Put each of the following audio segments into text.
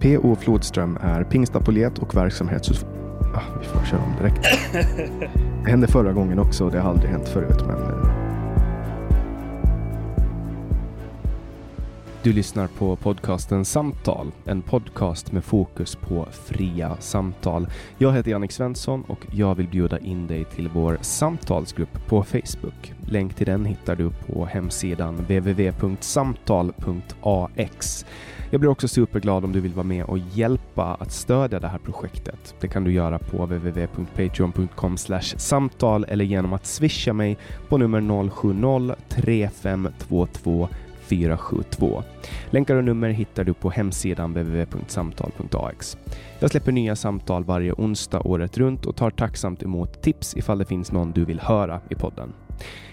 P.O. Flodström är pingstapolet och verksamhetsut... Ah, vi får köra om direkt. Det hände förra gången också och det har aldrig hänt förut. Men... eh. Du lyssnar på podcasten Samtal, en podcast med fokus på fria samtal. Jag heter Jannik Svensson och jag vill bjuda in dig till vår samtalsgrupp på Facebook. Länk till den hittar du på hemsidan www.samtal.ax. Jag blir också superglad om du vill vara med och hjälpa att stödja det här projektet. Det kan du göra på www.patreon.com samtal eller genom att swisha mig på nummer 070-3522 472. Länkar och nummer hittar du på hemsidan www.samtal.ax. Jag släpper nya samtal varje onsdag året runt och tar tacksamt emot tips ifall det finns någon du vill höra i podden.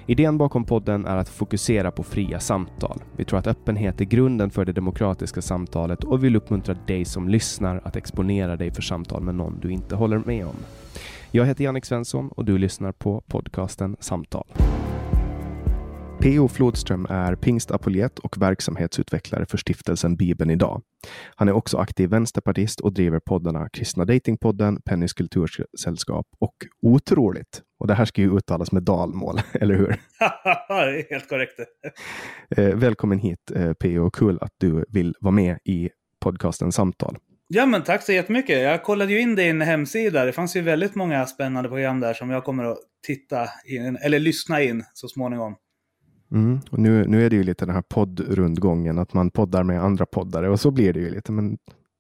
Idén bakom podden är att fokusera på fria samtal. Vi tror att öppenhet är grunden för det demokratiska samtalet och vill uppmuntra dig som lyssnar att exponera dig för samtal med någon du inte håller med om. Jag heter Jannik Svensson och du lyssnar på podcasten Samtal. P.O. Flodström är pingstapolet och verksamhetsutvecklare för stiftelsen Bibeln idag. Han är också aktiv vänsterpartist och driver poddarna Kristna Datingpodden, Pennys kultursällskap och Otroligt. Och det här ska ju uttalas med dalmål, eller hur? helt korrekt. Eh, välkommen hit eh, P.O. Kul att du vill vara med i podcasten Samtal. Ja, men tack så jättemycket. Jag kollade ju in din hemsida. Det fanns ju väldigt många spännande program där som jag kommer att titta in, eller lyssna in så småningom. Mm. Och nu, nu är det ju lite den här poddrundgången, att man poddar med andra poddare och så blir det ju lite, men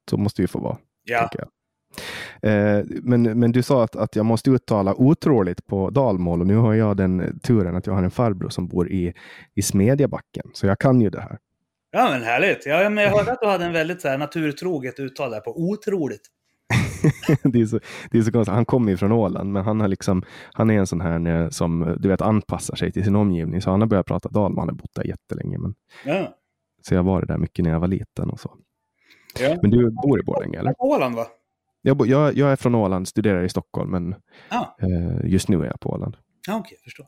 så måste det ju få vara. Ja. Eh, men, men du sa att, att jag måste uttala otroligt på dalmål och nu har jag den turen att jag har en farbror som bor i, i Smedjebacken, så jag kan ju det här. Ja, men härligt. Ja, men jag hörde att du hade en väldigt så här, naturtroget uttal där på otroligt. det, är så, det är så konstigt. Han kommer ju från Åland, men han, har liksom, han är en sån här eh, som du vet, anpassar sig till sin omgivning. Så han har börjat prata dalmål. Han har bott där jättelänge. Men, Ja. så jag var där mycket när jag var liten och så. ja. Men du bor i Borlänge, eller? Åland, va? Jag, bo- jag, jag är från Åland, studerar i Stockholm, men Ja, eh, just nu är jag på Åland. ja okej, förstår.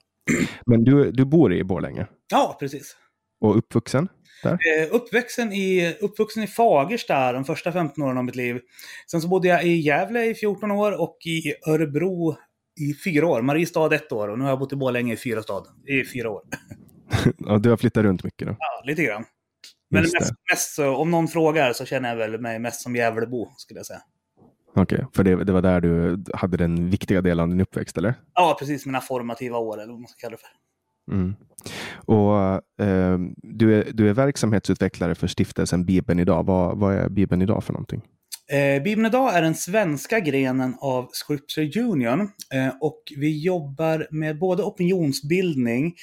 Men du, du bor i Borlänge Ja, precis. Och uppvuxen där? Eh, uppvuxen, i, uppvuxen i Fagersta de första 15 åren av mitt liv. Sen så bodde jag i Gävle i 14 år och i Örebro i fyra år. Mariestad ett år och nu har jag bott i Borlänge i fyra, stad, i fyra år. Ja, du har flyttat runt mycket då? Ja, lite grann. Men mest, mest om någon frågar så känner jag väl mig mest som Gävlebo, skulle jag säga. Okej, för det, det var där du hade den viktiga delen av din uppväxt, eller? Ja, precis. Mina formativa år, eller vad man ska kalla det för. Mm. Och eh, du, är, du är verksamhetsutvecklare för stiftelsen Bibeln idag. Vad, vad är Bibeln idag för någonting? Eh, Bibeln idag är den svenska grenen av Scripture Union eh, och vi jobbar med både opinionsbildning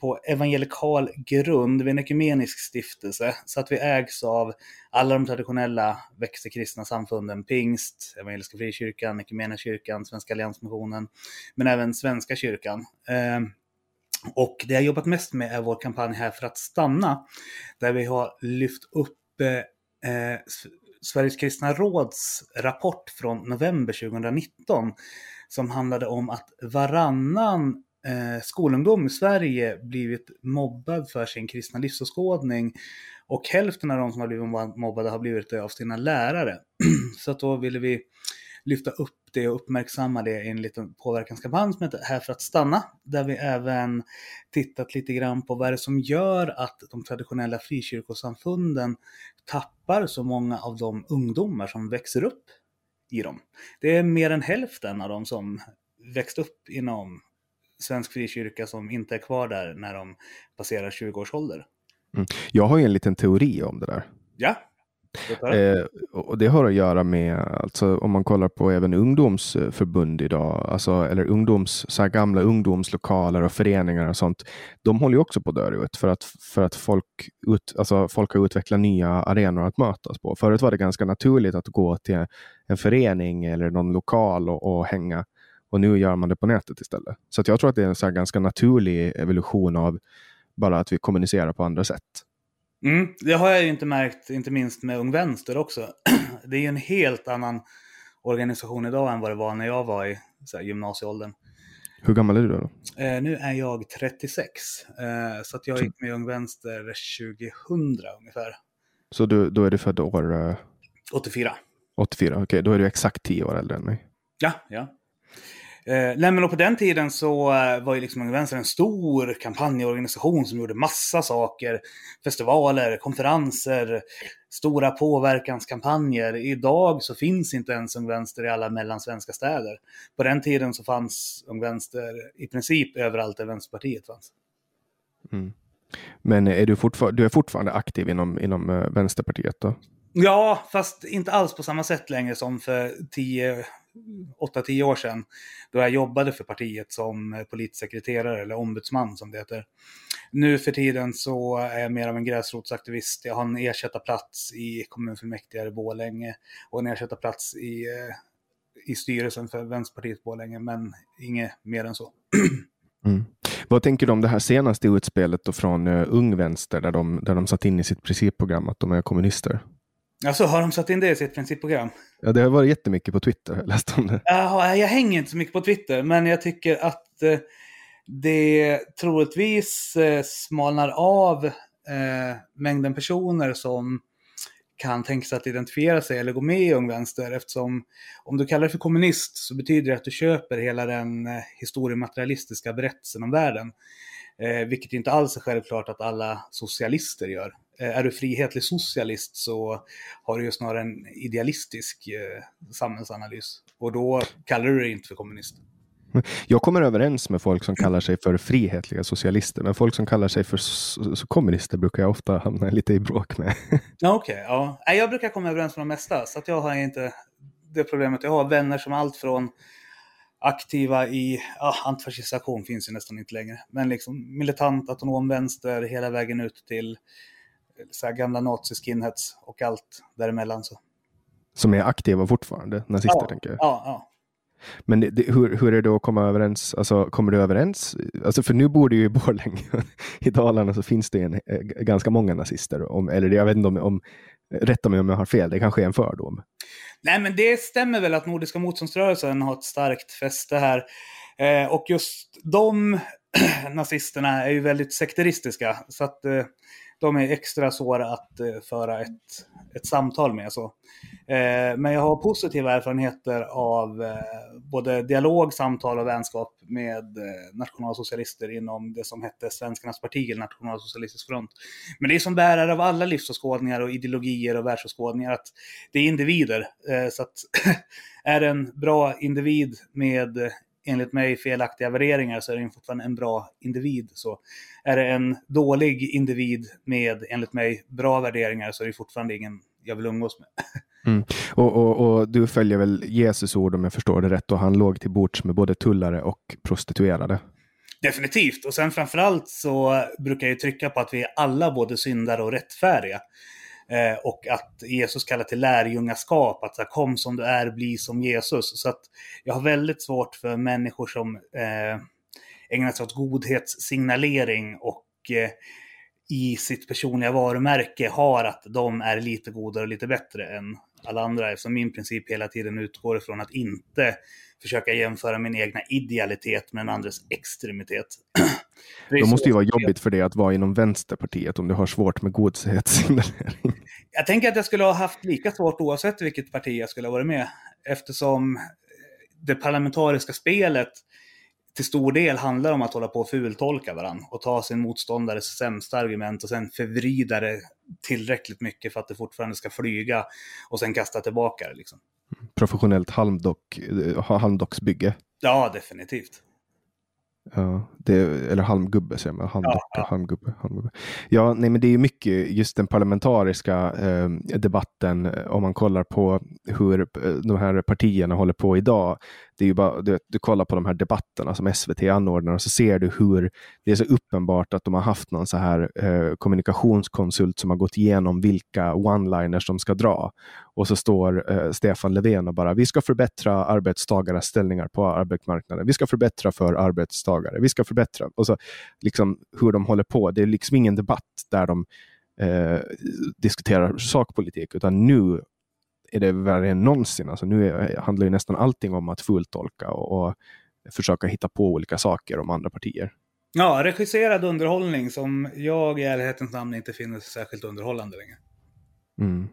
på evangelikal grund, vi är en ekumenisk stiftelse, så att vi ägs av alla de traditionella växelkristna samfunden, pingst, Evangeliska Frikyrkan, Equmeniakyrkan, Svenska Alliansmissionen, men även Svenska kyrkan. Eh, och det jag jobbat mest med är vår kampanj här för att stanna, där vi har lyft upp eh, eh Sveriges kristna råds rapport från november 2019 som handlade om att varannan eh, skolungdom i Sverige blivit mobbad för sin kristna livsåskådning och hälften av de som har blivit mobbade har blivit det av sina lärare. Så att då ville vi lyfta upp det och uppmärksamma det i en liten påverkanskampanj som heter Här för att stanna, där vi även tittat lite grann på vad det är som gör att de traditionella frikyrkosamfunden tappar så många av de ungdomar som växer upp i dem. Det är mer än hälften av de som växt upp inom svensk frikyrka som inte är kvar där när de passerar 20 års ålder. Mm. Jag har ju en liten teori om det där. Ja, Eh, och det har att göra med, alltså, om man kollar på även ungdomsförbund idag, alltså, eller ungdoms, så gamla ungdomslokaler och föreningar och sånt. De håller ju också på att dö ut för att, för att folk, ut, alltså, folk har utvecklat nya arenor att mötas på. Förut var det ganska naturligt att gå till en förening eller någon lokal och, och hänga. Och nu gör man det på nätet istället. Så jag tror att det är en så ganska naturlig evolution av bara att vi kommunicerar på andra sätt. Mm, det har jag ju inte märkt, inte minst med Ung Vänster också. Det är ju en helt annan organisation idag än vad det var när jag var i så här, gymnasieåldern. Hur gammal är du då? Eh, nu är jag 36. Eh, så att jag gick med Ung Vänster 2000 ungefär. Så du, då är du född år? Eh... 84. 84, okej. Okay. Då är du exakt 10 år äldre än mig. Ja, ja. Eh, nej, men på den tiden så eh, var ju liksom Vänster en stor kampanjorganisation som gjorde massa saker. Festivaler, konferenser, stora påverkanskampanjer. Idag så finns inte ens Ung Vänster i alla mellansvenska städer. På den tiden så fanns Ung Vänster i princip överallt där Vänsterpartiet fanns. Mm. Men är du, du är fortfarande aktiv inom, inom uh, Vänsterpartiet då? Ja, fast inte alls på samma sätt längre som för tio 8-10 år sedan då jag jobbade för partiet som eh, politisk sekreterare eller ombudsman som det heter. Nu för tiden så är jag mer av en gräsrotsaktivist. Jag har en ersättarplats i kommunfullmäktige i Borlänge och en ersättarplats i, eh, i styrelsen för Vänsterpartiet Borlänge, men inget mer än så. Mm. Vad tänker du om det här senaste utspelet då från uh, Ung Vänster där de, där de satt in i sitt principprogram att de är kommunister? Alltså har de satt in det i sitt principprogram? Ja, det har varit jättemycket på Twitter. Jag läste om det. Jaha, jag hänger inte så mycket på Twitter, men jag tycker att eh, det troligtvis eh, smalnar av eh, mängden personer som kan tänka sig att identifiera sig eller gå med i Ung Vänster eftersom om du kallar dig för kommunist så betyder det att du köper hela den historiematerialistiska berättelsen om världen. Vilket inte alls är självklart att alla socialister gör. Eh, är du frihetlig socialist så har du ju snarare en idealistisk eh, samhällsanalys. Och då kallar du dig inte för kommunist. Jag kommer överens med folk som kallar sig för frihetliga socialister, men folk som kallar sig för kommunister brukar jag ofta hamna lite i bråk med. Okej, okay, ja. Jag brukar komma överens med de mesta, så att jag har inte det problemet. Jag har vänner som allt från aktiva i, ja, antifascistisk aktion finns ju nästan inte längre, men liksom militant, autonom vänster hela vägen ut till så gamla nazi-skinheads och allt däremellan. Så. Som är aktiva fortfarande, nazister ja, tänker jag? Ja, ja. Men det, hur, hur är det att komma överens? Alltså, kommer du överens? Alltså, för nu bor du ju i Borlänge. I Dalarna så finns det en, eh, ganska många nazister. Om, eller jag vet inte om, om, rätta mig om jag har fel, det kanske är en fördom. Nej, men det stämmer väl att Nordiska motståndsrörelsen har ett starkt fäste här. Eh, och just de nazisterna är ju väldigt sekteristiska. Så att eh, de är extra svåra att eh, föra ett, ett samtal med. Så. Eh, men jag har positiva erfarenheter av eh, både dialog, samtal och vänskap med eh, nationalsocialister inom det som hette Svenskarnas parti, eller Nationalsocialistisk front. Men det är som bärare av alla livsåskådningar och ideologier och världsåskådningar att det är individer. Eh, så att är en bra individ med enligt mig felaktiga värderingar så är den fortfarande en bra individ. Så är det en dålig individ med, enligt mig, bra värderingar så är det fortfarande ingen jag vill umgås med. Mm. Och, och, och, du följer väl Jesus ord om jag förstår det rätt och han låg till bords med både tullare och prostituerade? Definitivt. Och sen framförallt så brukar jag trycka på att vi är alla både syndare och rättfärdiga. Eh, och att Jesus kallar till lärjungaskap, att så här, kom som du är, bli som Jesus. Så att jag har väldigt svårt för människor som eh, ägnar sig åt godhetssignalering och eh, i sitt personliga varumärke har att de är lite godare och lite bättre än alla andra. Eftersom min princip hela tiden utgår ifrån att inte försöka jämföra min egna idealitet med en andres extremitet. Det, det måste ju vara jobbigt för dig att vara inom Vänsterpartiet om du har svårt med godshetssimulering. Jag tänker att jag skulle ha haft lika svårt oavsett vilket parti jag skulle ha varit med. Eftersom det parlamentariska spelet till stor del handlar om att hålla på och fultolka varandra och ta sin motståndares sämsta argument och sen förvrida det tillräckligt mycket för att det fortfarande ska flyga och sen kasta tillbaka det. Liksom. Professionellt halmdock, eh, halmdocksbygge. Ja, definitivt. Ja, det, eller halmgubbe säger man. Halmdocka, ja, ja. Halmgubbe, halmgubbe. Ja, nej, men det är mycket just den parlamentariska eh, debatten eh, om man kollar på hur eh, de här partierna håller på idag det är ju bara, du, du kollar på de här debatterna som SVT anordnar och så ser du hur det är så uppenbart att de har haft någon så här eh, kommunikationskonsult som har gått igenom vilka one-liners de ska dra. Och så står eh, Stefan Löfven och bara, vi ska förbättra arbetstagares ställningar på arbetsmarknaden. Vi ska förbättra för arbetstagare. Vi ska förbättra. Och så liksom hur de håller på. Det är liksom ingen debatt där de eh, diskuterar sakpolitik, utan nu är det värre än någonsin. Alltså nu är, handlar ju nästan allting om att fulltolka och, och försöka hitta på olika saker om andra partier. Ja, regisserad underhållning som jag i ärlighetens namn inte finner särskilt underhållande längre. Mm.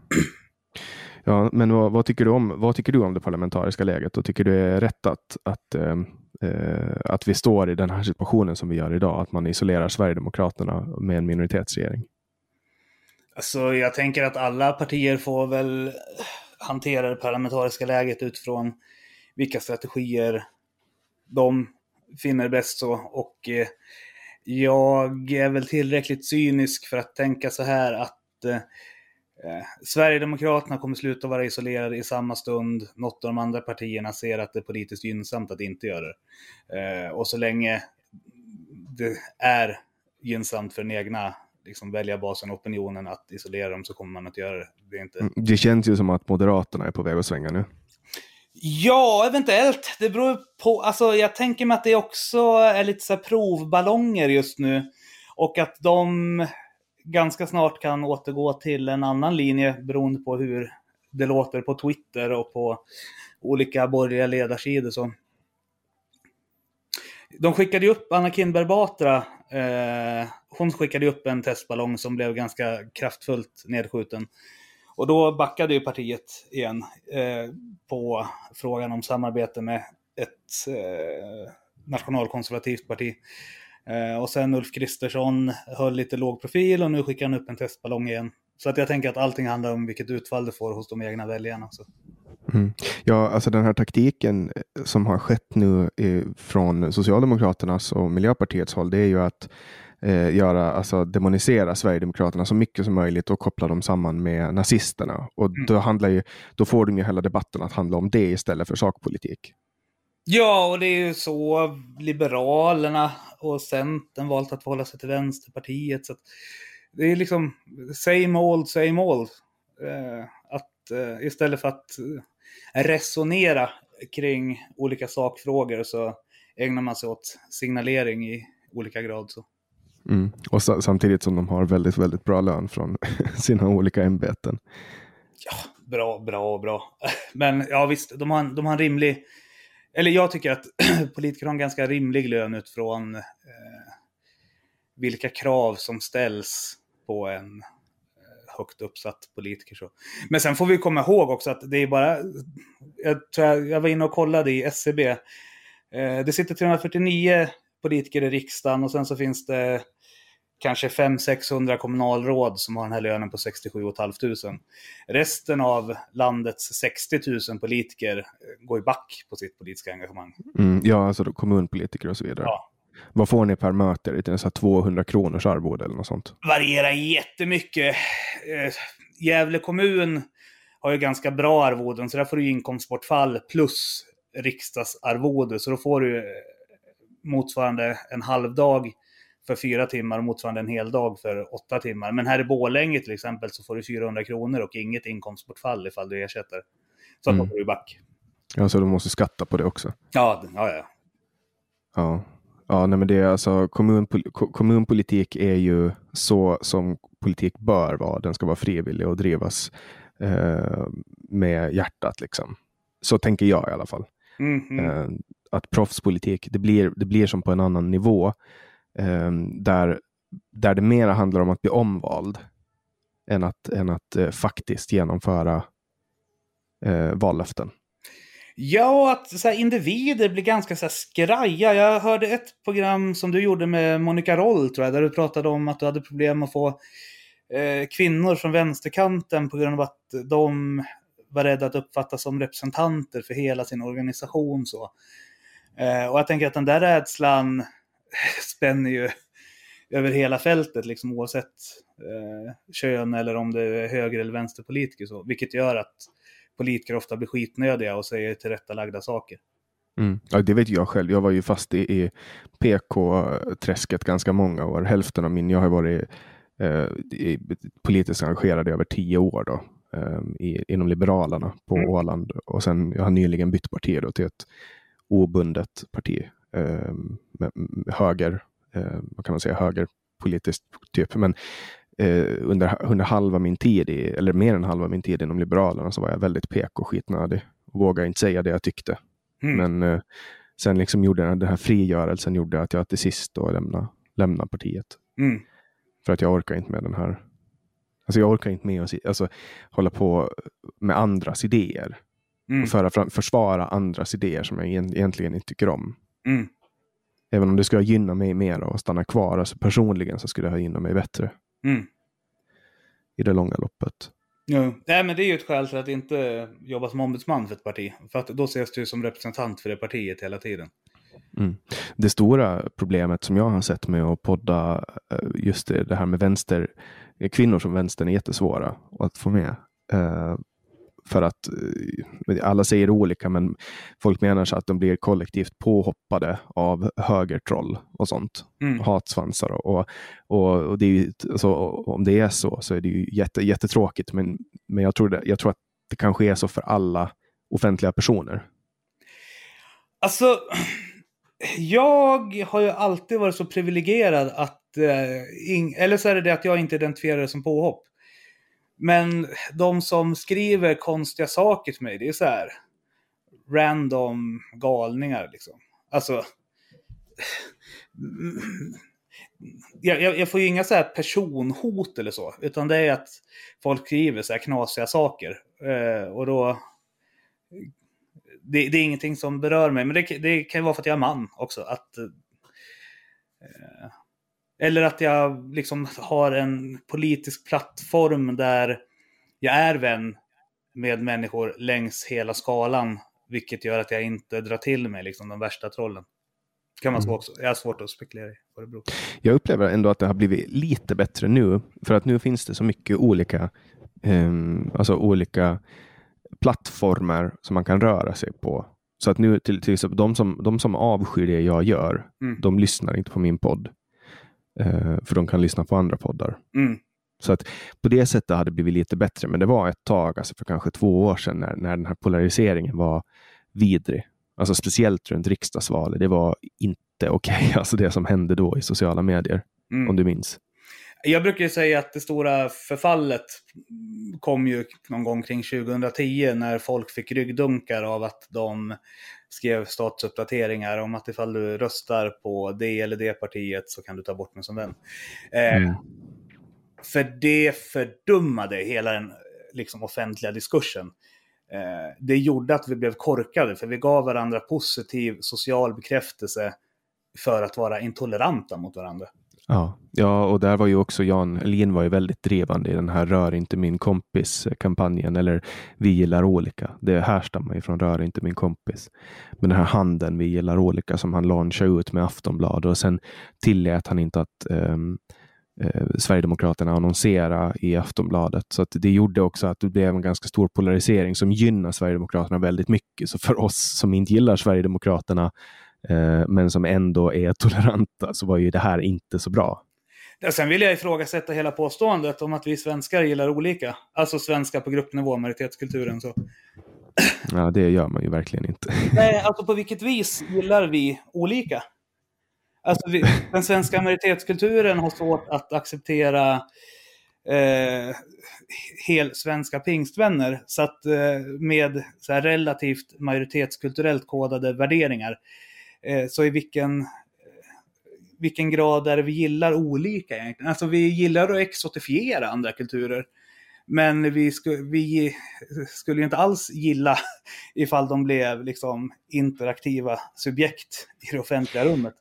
Ja, men vad, vad, tycker du om, vad tycker du om det parlamentariska läget och tycker du det är rätt att, att, eh, eh, att vi står i den här situationen som vi gör idag, att man isolerar Sverigedemokraterna med en minoritetsregering? Alltså, jag tänker att alla partier får väl hantera det parlamentariska läget utifrån vilka strategier de finner bäst så. Och eh, jag är väl tillräckligt cynisk för att tänka så här att eh, eh, Sverigedemokraterna kommer sluta vara isolerade i samma stund något av de andra partierna ser att det är politiskt gynnsamt att inte göra det. Eh, och så länge det är gynnsamt för den egna liksom väljarbasen och opinionen att isolera dem så kommer man att göra det. Det, är inte... Mm, det känns ju som att Moderaterna är på väg att svänga nu. Ja, eventuellt. Det beror på. Alltså, jag tänker mig att det också är lite så provballonger just nu. Och att de ganska snart kan återgå till en annan linje beroende på hur det låter på Twitter och på olika borgerliga ledarsidor. Så. De skickade ju upp Anna Kinberg Batra. Eh, hon skickade upp en testballong som blev ganska kraftfullt nedskjuten. Och då backade ju partiet igen eh, på frågan om samarbete med ett eh, nationalkonservativt parti. Eh, och sen Ulf Kristersson höll lite låg profil och nu skickar han upp en testballong igen. Så att jag tänker att allting handlar om vilket utfall det får hos de egna väljarna. Så. Mm. Ja, alltså den här taktiken eh, som har skett nu från Socialdemokraternas och Miljöpartiets håll, det är ju att eh, göra, alltså demonisera Sverigedemokraterna så mycket som möjligt och koppla dem samman med nazisterna. Och mm. då, handlar ju, då får de ju hela debatten att handla om det istället för sakpolitik. Ja, och det är ju så Liberalerna och Centern valt att förhålla sig till Vänsterpartiet. Så det är liksom same old, same old. Eh, att eh, istället för att eh, resonera kring olika sakfrågor så ägnar man sig åt signalering i olika grad. Så. Mm. Och samtidigt som de har väldigt, väldigt bra lön från sina olika ämbeten. Ja, bra, bra, bra. Men ja, visst, de har, de har en rimlig... Eller jag tycker att politiker har en ganska rimlig lön utifrån eh, vilka krav som ställs på en eh, högt uppsatt politiker. Så. Men sen får vi komma ihåg också att det är bara... Jag, tror jag, jag var inne och kollade i SCB. Eh, det sitter 349 politiker i riksdagen och sen så finns det kanske 500-600 kommunalråd som har den här lönen på 67 500. Resten av landets 60 000 politiker eh, går i back på sitt politiska engagemang. Mm, ja, alltså kommunpolitiker och så vidare. Ja. Vad får ni per möte? Är det så 200 kronors arvode eller något sånt? Varierar jättemycket. Eh, Gävle kommun har ju ganska bra arvoden, så där får du inkomstbortfall plus riksdagsarvode. Så då får du motsvarande en halvdag för fyra timmar och motsvarande en hel dag för åtta timmar. Men här i Bålänge till exempel så får du 400 kronor och inget inkomstbortfall ifall du ersätter. Så mm. får du back. Ja, så du måste skatta på det också? Ja, ja, ja. Ja, Ja, nej, men det är alltså kommunpol kommunpolitik är ju så som politik bör vara. Den ska vara frivillig och drivas eh, med hjärtat. Liksom. Så tänker jag i alla fall. Mm, mm. Eh, att proffspolitik, det blir, det blir som på en annan nivå. Eh, där, där det mera handlar om att bli omvald än att, än att eh, faktiskt genomföra eh, vallöften. Ja, att så här, individer blir ganska så här, skraja. Jag hörde ett program som du gjorde med Monica Roll, tror jag, där du pratade om att du hade problem att få eh, kvinnor från vänsterkanten på grund av att de var rädda att uppfattas som representanter för hela sin organisation. Så. Eh, och jag tänker att den där rädslan spänner ju över hela fältet, liksom, oavsett eh, kön eller om det är höger eller vänsterpolitiker. Så, vilket gör att politiker ofta blir skitnödiga och säger tillrättalagda saker. Mm. Ja, det vet jag själv. Jag var ju fast i, i PK-träsket ganska många år. Hälften av min, jag har varit eh, politiskt engagerad i över tio år då, eh, i, inom Liberalerna på mm. Åland. Och sen, jag har nyligen bytt parti då, till ett obundet parti. Eh, höger, eh, vad kan man säga, högerpolitiskt typ. Men eh, under, under halva min tid, i, eller mer än halva min tid inom Liberalerna, så var jag väldigt PK skitnödig. Vågade inte säga det jag tyckte. Mm. Men sen liksom gjorde den här frigörelsen gjorde att jag till sist då lämnade, lämnade partiet. Mm. För att jag orkar inte med den här Alltså jag orkar inte med att alltså, hålla på med andras idéer. Mm. Och föra fram, försvara andras idéer som jag egentligen inte tycker om. Mm. Även om det skulle gynna mig mer och stanna kvar. Alltså personligen så skulle det ha gynnat mig bättre. Mm. I det långa loppet. Jo. Nej, men det är ju ett skäl till att inte jobba som ombudsman för ett parti. För att då ses du som representant för det partiet hela tiden. Mm. Det stora problemet som jag har sett med att podda, eh, just det, det här med vänster, kvinnor som vänstern är jättesvåra att få med. För att uh, alla säger olika, men folk menar så att de blir kollektivt påhoppade av högertroll och sånt. Mm. Hatsvansar. Och, och, och det ju, alltså, om det är så så är det ju jätte, jättetråkigt. Men, men jag, tror det, jag tror att det kanske är så för alla offentliga personer. Alltså, jag har ju alltid varit så privilegierad att, eh, eller så är det det att jag inte identifierar det som påhopp. Men de som skriver konstiga saker till mig, det är så här random galningar liksom. Alltså, jag, jag, jag får ju inga så här personhot eller så, utan det är att folk skriver så här knasiga saker. Eh, och då det, det, är ingenting som berör mig, men det, det, kan ju vara för att jag är man också. Att, eh, eller att jag liksom har en politisk plattform där jag är vän med människor längs hela skalan. Vilket gör att jag inte drar till mig liksom, de värsta trollen. Kan man mm. också. Jag har svårt att spekulera i vad det beror på. Jag upplever ändå att det har blivit lite bättre nu. För att nu finns det så mycket olika, um, alltså olika plattformar som man kan röra sig på. Så att nu till, till exempel de som, de som avskyr det jag gör, mm. de lyssnar inte på min podd. Uh, för de kan lyssna på andra poddar. Mm. Så att på det sättet hade det blivit lite bättre. Men det var ett tag, alltså för kanske två år sedan, när, när den här polariseringen var vidrig. Alltså speciellt runt riksdagsvalet. Det var inte okej, okay. alltså det som hände då i sociala medier. Mm. Om du minns. Jag brukar säga att det stora förfallet kom ju någon gång kring 2010 när folk fick ryggdunkar av att de skrev statusuppdateringar om att ifall du röstar på det eller det partiet så kan du ta bort mig som vän. Eh, Mm. För det fördummade hela den liksom, offentliga diskursen. Eh, det gjorde att vi blev korkade, för vi gav varandra positiv social bekräftelse för att vara intoleranta mot varandra. Ja, ja, och där var ju också Jan Elin var ju väldigt drivande i den här Rör inte min kompis-kampanjen, eh, eller Vi gillar olika. Det härstammar ju från Rör inte min kompis. Men den här handeln Vi gillar olika som han launchade ut med Aftonbladet och sen tillät han inte att um, eh, Sverigedemokraterna annonsera i Aftonbladet. Så att det gjorde också att det blev en ganska stor polarisering som gynnar Sverigedemokraterna väldigt mycket. Så för oss som inte gillar Sverigedemokraterna eh, men som ändå är toleranta så var ju det här inte så bra. Sen vill jag ifrågasätta hela påståendet om att vi svenskar gillar olika. Alltså svenskar på gruppnivå, majoritetskulturen. Så. Ja, det gör man ju verkligen inte. Nej, alltså på vilket vis gillar vi olika? Alltså, vi, den svenska majoritetskulturen har svårt att acceptera eh, hel svenska pingstvänner. Så att eh, med så relativt majoritetskulturellt kodade värderingar, Eh, så i vilken, eh, vilken grad är det vi gillar olika egentligen? Alltså vi gillar att exotifiera andra kulturer. Men vi, sku, vi skulle ju inte alls gilla ifall de blev liksom interaktiva subjekt i det offentliga rummet.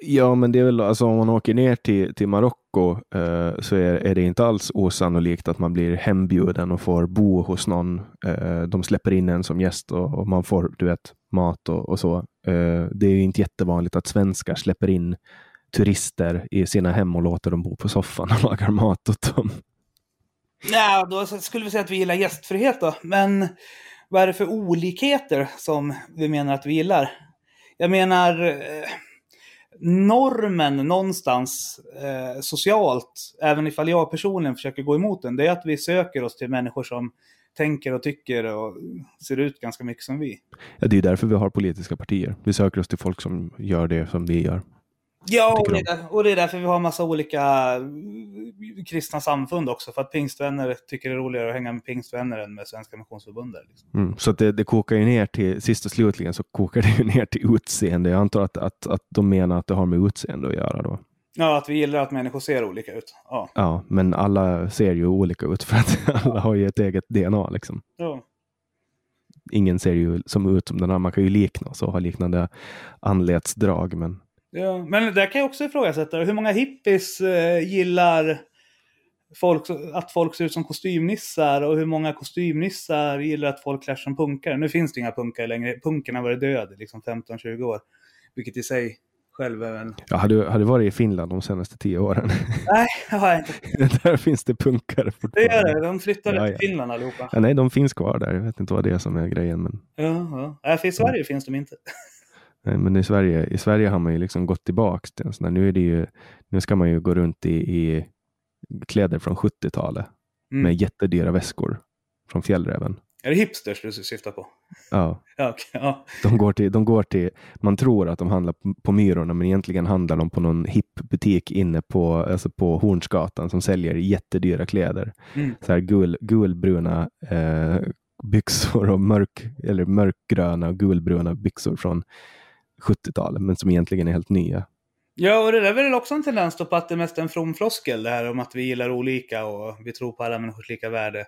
Ja, men det är väl alltså om man åker ner till, till Marocko eh, så är, är det inte alls osannolikt att man blir hembjuden och får bo hos någon. Eh, de släpper in en som gäst och, och man får du vet, mat och, och så. Eh, det är ju inte jättevanligt att svenskar släpper in turister i sina hem och låter dem bo på soffan och lagar mat åt dem. Nej, då skulle vi säga att vi gillar gästfrihet då. Men vad är det för olikheter som vi menar att vi gillar? Jag menar, eh, normen någonstans eh, socialt, även ifall jag personligen försöker gå emot den, det är att vi söker oss till människor som tänker och tycker och ser ut ganska mycket som vi. Ja, det är därför vi har politiska partier. Vi söker oss till folk som gör det som vi gör. Ja, och det, är, och det är därför vi har massa olika kristna samfund också. För att pingstvänner tycker det är roligare att hänga med pingstvänner än med Svenska Missionsförbundet. Liksom. Mm, så det, det kokar ju ner till, sist och slutligen så kokar det ju ner till utseende. Jag antar att, att, att de menar att det har med utseende att göra då. Ja, att vi gillar att människor ser olika ut. Ja, ja men alla ser ju olika ut för att alla har ju ett eget DNA liksom. Ja. Ingen ser ju som ut som den andra. Man kan ju likna och ha liknande anletsdrag, men Ja, men där kan jag också ifrågasätta. Hur många hippies eh, gillar folk, att folk ser ut som kostymnissar och hur många kostymnissar gillar att folk klär som punkare? Nu finns det inga punkare längre. Punken har varit död liksom 15-20 år. Vilket i sig själv är en... Ja, har, du, har du varit i Finland de senaste tio åren? Nej, det har jag inte. Där finns det punkare fortfarande. Det gör det. De flyttade ja, ja. till Finland allihopa. Ja, nej, de finns kvar där. Jag vet inte vad det är som är grejen. Men... Ja, ja. I Sverige finns de inte. Men i Sverige, i Sverige har man ju liksom gått tillbaka till en sån där, nu, är det ju, nu ska man ju gå runt i, i kläder från 70-talet mm. med jättedyra väskor från Fjällräven. Är det hipsters du syftar på? Ja. ja, okay, ja. De, går till, de går till, man tror att de handlar på Myrorna, men egentligen handlar de på någon hipp butik inne på, alltså på Hornsgatan som säljer jättedyra kläder. Mm. Så här gul, gulbruna eh, byxor och mörk, eller mörkgröna och gulbruna byxor från 70-talet, men som egentligen är helt nya. Ja, och det där är väl också en tendens då på att det mest är en from floskel det här om att vi gillar olika och vi tror på alla människors lika värde.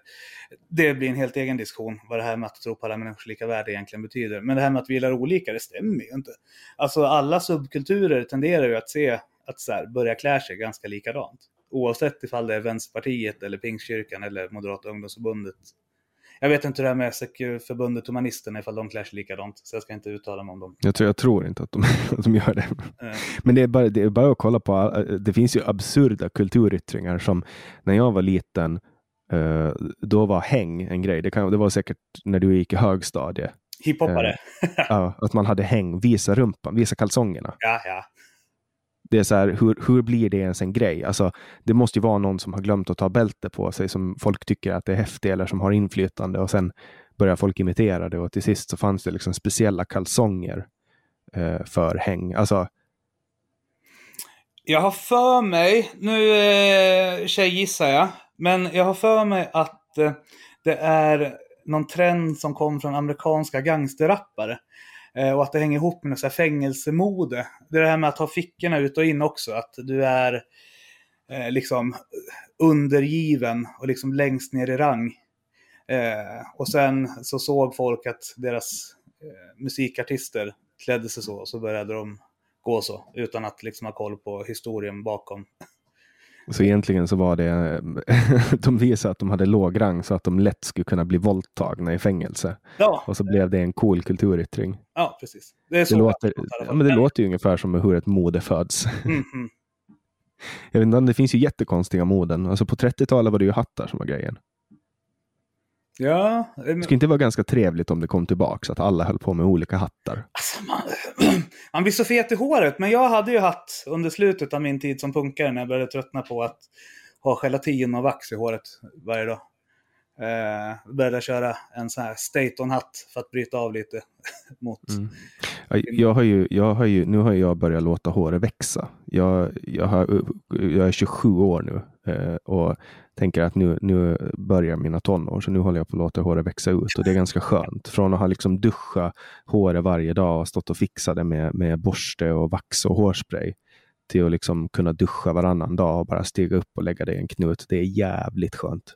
Det blir en helt egen diskussion vad det här med att tro på alla människors lika värde egentligen betyder. Men det här med att vi gillar olika, det stämmer ju inte. Alltså alla subkulturer tenderar ju att se att så här, börja klä sig ganska likadant. Oavsett ifall det är Vänsterpartiet eller Pingstkyrkan eller Moderata ungdomsförbundet jag vet inte hur det är med förbundet Humanisterna ifall de klär sig likadant, så jag ska inte uttala mig om dem. Jag tror, jag tror inte att de, att de gör det. Mm. Men det är, bara, det är bara att kolla på, äh, det finns ju absurda kulturyttringar som när jag var liten, uh, då var häng en grej. Det, kan, det var säkert när du gick i högstadie. Hiphoppare. Uh, ja, att man hade häng, visa rumpan, visa kalsongerna. Ja, ja det är så här, hur, hur blir det ens en grej? Alltså, det måste ju vara någon som har glömt att ta bälte på sig som folk tycker att det är häftigt eller som har inflytande och sen börjar folk imitera det och till sist så fanns det liksom speciella kalsonger eh, för häng. Alltså, jag har för mig, nu eh, tjejgissar jag, men jag har för mig att eh, det är någon trend som kom från amerikanska gangsterrappare. Eh, och att det hänger ihop med så fängelsemode. Det är det här med att ha fickorna ut och in också. Att du är eh, liksom undergiven och liksom längst ner i rang. Eh, och sen så såg folk att deras eh, musikartister klädde sig så, och så började de gå så, utan att liksom ha koll på historien bakom. Så egentligen så var det, de visade att de hade låg rang så att de lätt skulle kunna bli våldtagna i fängelse. Ja. Och så blev det en cool kulturyttring. Ja, precis. Det, är så det, låter, ja, men det låter ju ungefär som hur ett mode föds. Mm -hmm. Jag vet inte, det finns ju jättekonstiga moden. Alltså på 30-talet var det ju hattar som var grejen. Ja. Det skulle inte vara ganska trevligt om det kom tillbaka, så att alla höll på med olika hattar. Alltså man, man blir så fet i håret, men jag hade ju hatt under slutet av min tid som punkare när jag började tröttna på att ha gelatin och vax i håret varje dag. Eh, började köra en sån här Staton-hatt för att bryta av lite mot... Mm. Ja, Jag har ju, jag har ju, nu har jag börjat låta håret växa. Jag, jag, har, jag är 27 år nu och tänker att nu, nu börjar mina tonår, så nu håller jag på att låta håret växa ut och det är ganska skönt. Från att ha liksom duschat håret varje dag och stått och fixat det med, med borste och vax och hårspray till att liksom kunna duscha varannan dag och bara stiga upp och lägga det i en knut. Det är jävligt skönt.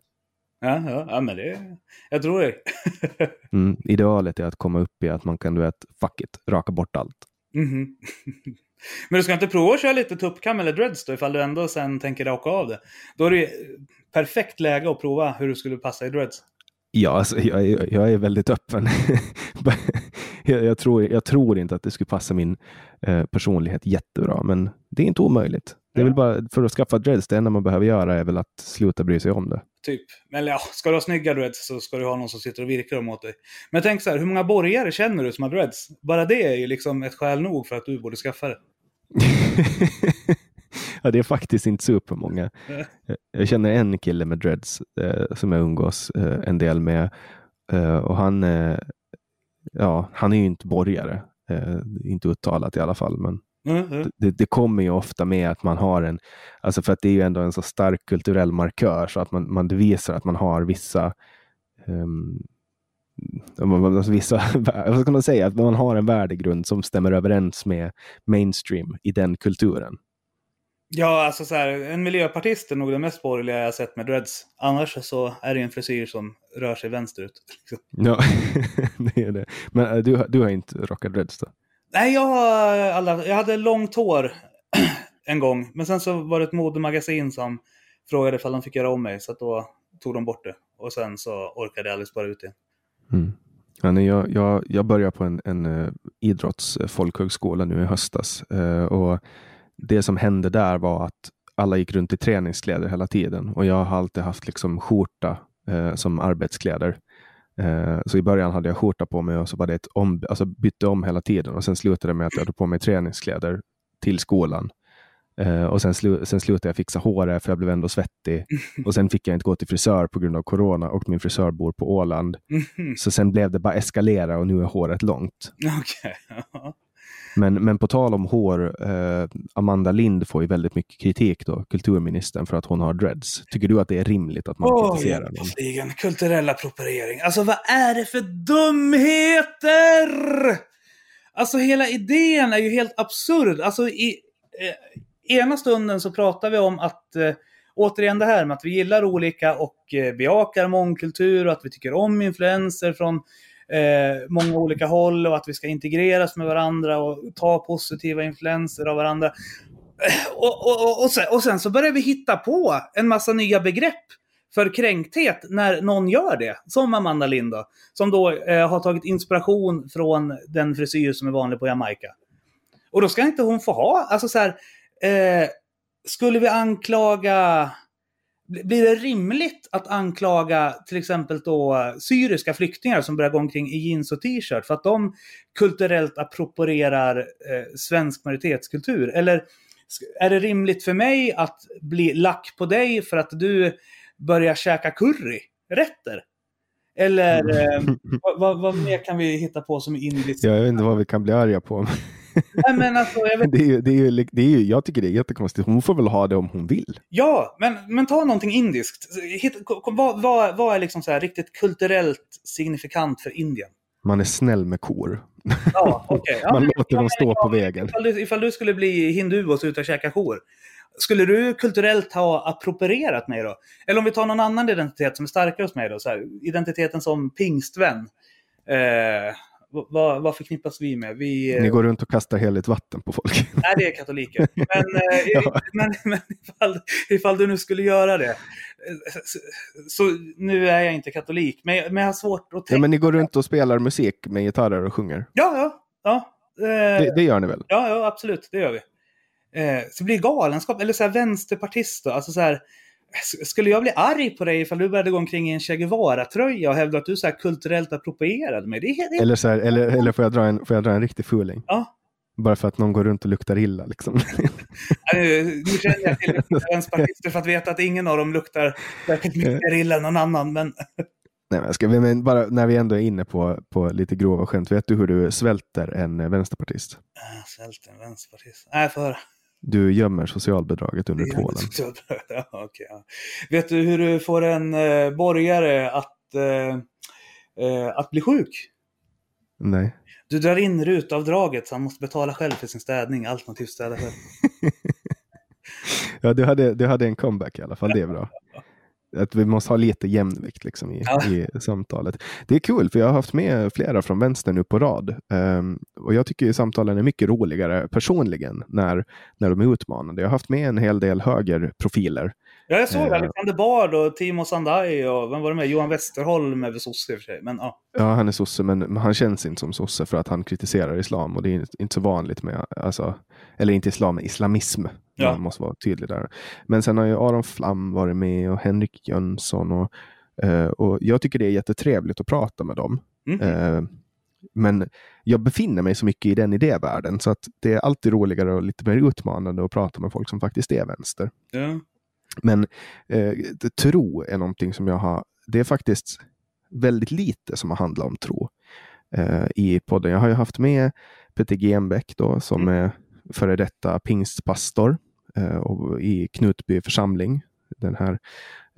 Ja, ja, ja men det... Jag tror det. Mm. Idealet är att komma upp i att man kan, du vet, fuck it, raka bort allt. Mhm. Men du ska inte prova att köra lite tuppkam eller dreads då, ifall du ändå sen tänker raka av det? Då är det ju perfekt läge att prova hur du skulle passa i dreads. Ja, alltså, jag, är- jag är väldigt öppen. jag, jag, tror, jag tror inte att det skulle passa min eh, personlighet jättebra, men det är inte omöjligt. Det är väl bara för att skaffa dreads, det enda man behöver göra är väl att sluta bry sig om det. Typ. Men ja, ska du ha snygga dreads så ska du ha någon som sitter och virkar dem åt dig. Men tänk så här, hur många borgare känner du som har dreads? Bara det är ju liksom ett skäl nog för att du borde skaffa det. ja, det är faktiskt inte supermånga. Jag- Jag känner en kille med dreads eh, som jag umgås eh, en del med. Eh, och han, eh, ja, han är ju inte borgare. Eh, inte uttalat i alla fall, men Mm, mm. det, det kommer ju ofta med att man har en, alltså för att det är ju ändå en så stark kulturell markör så att man, man visar att man har vissa um, vissa, vad ska man säga, att man har en värdegrund som stämmer överens med mainstream i den kulturen. Ja, alltså så här, en miljöpartist är nog det mest borgerliga jag sett med dreads. Annars så är det en frisyr som rör sig vänsterut. liksom. Ja, det är det. Men eh, du, har- du har inte rockat dreads då? Nej, jag, har alla, jag hade långt hår en gång. Men sen så var det ett modemagasin som frågade ifall de fick göra om mig. Så att då tog de bort det. Och sen så orkade jag aldrig spara ut det. Mm. Ja, nej, jag, jag, jag började på en, en uh, idrottsfolkhögskola nu i höstas. Eh, och det som hände där var att alla gick runt i träningskläder hela tiden. Och jag har alltid haft liksom skjorta eh, som arbetskläder. Eh, så i början hade jag skjorta på mig och så var det ett om, alltså bytte om hela tiden. Och sen slutade det med att jag hade på mig träningskläder till skolan. Eh, och sen, slu, sen slutade jag fixa håret för jag blev ändå svettig. Och sen fick jag inte gå till frisör på grund av corona och min frisör bor på Åland. Mhm. Så sen blev det bara eskalera och nu är håret långt. Ja. Men, men på tal om hår, eh, Amanda Lind får ju väldigt mycket kritik då, kulturministern, för att hon har dreads. Tycker du att det är rimligt att man Åh, kritiserar egentligen. Kulturell appropriering. Alltså vad är det för dumheter? Alltså hela idén är ju helt absurd. Alltså i eh, ena stunden så pratar vi om att eh, Återigen det här med att vi gillar olika och eh, bejakar mångkultur och att vi tycker om influenser från eh, många olika håll och att vi ska integreras med varandra och ta positiva influenser av varandra. Eh, och, och, och, och, sen, och sen så börjar vi hitta på en massa nya begrepp för kränkthet när någon gör det. Som Amanda Lind då, Som då eh, har tagit inspiration från den frisyr som är vanlig på Jamaica. Och då ska inte hon få ha, alltså så här, eh, skulle vi anklaga, bli- blir det rimligt att anklaga till exempel då syriska flyktingar som börjar gå omkring i jeans och t-shirt för att de kulturellt approprierar eh, svensk majoritetskultur? Eller är det rimligt för mig att bli lack på dig för att du börjar käka curryrätter? Eller eh, vad, vad, vad mer kan vi hitta på som är indiskt? Jag vet inte vad vi kan bli arga på. Nej, men alltså, jag vet Det är, ju- det är, ju- det är, ju- jag tycker det är jättekonstigt. Hon får väl ha det om hon vill. Ja, men, men ta någonting indiskt. Ko- vad, vad, vad är liksom så riktigt kulturellt signifikant för Indien? Man är snäll med kor. Ja, okej. Ja, Man men- låter dem stå på vägen. Ifall du, ifall du skulle bli hindu och och käka kor, skulle du kulturellt ha approprierat mig då? Eller om vi tar någon annan identitet som är starkare hos mig då, så här, identiteten som pingstvän. Eh, vad- vad, förknippas vi med? Vi, Ni går runt och kastar heligt vatten på folk. Nej, det är katoliker. Men, eh, Ja. men, men ifall, ifall du nu skulle göra det. Så, så nu är jag inte katolik, men, men jag har svårt att Ja, tänka. men ni går runt och spelar musik med gitarrer och sjunger. Ja, ja. ja. Eh, Det, det gör ni väl? Ja, ja, absolut. Det gör vi. Eh, så blir det galenskap, eller så här vänsterpartist då. Alltså så här, skulle jag bli arg på dig ifall du började gå omkring i en Che Guevara-tröja och hävda att du så här kulturellt approprierade mig? Det är, är, Eller, så här, eller, eller får, jag dra en, får jag dra en riktig fuling? Ja. Bara för att någon går runt och luktar illa liksom. Nu, nu känner jag till vänsterpartister för att veta att ingen av dem luktar mycket illa än någon annan. Men Nej, men ska men bara när vi ändå är inne på, på lite grova skämt. Vet du hur du svälter en eh, vänsterpartist? Äh, Svält en vänsterpartist. Nej, för höra. Du gömmer socialbidraget under tvålen. Ja, okej, ja. Vet du hur du får en eh, borgare att, eh, eh, att bli sjuk? Nej. Du drar in rutavdraget så han måste betala själv för sin städning, alternativt städa själv. Ja, du hade, du hade en comeback i alla fall. Det är bra. Att vi måste ha lite jämvikt liksom i, Ja. i samtalet. Det är kul, för jag har haft med flera från vänster nu på rad. Ehm, och jag tycker samtalen är mycket roligare personligen när, när de är utmanande. Jag har haft med en hel del högerprofiler. Ja, jag såg Eh. Alexander Bard och Timo Sandai och vem var det med? Johan Westerholm är väl sosse i och för sig. Men ja. Ja, han är sosse, men men han känns inte som sosse för att han kritiserar islam. Och det är inte- så vanligt med, alltså, eller inte islam, men islamism. Ja. Man måste vara tydlig där. Men sen har ju Aron Flam varit med och Henrik Jönsson. Och, eh, och jag tycker det är jättetrevligt att prata med dem. Mhm. Eh, men jag befinner mig så mycket i den idévärlden så att det är alltid roligare och lite mer utmanande att prata med folk som faktiskt är vänster. Ja. Men eh, tro är någonting som jag har, det är faktiskt väldigt lite som har handlat om tro eh, i podden. Jag har ju haft med Peter Genbeck då, som är före detta pingstpastor eh, och i Knutby församling. Den här,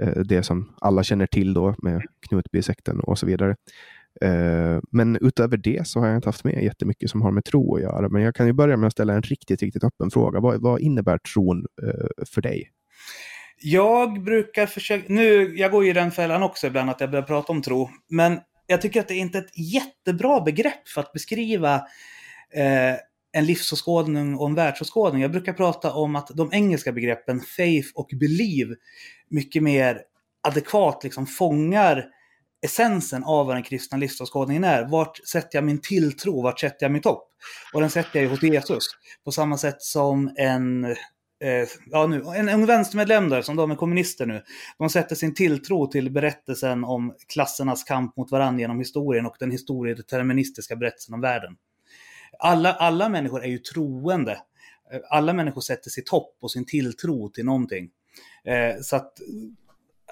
eh, det som alla känner till då med Knutbysekten och så vidare. Eh, men utöver det så har jag inte haft med jättemycket som har med tro att göra. Men jag kan ju börja med att ställa en riktigt, riktigt öppen fråga. Vad, vad innebär tron eh, för dig? Jag brukar försöka, nu, jag går ju i den fällan också ibland att jag börjar prata om tro, men jag tycker att det är inte ett jättebra begrepp för att beskriva eh, en livsåskådning och en världsåskådning. Jag brukar prata om att de engelska begreppen faith och believe mycket mer adekvat liksom fångar essensen av vad den kristna livsåskådningen är. Vart sätter jag min tilltro? Vart sätter jag mitt hopp? Och den sätter jag ju hos Jesus. På samma sätt som en eh, ja, nu, en ung vänstermedlem där, som de är kommunister nu, de sätter sin tilltro till berättelsen om klassernas kamp mot varandra genom historien och den historiedeterministiska berättelsen om världen. Alla, alla människor är ju troende. Eh, alla människor sätter sitt hopp och sin tilltro till någonting. Eh, så att,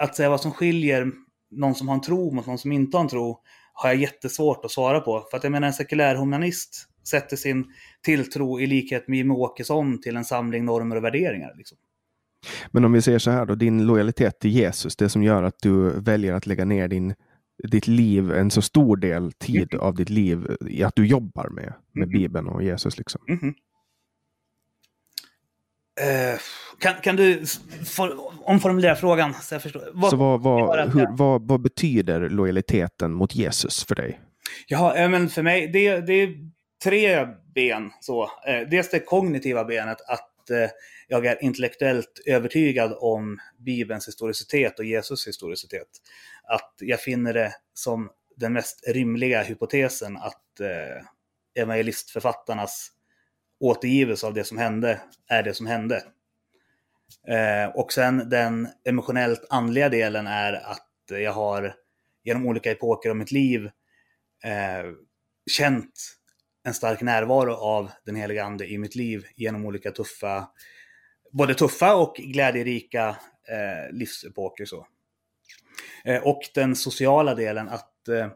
att säga vad som skiljer någon som har en tro mot någon som inte har en tro har jag jättesvårt att svara på. För att jag menar en sekulär humanist sätter sin tilltro i likhet med Jimmie Åkesson till en samling normer och värderingar. Liksom. Men om vi säger så här då, din lojalitet till Jesus, det som gör att du väljer att lägga ner din, ditt liv, en så stor del tid av ditt liv i att du jobbar med, med Mhm. Bibeln och Jesus. Liksom. Mhm. Eh, kan, kan du for, omformulera frågan så jag förstår? Vad, så vad, vad, hur, vad, vad betyder lojaliteten mot Jesus för dig? Ja, men för mig, det, det tre ben. Så. Eh, dels det kognitiva benet, att eh, jag är intellektuellt övertygad om Bibelns historicitet och Jesus historicitet. Att jag finner det som den mest rimliga hypotesen att eh, evangelistförfattarnas återgivelse av det som hände är det som hände. Eh, och sen den emotionellt andliga delen är att jag har genom olika epoker av mitt liv eh, känt en stark närvaro av den heliga ande i mitt liv genom olika tuffa, både tuffa och glädjerika eh, livsepoker. Så. Eh, och den sociala delen, att eh,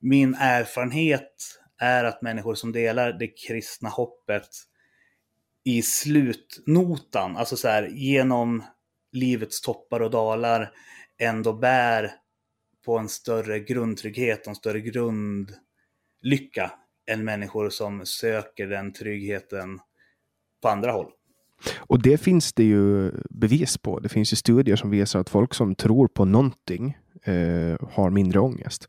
min erfarenhet är att människor som delar det kristna hoppet i slutnotan, alltså så här genom livets toppar och dalar, ändå bär på en större grundtrygghet och en större grundlycka än människor som söker den tryggheten på andra håll. Och det finns det ju bevis på. Det finns ju studier som visar att folk som tror på någonting eh, har mindre ångest.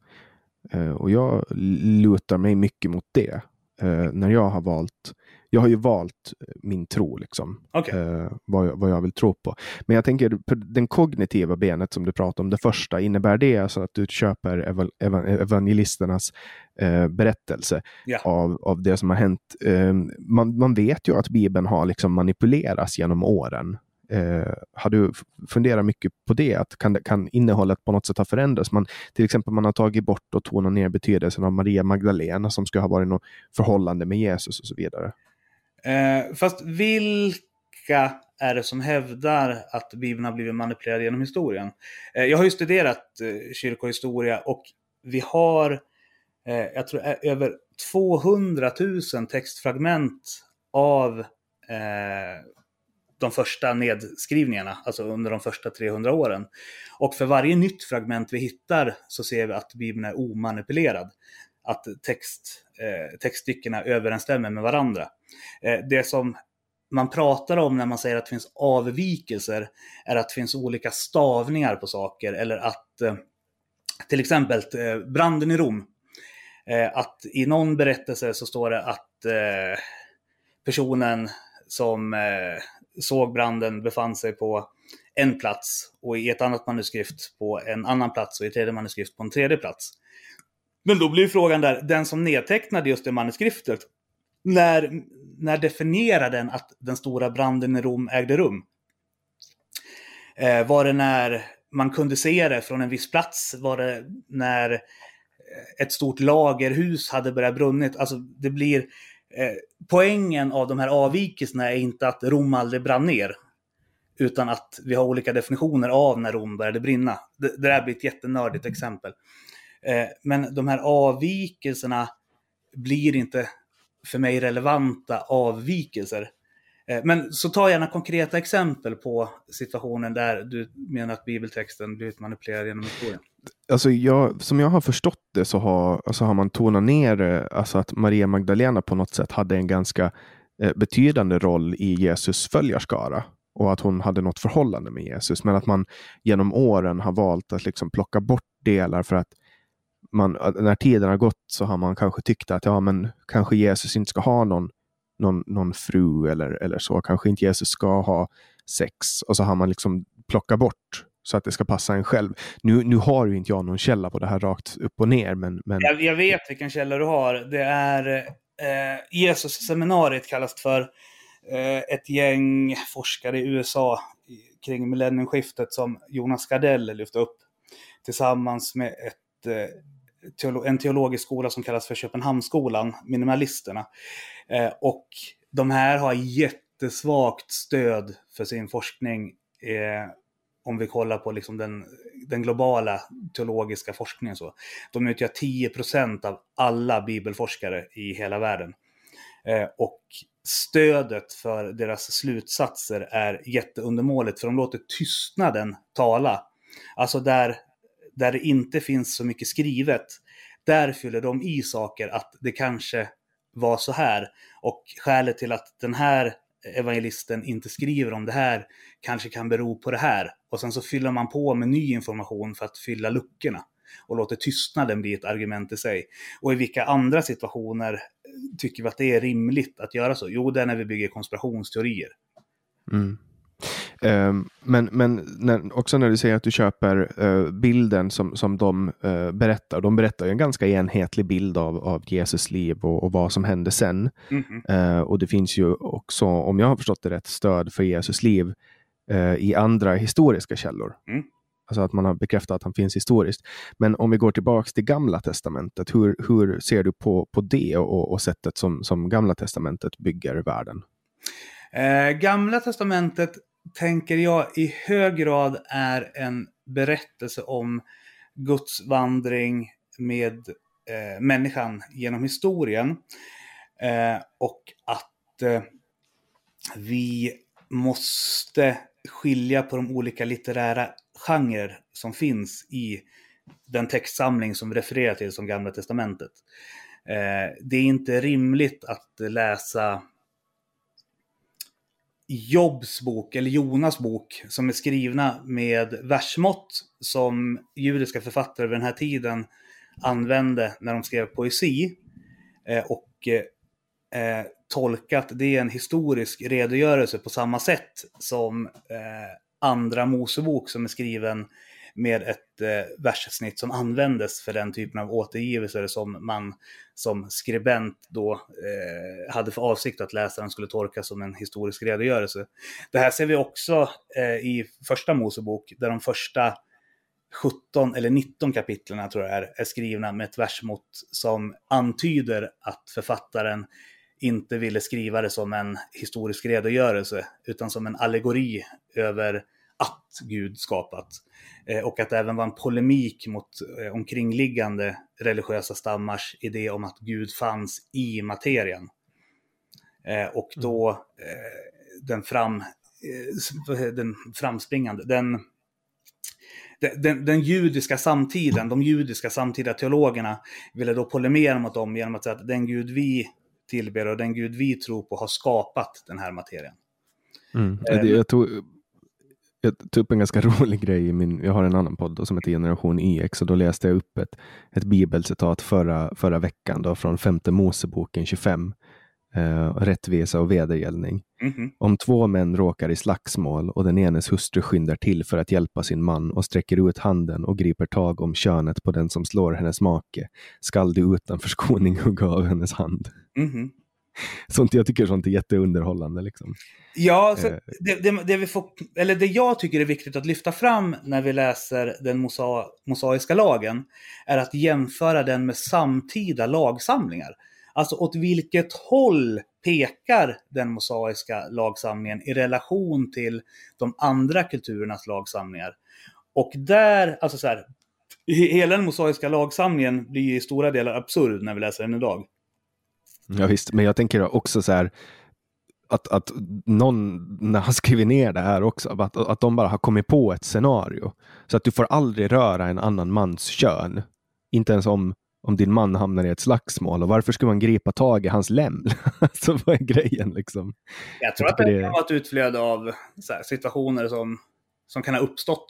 Eh, och jag lutar mig mycket mot det. Eh, när jag har valt, jag har ju valt min tro, liksom. Okej. eh, vad, jag, vad jag vill tro på. Men jag tänker, på den kognitiva benet som du pratar om, det första, innebär det alltså att du köper evan, evan, evangelisternas eh, berättelse Ja. av, av det som har hänt? Eh, man, man vet ju att Bibeln har liksom manipulerats genom åren. Eh, har du funderat mycket på det? Att kan, kan innehållet på något sätt ha förändrats? Man, till exempel man har tagit bort och tonat ner betydelsen av Maria Magdalena som ska ha varit något förhållande med Jesus och så vidare. Eh, fast vilka är det som hävdar att Bibeln har blivit manipulerad genom historien? Eh, jag har ju studerat eh, kyrkohistoria och vi har, eh, jag tror, eh, över 200 000 textfragment av eh, de första nedskrivningarna, alltså under de första 300 åren. Och för varje nytt fragment vi hittar så ser vi att Bibeln är omanipulerad. Att text, Eh, textstyckena överensstämmer med varandra. Eh, det som man pratar om när man säger att det finns avvikelser är att det finns olika stavningar på saker eller att eh, till exempel branden i Rom. Att i någon berättelse så står det att personen som såg branden befann sig på en plats och i ett annat manuskript på en annan plats och i ett tredje manuskript på en tredje plats. Men då blir frågan där, den som nedtecknade just det manuskriptet, när, när definierar den att den stora branden i Rom ägde rum? Eh, var det när man kunde se det från en viss plats? Var det när eh, ett stort lagerhus hade börjat brunnit? Alltså det blir Eh, poängen av de här avvikelserna är inte att Rom aldrig brann ner. Utan att vi har olika definitioner av när Rom började brinna. Det, det där blir ett jättenördigt exempel. Eh, men de här avvikelserna blir inte för mig relevanta avvikelser. Eh, men så ta gärna konkreta exempel på situationen där du menar att bibeltexten blivit manipulerad genom historien. Alltså jag, som jag har förstått det så har, alltså har man tonat ner eh, alltså att Maria Magdalena på något sätt hade en ganska betydande roll i Jesus följarskara och att hon hade något förhållande med Jesus. Men att man genom åren har valt att liksom plocka bort delar för att man, när tiden har gått så har man kanske tyckt att ja, men kanske Jesus inte ska ha någon någon, någon fru eller, eller så. Kanske inte Jesus ska ha sex. Och så har man liksom plockat bort så att det ska passa en själv. Nu, nu har ju inte jag någon källa på det här rakt upp och ner. Men, men... Jag, jag vet vilken källa du har. Det är eh, Jesus-seminariet kallas för eh, ett gäng forskare i USA kring millennieskiftet som Jonas Gardell lyfte upp tillsammans med ett, eh, teolo en teologisk skola som kallas för Köpenhamnsskolan, Minimalisterna. Eh, och de här har jättesvagt stöd för sin forskning eh, om vi kollar på liksom den, den globala teologiska forskningen. Så. De utgör 10% av alla bibelforskare i hela världen. Eh, och stödet för deras slutsatser är jätteundermåligt, för de låter tystnaden tala. Alltså där, där det inte finns så mycket skrivet, där fyller de i saker att det kanske var så här. Och skälet till att den här evangelisten inte skriver om det här kanske kan bero på det här. Och sen så fyller man på med ny information för att fylla luckorna och låter tystnaden bli ett argument i sig. Och i vilka andra situationer tycker vi att det är rimligt att göra så? Jo, det är när vi bygger konspirationsteorier. Mm. Ehm, men men när, också när du säger att du köper uh, bilden som, som de uh, berättar. De berättar ju en ganska enhetlig bild av, av Jesus liv och, och vad som hände sen. Mm -hmm. och det finns ju också, om jag har förstått det rätt, stöd för Jesus liv i andra historiska källor. Mm. Alltså att man har bekräftat att han finns historiskt. Men om vi går tillbaks till Gamla Testamentet, hur, hur ser du på, på det och, och sättet som, som Gamla Testamentet bygger världen? Eh, Gamla Testamentet tänker jag i hög grad är en berättelse om Guds vandring med eh, människan genom historien. Eh, och att eh, vi måste skilja på de olika litterära genrer som finns i den textsamling som refererar till som Gamla Testamentet. Eh, det är inte rimligt att läsa Jobs bok, eller Jonas bok, som är skrivna med versmått som judiska författare vid den här tiden använde när de skrev poesi. Eh, och eh, eh tolkat det är en historisk redogörelse på samma sätt som eh, andra Mosebok som är skriven med ett eh, verssnitt som användes för den typen av återgivelser som man som skribent då eh, hade för avsikt att läsaren skulle tolka som en historisk redogörelse. Det här ser vi också eh, i första Mosebok, där de första 17 eller 19 kapitlen tror jag är, är skrivna med ett versmått som antyder att författaren inte ville skriva det som en historisk redogörelse utan som en allegori över att Gud skapat. Eh, och att det även var en polemik mot eh, omkringliggande religiösa stammars idé om att Gud fanns i materien. Eh, och då den, fram, den framspringande, den, den, den, judiska samtiden, de judiska samtida teologerna ville då polemera mot dem genom att säga att den Gud vi tillber och den Gud vi tror på har skapat den här materien. Mm. Jag tog jag tog upp en ganska rolig grej i min, jag har en annan podd som heter Generation EX och då läste jag upp ett, ett bibelcitat förra, förra veckan då, från femte Moseboken 25. Eh, rättvisa och vedergällning. Mm -hmm. Om två män råkar i slagsmål och den enes hustru skyndar till för att hjälpa sin man och sträcker ut handen och griper tag om könet på den som slår hennes make, skall du utan förskoning hugga av hennes hand. Mm -hmm. Sånt, jag tycker sånt är jätteunderhållande. Liksom. Ja, så eh. det, det, det, vi får, eller det jag tycker är viktigt att lyfta fram när vi läser den mosa, mosaiska lagen är att jämföra den med samtida lagsamlingar. Alltså åt vilket håll pekar den mosaiska lagsamlingen i relation till de andra kulturernas lagsamlingar? Och där, alltså så här, hela den mosaiska lagsamlingen blir i stora delar absurd när vi läser den idag. Ja visst, men jag tänker också så här att, att någon, när han skriver ner det här också, att, att de bara har kommit på ett scenario. Så att du får aldrig röra en annan mans kön. Inte ens om, om din man hamnar i ett slagsmål. Och varför ska man gripa tag i hans lem? alltså vad är grejen liksom? Jag tror jag att det kan vara ett utflöde av här, situationer som, som kan ha uppstått.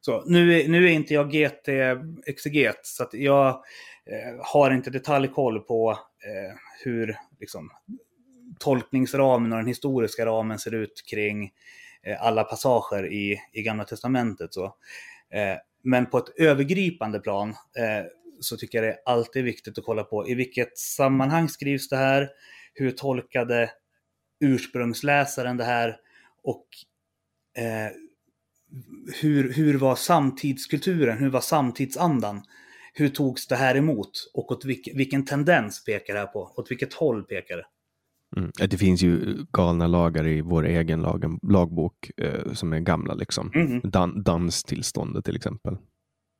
Så, nu, är, nu är inte jag GT-exeget, så att jag eh, har inte detaljkoll på eh, hur liksom, tolkningsramen och den historiska ramen ser ut kring eh, alla passager i, i Gamla Testamentet. Så. Eh, men på ett övergripande plan eh, så tycker jag det är alltid viktigt att kolla på i vilket sammanhang skrivs det här? Hur tolkade ursprungsläsaren det här? Och eh, hur, hur var samtidskulturen? Hur var samtidsandan? Hur togs det här emot? Och åt vilk, vilken tendens pekar det här på? Åt vilket håll pekar det? Mm. Det finns ju galna lagar i vår egen lag, lagbok eh, som är gamla, liksom. Mm. Dan, danstillståndet till exempel.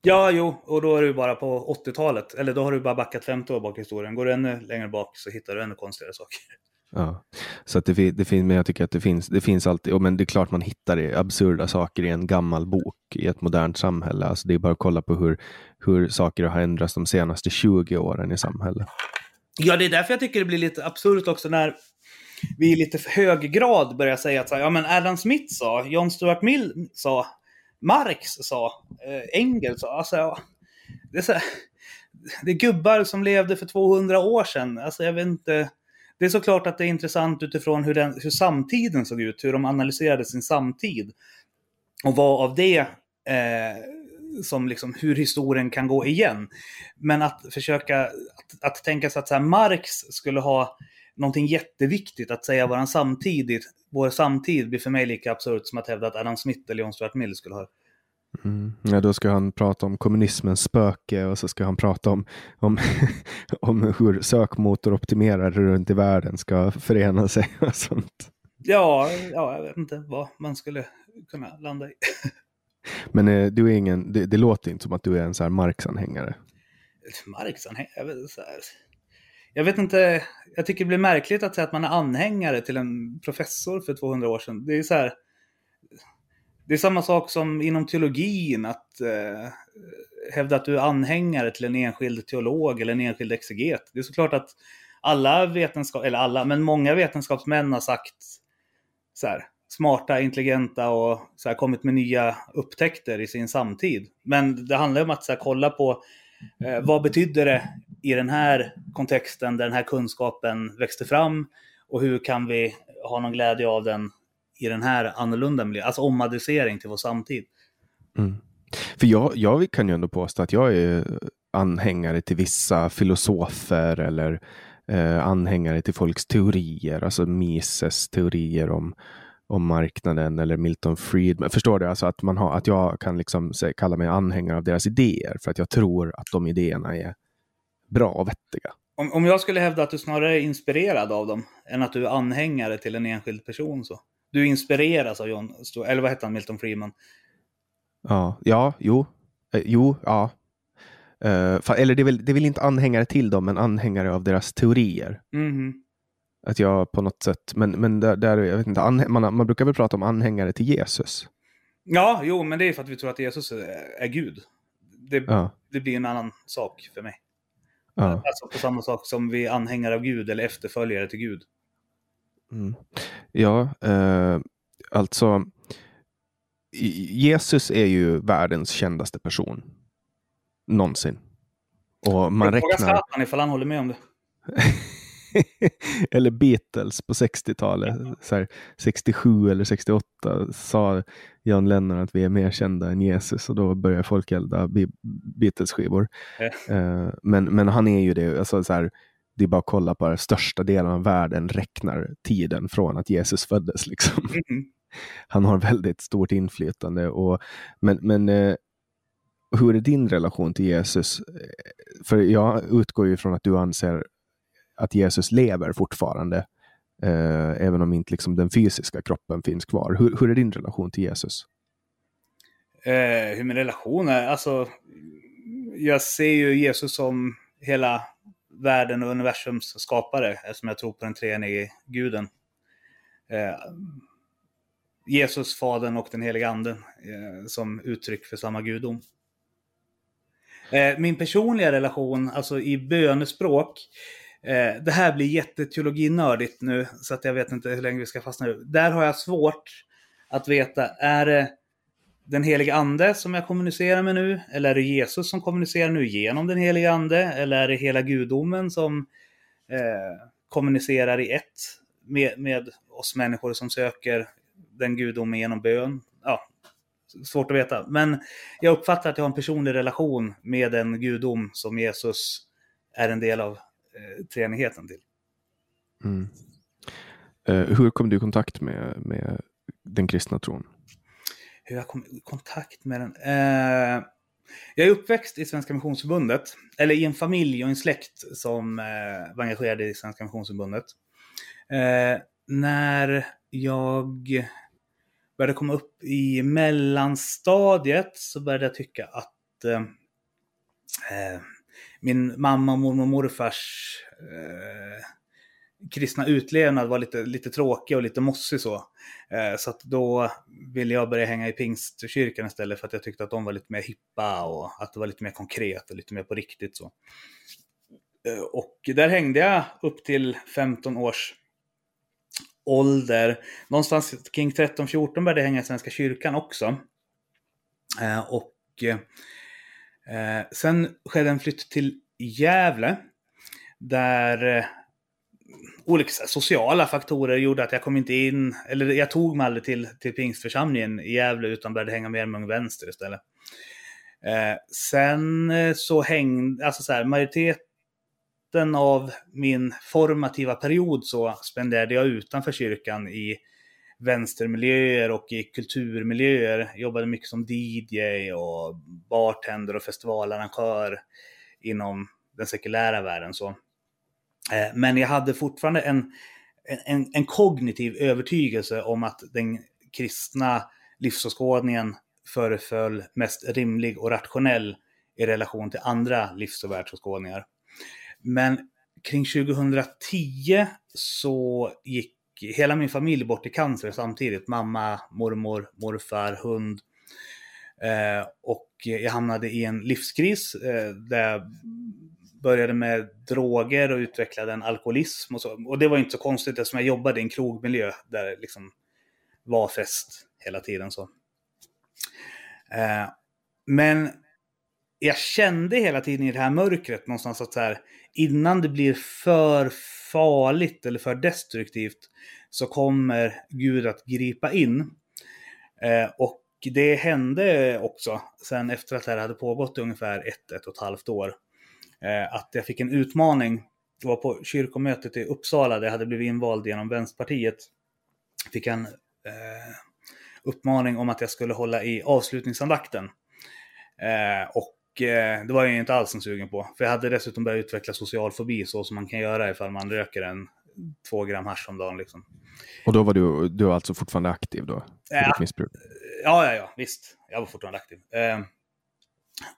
Ja, jo, och då är du bara på 80-talet. Eller då har du bara backat 50 år bak i historien. Går du ännu längre bak så hittar du ännu konstigare saker. Ja, så att det, det finns, men jag tycker att det finns, det finns alltid, men det är klart man hittar det, absurda saker i en gammal bok i ett modernt samhälle. Alltså det är bara att kolla på hur, hur saker har ändrats de senaste 20 åren i samhället. Ja, det är därför jag tycker det blir lite absurt också när vi i lite för hög grad börjar säga att ja, men Adam Smith sa, John Stuart Mill sa, Marx sa, eh, Engels sa. Alltså, ja, det, är så, det är gubbar som levde för 200 år sedan. Alltså, jag vet inte. Det är såklart att det är intressant utifrån hur, den, hur samtiden såg ut, hur de analyserade sin samtid. Och vad av det eh, som liksom hur historien kan gå igen. Men att försöka att, att tänka sig att så här, Marx skulle ha någonting jätteviktigt att säga våran samtidigt, vår samtid blir för mig lika absurt som att hävda att Adam Smith eller John Stuart Mill skulle ha Mm. Ja, då ska han prata om kommunismens spöke och så ska han prata om, om, om hur sökmotoroptimerare runt i världen ska förena sig och sånt. Ja, ja, jag vet inte vad man skulle kunna landa i. Men eh, du är ingen, det, det, låter inte som att du är en så här Marx-anhängare. Marx-anhängare? Jag vet inte, jag tycker det blir märkligt att säga att man är anhängare till en professor för 200 år sedan. Det är så här, det är samma sak som inom teologin, att eh, hävda att du är anhängare till en enskild teolog eller en enskild exeget. Det är såklart att alla vetenskap, eller alla, men många vetenskapsmän har sagt så här, smarta, intelligenta och så här, kommit med nya upptäckter i sin samtid. Men det handlar om att så här, kolla på eh, vad betyder det i den här kontexten där den här kunskapen växte fram och hur kan vi ha någon glädje av den i den här annorlunda miljön, alltså omadressering till vår samtid. Mm. För jag, jag kan ju ändå påstå att jag är anhängare till vissa filosofer eller eh, anhängare till folks teorier, alltså Mises teorier om om marknaden eller Milton Friedman. Förstår du? Alltså att, man har, att jag kan liksom kalla mig anhängare av deras idéer för att jag tror att de idéerna är bra och vettiga. Om, om jag skulle hävda att du snarare är inspirerad av dem än att du är anhängare till en enskild person så. Du inspireras av John, Sto- eller vad hette han, Milton Friedman? Ja, ja, jo, eh, jo, ja. Eh, fa- eller det är, väl, det är väl inte anhängare till dem, men anhängare av deras teorier. Mhm. Att jag på något sätt, men, men där, där jag vet inte, man, man brukar väl prata om anhängare till Jesus. Ja, jo, men det är för att vi tror att Jesus är, är Gud. Det, Ja, det blir en annan sak för mig. ja. Alltså på samma sak som vi är anhängare av Gud eller efterföljare till Gud. Mm. Ja, eh, alltså Jesus är ju världens kändaste person. Någonsin. Och man Fråga räknar... Zlatan ifall han håller med om det. eller Beatles på 60-talet. Så här, 67 eller 68 sa John Lennon att vi är mer kända än Jesus och då börjar folk elda Be- Beatles-skivor. Eh, men, men han är ju det. Alltså, så här, det är bara att kolla på det. Största delen av världen räknar tiden från att Jesus föddes. Liksom. Mhm. Han har väldigt stort inflytande. Och, men men eh, hur är din relation till Jesus? Eh, För jag utgår ju från att du anser att Jesus lever fortfarande. Eh, även om inte liksom, den fysiska kroppen finns kvar. Hur, hur är din relation till Jesus? Eh, hur min relation är? Alltså, jag ser ju Jesus som hela världen och universums skapare eftersom jag tror på den treenige guden. Eh, Jesus, Fadern och den heliga Anden eh, som uttryck för samma gudom. Eh, min personliga relation, alltså i bönespråk, eh, det här blir jätteteologinördigt nu, så att jag vet inte hur länge vi ska fastna nu. Där har jag svårt att veta, är det den heliga ande som jag kommunicerar med nu? Eller är det Jesus som kommunicerar nu genom den heliga ande? Eller är det hela gudomen som eh, kommunicerar i ett med, med oss människor som söker den gudomen genom bön? Ja, svårt att veta. Men jag uppfattar att jag har en personlig relation med den gudom som Jesus är en del av eh, treenigheten till. Mm. Eh, hur kom du i kontakt med, med den kristna tron? Hur jag kom i kontakt med den. Eh, jag är uppväxt i Svenska Missionsförbundet, eller i en familj och en släkt som eh, var engagerade i Svenska Missionsförbundet. Eh, när jag började komma upp i mellanstadiet så började jag tycka att eh, eh, min mamma, mormor och morfars eh, kristna utlevnad var lite, lite tråkig och lite mossig så. Eh, så att då ville jag börja hänga i pingstkyrkan istället för att jag tyckte att de var lite mer hippa och att det var lite mer konkret och lite mer på riktigt så. Eh, och där hängde jag upp till 15 års ålder. Någonstans kring 13-14 började jag hänga i Svenska kyrkan också. Eh, och eh, sen skedde en flytt till Gävle. Där eh, olika sociala faktorer gjorde att jag kom inte in, eller jag tog mig aldrig till, till pingstförsamlingen i Gävle utan började hänga med Ung Vänster istället. Eh, sen eh, så hängde, alltså så här, majoriteten av min formativa period så spenderade jag utanför kyrkan i vänstermiljöer och i kulturmiljöer. Jobbade mycket som DJ och bartender och festivalarrangör inom den sekulära världen. Så. Eh, Men jag hade fortfarande en, en, en kognitiv övertygelse om att den kristna livsåskådningen föreföll mest rimlig och rationell i relation till andra livs och världsåskådningar. Men kring 2010 så gick hela min familj bort i cancer samtidigt. Mamma, mormor, morfar, hund. Eh, och jag hamnade i en livskris eh, där började med droger och utvecklade en alkoholism och så. Och det var inte så konstigt eftersom jag jobbade i en krogmiljö där det liksom var fest hela tiden. så. Eh, men jag kände hela tiden i det här mörkret någonstans att så här, innan det blir för farligt eller för destruktivt så kommer Gud att gripa in. Eh, och det hände också sen efter att det här hade pågått ungefär ett, ett och ett halvt år. Eh, att jag fick en utmaning. Det var på kyrkomötet i Uppsala där jag hade blivit invald genom Vänsterpartiet. Fick en eh, uppmaning om att jag skulle hålla i avslutningsandakten. Eh, och eh, det var jag inte alls en sugen på. För jag hade dessutom börjat utveckla social fobi så som man kan göra ifall man röker en två gram hasch om dagen. Liksom. Och då var du, du var alltså fortfarande aktiv då? Ja. Ja, ja, ja, visst. Jag var fortfarande aktiv. Eh,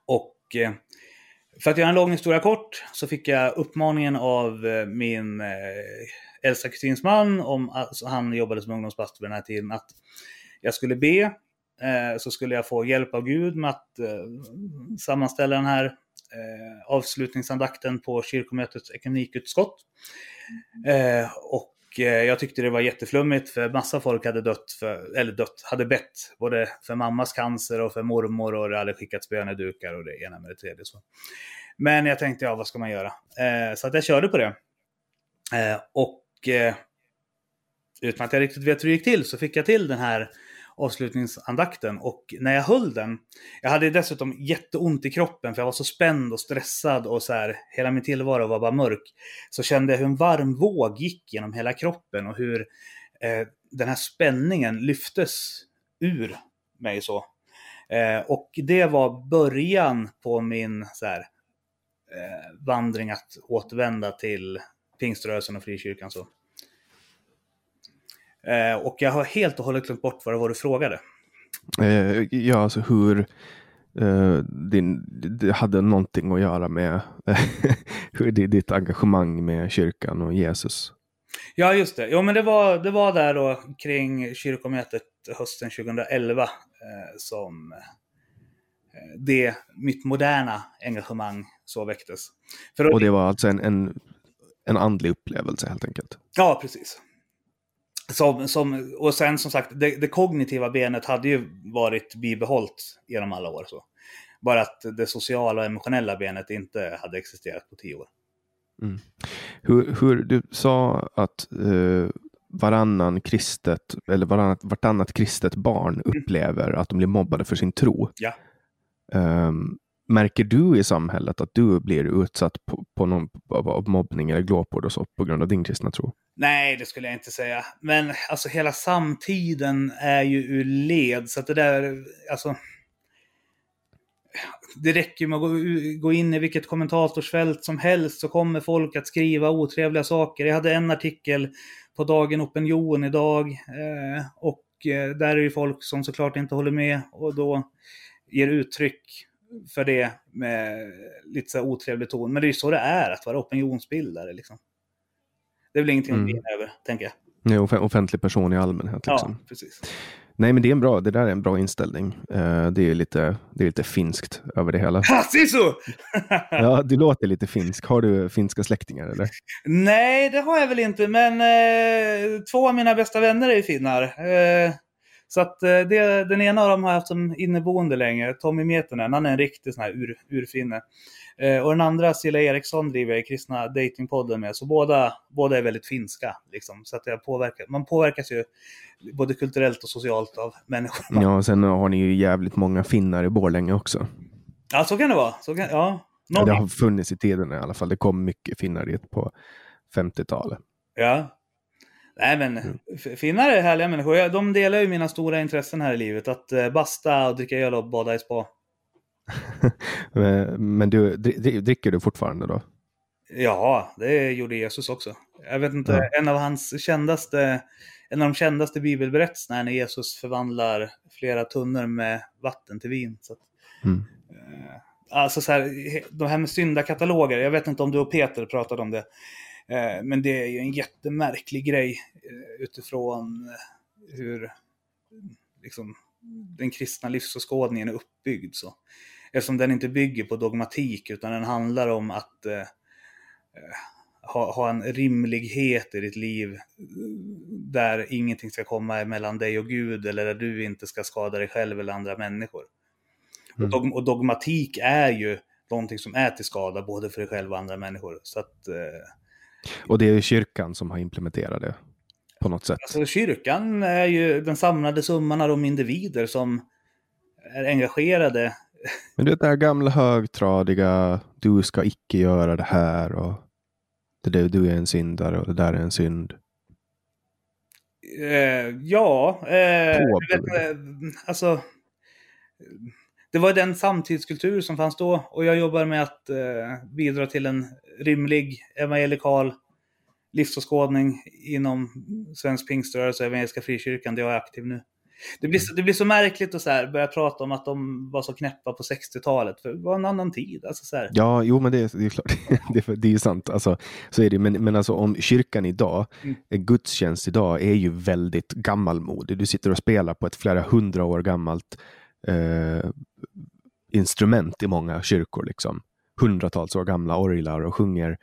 och eh, för att göra en lång historia kort så fick jag uppmaningen av eh, min eh, äldsta kusins man, om, alltså, han jobbade som ungdomspastor vid den här tiden, att jag skulle be. Eh, så skulle jag få hjälp av Gud med att eh, sammanställa den här eh, avslutningsandakten på kyrkomötets ekumenikutskott. Eh, och Eh, jag tyckte det var jätteflummigt för massa folk hade dött, för, eller dött, hade bett både för mammas cancer och för mormor och det hade skickats bönedukar och det ena med det tredje. Så. Men jag tänkte, ja vad ska man göra? Eh, så att jag körde på det. Eh, och eh, utan att jag riktigt vet hur det gick till så fick jag till den här avslutningsandakten. Och när jag höll den, jag hade dessutom jätteont i kroppen för jag var så spänd och stressad och så här, hela min tillvaro var bara mörk. Så kände jag hur en varm våg gick genom hela kroppen och hur eh, den här spänningen lyftes ur mig så. Eh, och det var början på min så här, eh, vandring att återvända till pingströrelsen och frikyrkan. Så. Eh, och jag har helt och hållet glömt bort vad det var du frågade. Eh, ja, alltså hur eh, din, det hade någonting att göra med hur ditt engagemang med kyrkan och Jesus. Ja, just det. Jo, men det var, det var där då kring kyrkomötet hösten 2011 eh, som eh, det, mitt moderna engagemang så väcktes. För Och det var alltså en, en, en andlig upplevelse helt enkelt. Ja, precis. Som, som, och sen som sagt, det, det kognitiva benet hade ju varit bibehållt genom alla år. Så. Bara att det sociala och emotionella benet inte hade existerat på tio år. Hur, hur du sa att eh, varannan kristet eller varannat, vartannat kristet barn upplever att de blir mobbade för sin tro. Ja. Ehm, märker du i samhället att du blir utsatt på, på någon, av, av mobbning eller glåpord och så på grund av din kristna tro? Nej, det skulle jag inte säga. Men alltså hela samtiden är ju ur led. Så att det där, alltså... Det räcker ju med att gå, in i vilket kommentatorsfält som helst så kommer folk att skriva otrevliga saker. Jag hade en artikel på Dagen Opinion idag eh, och eh, där är det folk som såklart inte håller med och då ger uttryck för det med lite så här otrevlig ton. Men det är ju så det är att vara opinionsbildare liksom. Det är väl ingenting att Mm. grina över, tänker jag. Nej, off- offentlig person i allmänhet. Ja, Liksom. precis. Nej, men det är en bra, det där är en bra inställning. Eh, det, är lite, det är lite finskt över det hela. Ha, Sisu! Ja, du låter lite finsk. Har du finska släktingar eller? Nej, det har jag väl inte, men eh, två av mina bästa vänner är ju finnar. Eh, så att det, den ena av dem har jag haft som inneboende länge, Tommy Mietonen. Han är en riktig sån här ur, urfinne. Eh, och den andra, Silla Eriksson, driver jag i Kristna Datingpodden med. Så båda, båda är väldigt finska. Liksom. Så att jag påverkar, man påverkas ju både kulturellt och socialt av människor. Ja, och sen har ni ju jävligt många finnar i Borlänge också. Ja, så kan det vara. Så kan, ja. Ja, det har funnits i tiden i alla fall. Det kom mycket finnar dit på 50-talet. Ja. Nej men, f- finnar är härliga människor. De delar ju mina stora intressen här i livet. Att eh, basta och dricka öl och bada i spa. Men du, dri- dri- dricker du fortfarande då? Ja, det gjorde Jesus också. Jag vet inte, Ja. en av hans kändaste, en av de kändaste bibelberättelserna är när Jesus förvandlar flera tunnor med vatten till vin. Så att, Mm. eh, alltså så här, de här med syndakataloger, jag vet inte om du och Peter pratade om det. Eh, men det är ju en jättemärklig grej eh, utifrån hur liksom, den kristna livsåskådningen är uppbyggd. Så. Eftersom den inte bygger på dogmatik utan den handlar om att eh, ha, ha en rimlighet i ditt liv eh, där ingenting ska komma mellan dig och Gud eller där du inte ska skada dig själv eller andra människor. Mm. Och, dog, och dogmatik är ju någonting som är till skada både för dig själv och andra människor. Så att, eh, Och det är ju kyrkan som har implementerat det på något sätt. alltså, kyrkan är ju den samlade summan av de individer som är engagerade. Men du vet det här gamla högtradiga, du ska icke göra det här och det där, du är en syndare och det där är en synd. Eh, ja, eh, jag vet, inte, alltså. det var den samtidskultur som fanns då och jag jobbar med att eh, bidra till en rimlig evangelikal livsåskådning inom svensk pingströrelse och evangeliska frikyrkan där jag är aktiv nu. Det blir, så, det blir så märkligt att så här börja prata om att de var så knäppa på 60-talet, för det var en annan tid. Alltså så här. Ja, jo, men det, är- det är klart. det, är- det är sant. Alltså, så är det. Men, men alltså om kyrkan idag, Mm. en gudstjänst idag är ju väldigt gammalmodig. Du sitter och spelar på ett flera hundra år gammalt eh, instrument i många kyrkor. Liksom. Hundratals år gamla orglar och sjunger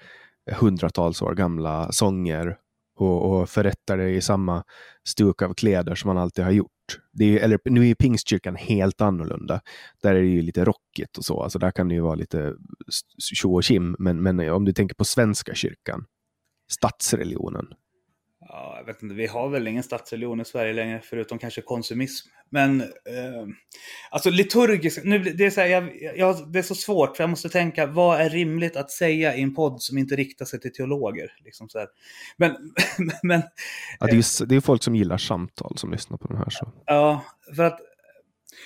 hundratals år gamla sånger och, och förrättar det i samma stuk av kläder som man alltid har gjort. Det är, ju- eller, nu är ju pingstkyrkan helt annorlunda. Där är det ju lite rockigt och så. Alltså där kan det ju vara lite tjo och kim. Men, men om du tänker på svenska kyrkan, statsreligionen. Jag vet inte, vi har väl ingen statsreligion i Sverige längre, förutom kanske konsumism. Men eh, alltså liturgiskt, nu, det, är så här, jag, jag, det är så svårt, för jag måste tänka, vad är rimligt att säga i en podd som inte riktar sig till teologer? Liksom så här. Men, men Ja, det, är, det är folk som gillar samtal som lyssnar på de här. Så. Ja, för att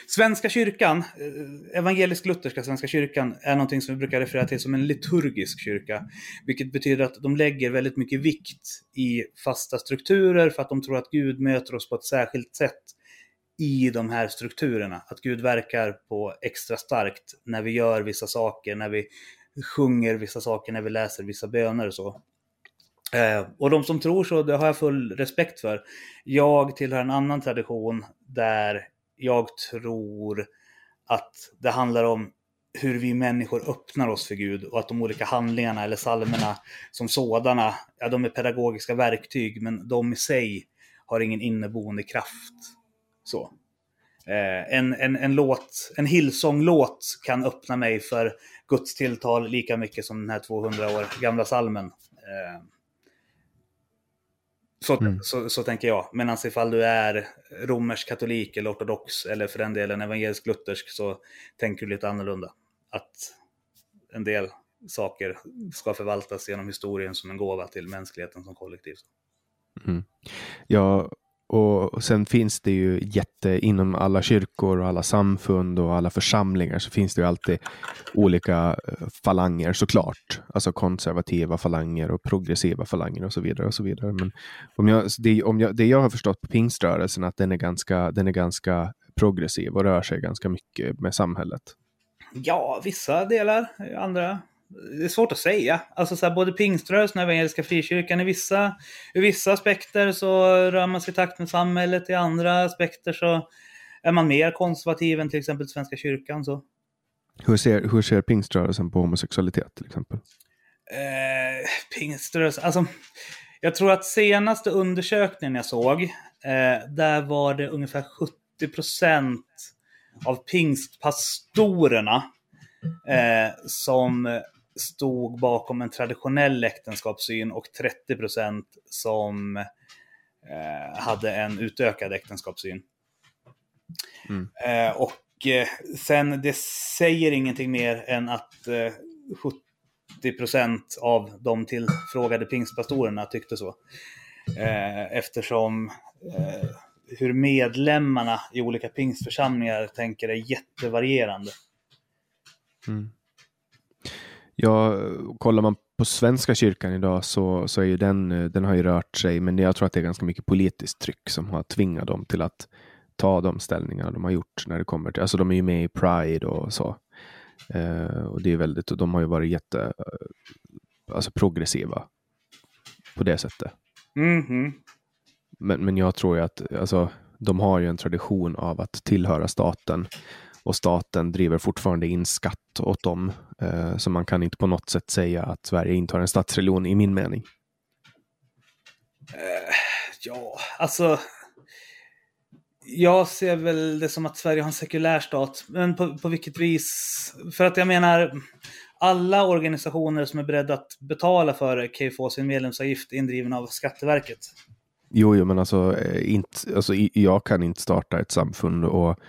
Svenska kyrkan, eh, evangelisk-lutherska Svenska kyrkan, är någonting som vi brukar referera till som en liturgisk kyrka. Vilket betyder att de lägger väldigt mycket vikt i fasta strukturer för att de tror att Gud möter oss på ett särskilt sätt i de här strukturerna. Att Gud verkar på extra starkt när vi gör vissa saker, när vi sjunger vissa saker, när vi läser vissa böner och så. Eh, och de som tror så, det har jag full respekt för. Jag tillhör en annan tradition där jag tror att det handlar om hur vi människor öppnar oss för Gud och att de olika handlingarna eller salmerna som sådana, ja de är pedagogiska verktyg men de i sig har ingen inneboende kraft. Så. Eh, en, en, en låt, en Hillsong-låt kan öppna mig för Guds tilltal lika mycket som den här 200 år gamla salmen. Eh, så, Mm. så, så tänker jag. Medan ifall du är romersk katolik eller ortodox eller för den delen evangelisk-luthersk så tänker du lite annorlunda. Att en del saker ska förvaltas genom historien som en gåva till mänskligheten som kollektiv. Mm. Ja, och sen finns det ju jätte, inom alla kyrkor och alla samfund och alla församlingar så finns det ju alltid olika eh, falanger såklart. Alltså konservativa falanger och progressiva falanger och så vidare. och så vidare. Men om jag, det, om jag, det jag har förstått på pingströrelsen att den är, ganska, den är ganska progressiv och rör sig ganska mycket med samhället. Ja, vissa delar, andra. Det är svårt att säga. Alltså så här, både pingströrelsen och evangeliska frikyrkan, i vissa, i vissa aspekter så rör man sig i takt med samhället, i andra aspekter så är man mer konservativ än till exempel Svenska kyrkan. Så. Hur ser, hur ser pingströrelsen på homosexualitet till exempel? Eh, pingströrelsen, alltså jag tror att senaste undersökningen jag såg, eh, där var det ungefär 70 procent av pingstpastorerna eh, som stod bakom en traditionell äktenskapssyn och 30 procent som eh, hade en utökad äktenskapssyn. Mm. Eh, och eh, sen, det säger ingenting mer än att eh, 70 procent av de tillfrågade pingstpastorerna tyckte så. Eh, eftersom eh, hur medlemmarna i olika pingstförsamlingar tänker är jättevarierande. Mm. Ja, kollar man på Svenska kyrkan idag så, så är ju den, eh, den har ju rört sig, men jag tror att det är ganska mycket politiskt tryck som har tvingat dem till att ta de ställningar de har gjort när det kommer till, alltså de är ju med i Pride och så. Eh, och det är väldigt, och de har ju varit jätte, eh, alltså progressiva på det sättet. Mhm. Men, men jag tror ju att alltså, de har ju en tradition av att tillhöra staten och staten driver fortfarande in skatt åt dem. Eh, så man kan inte på något sätt säga att Sverige inte har en statsreligion i min mening. Ja, alltså. Jag ser väl det som att Sverige har en sekulär stat. Men på, på vilket vis? För att jag menar, alla organisationer som är beredda att betala för det kan ju få sin medlemsavgift indriven av Skatteverket. Jo, jo men alltså, eh, inte, alltså jag kan inte starta ett samfund och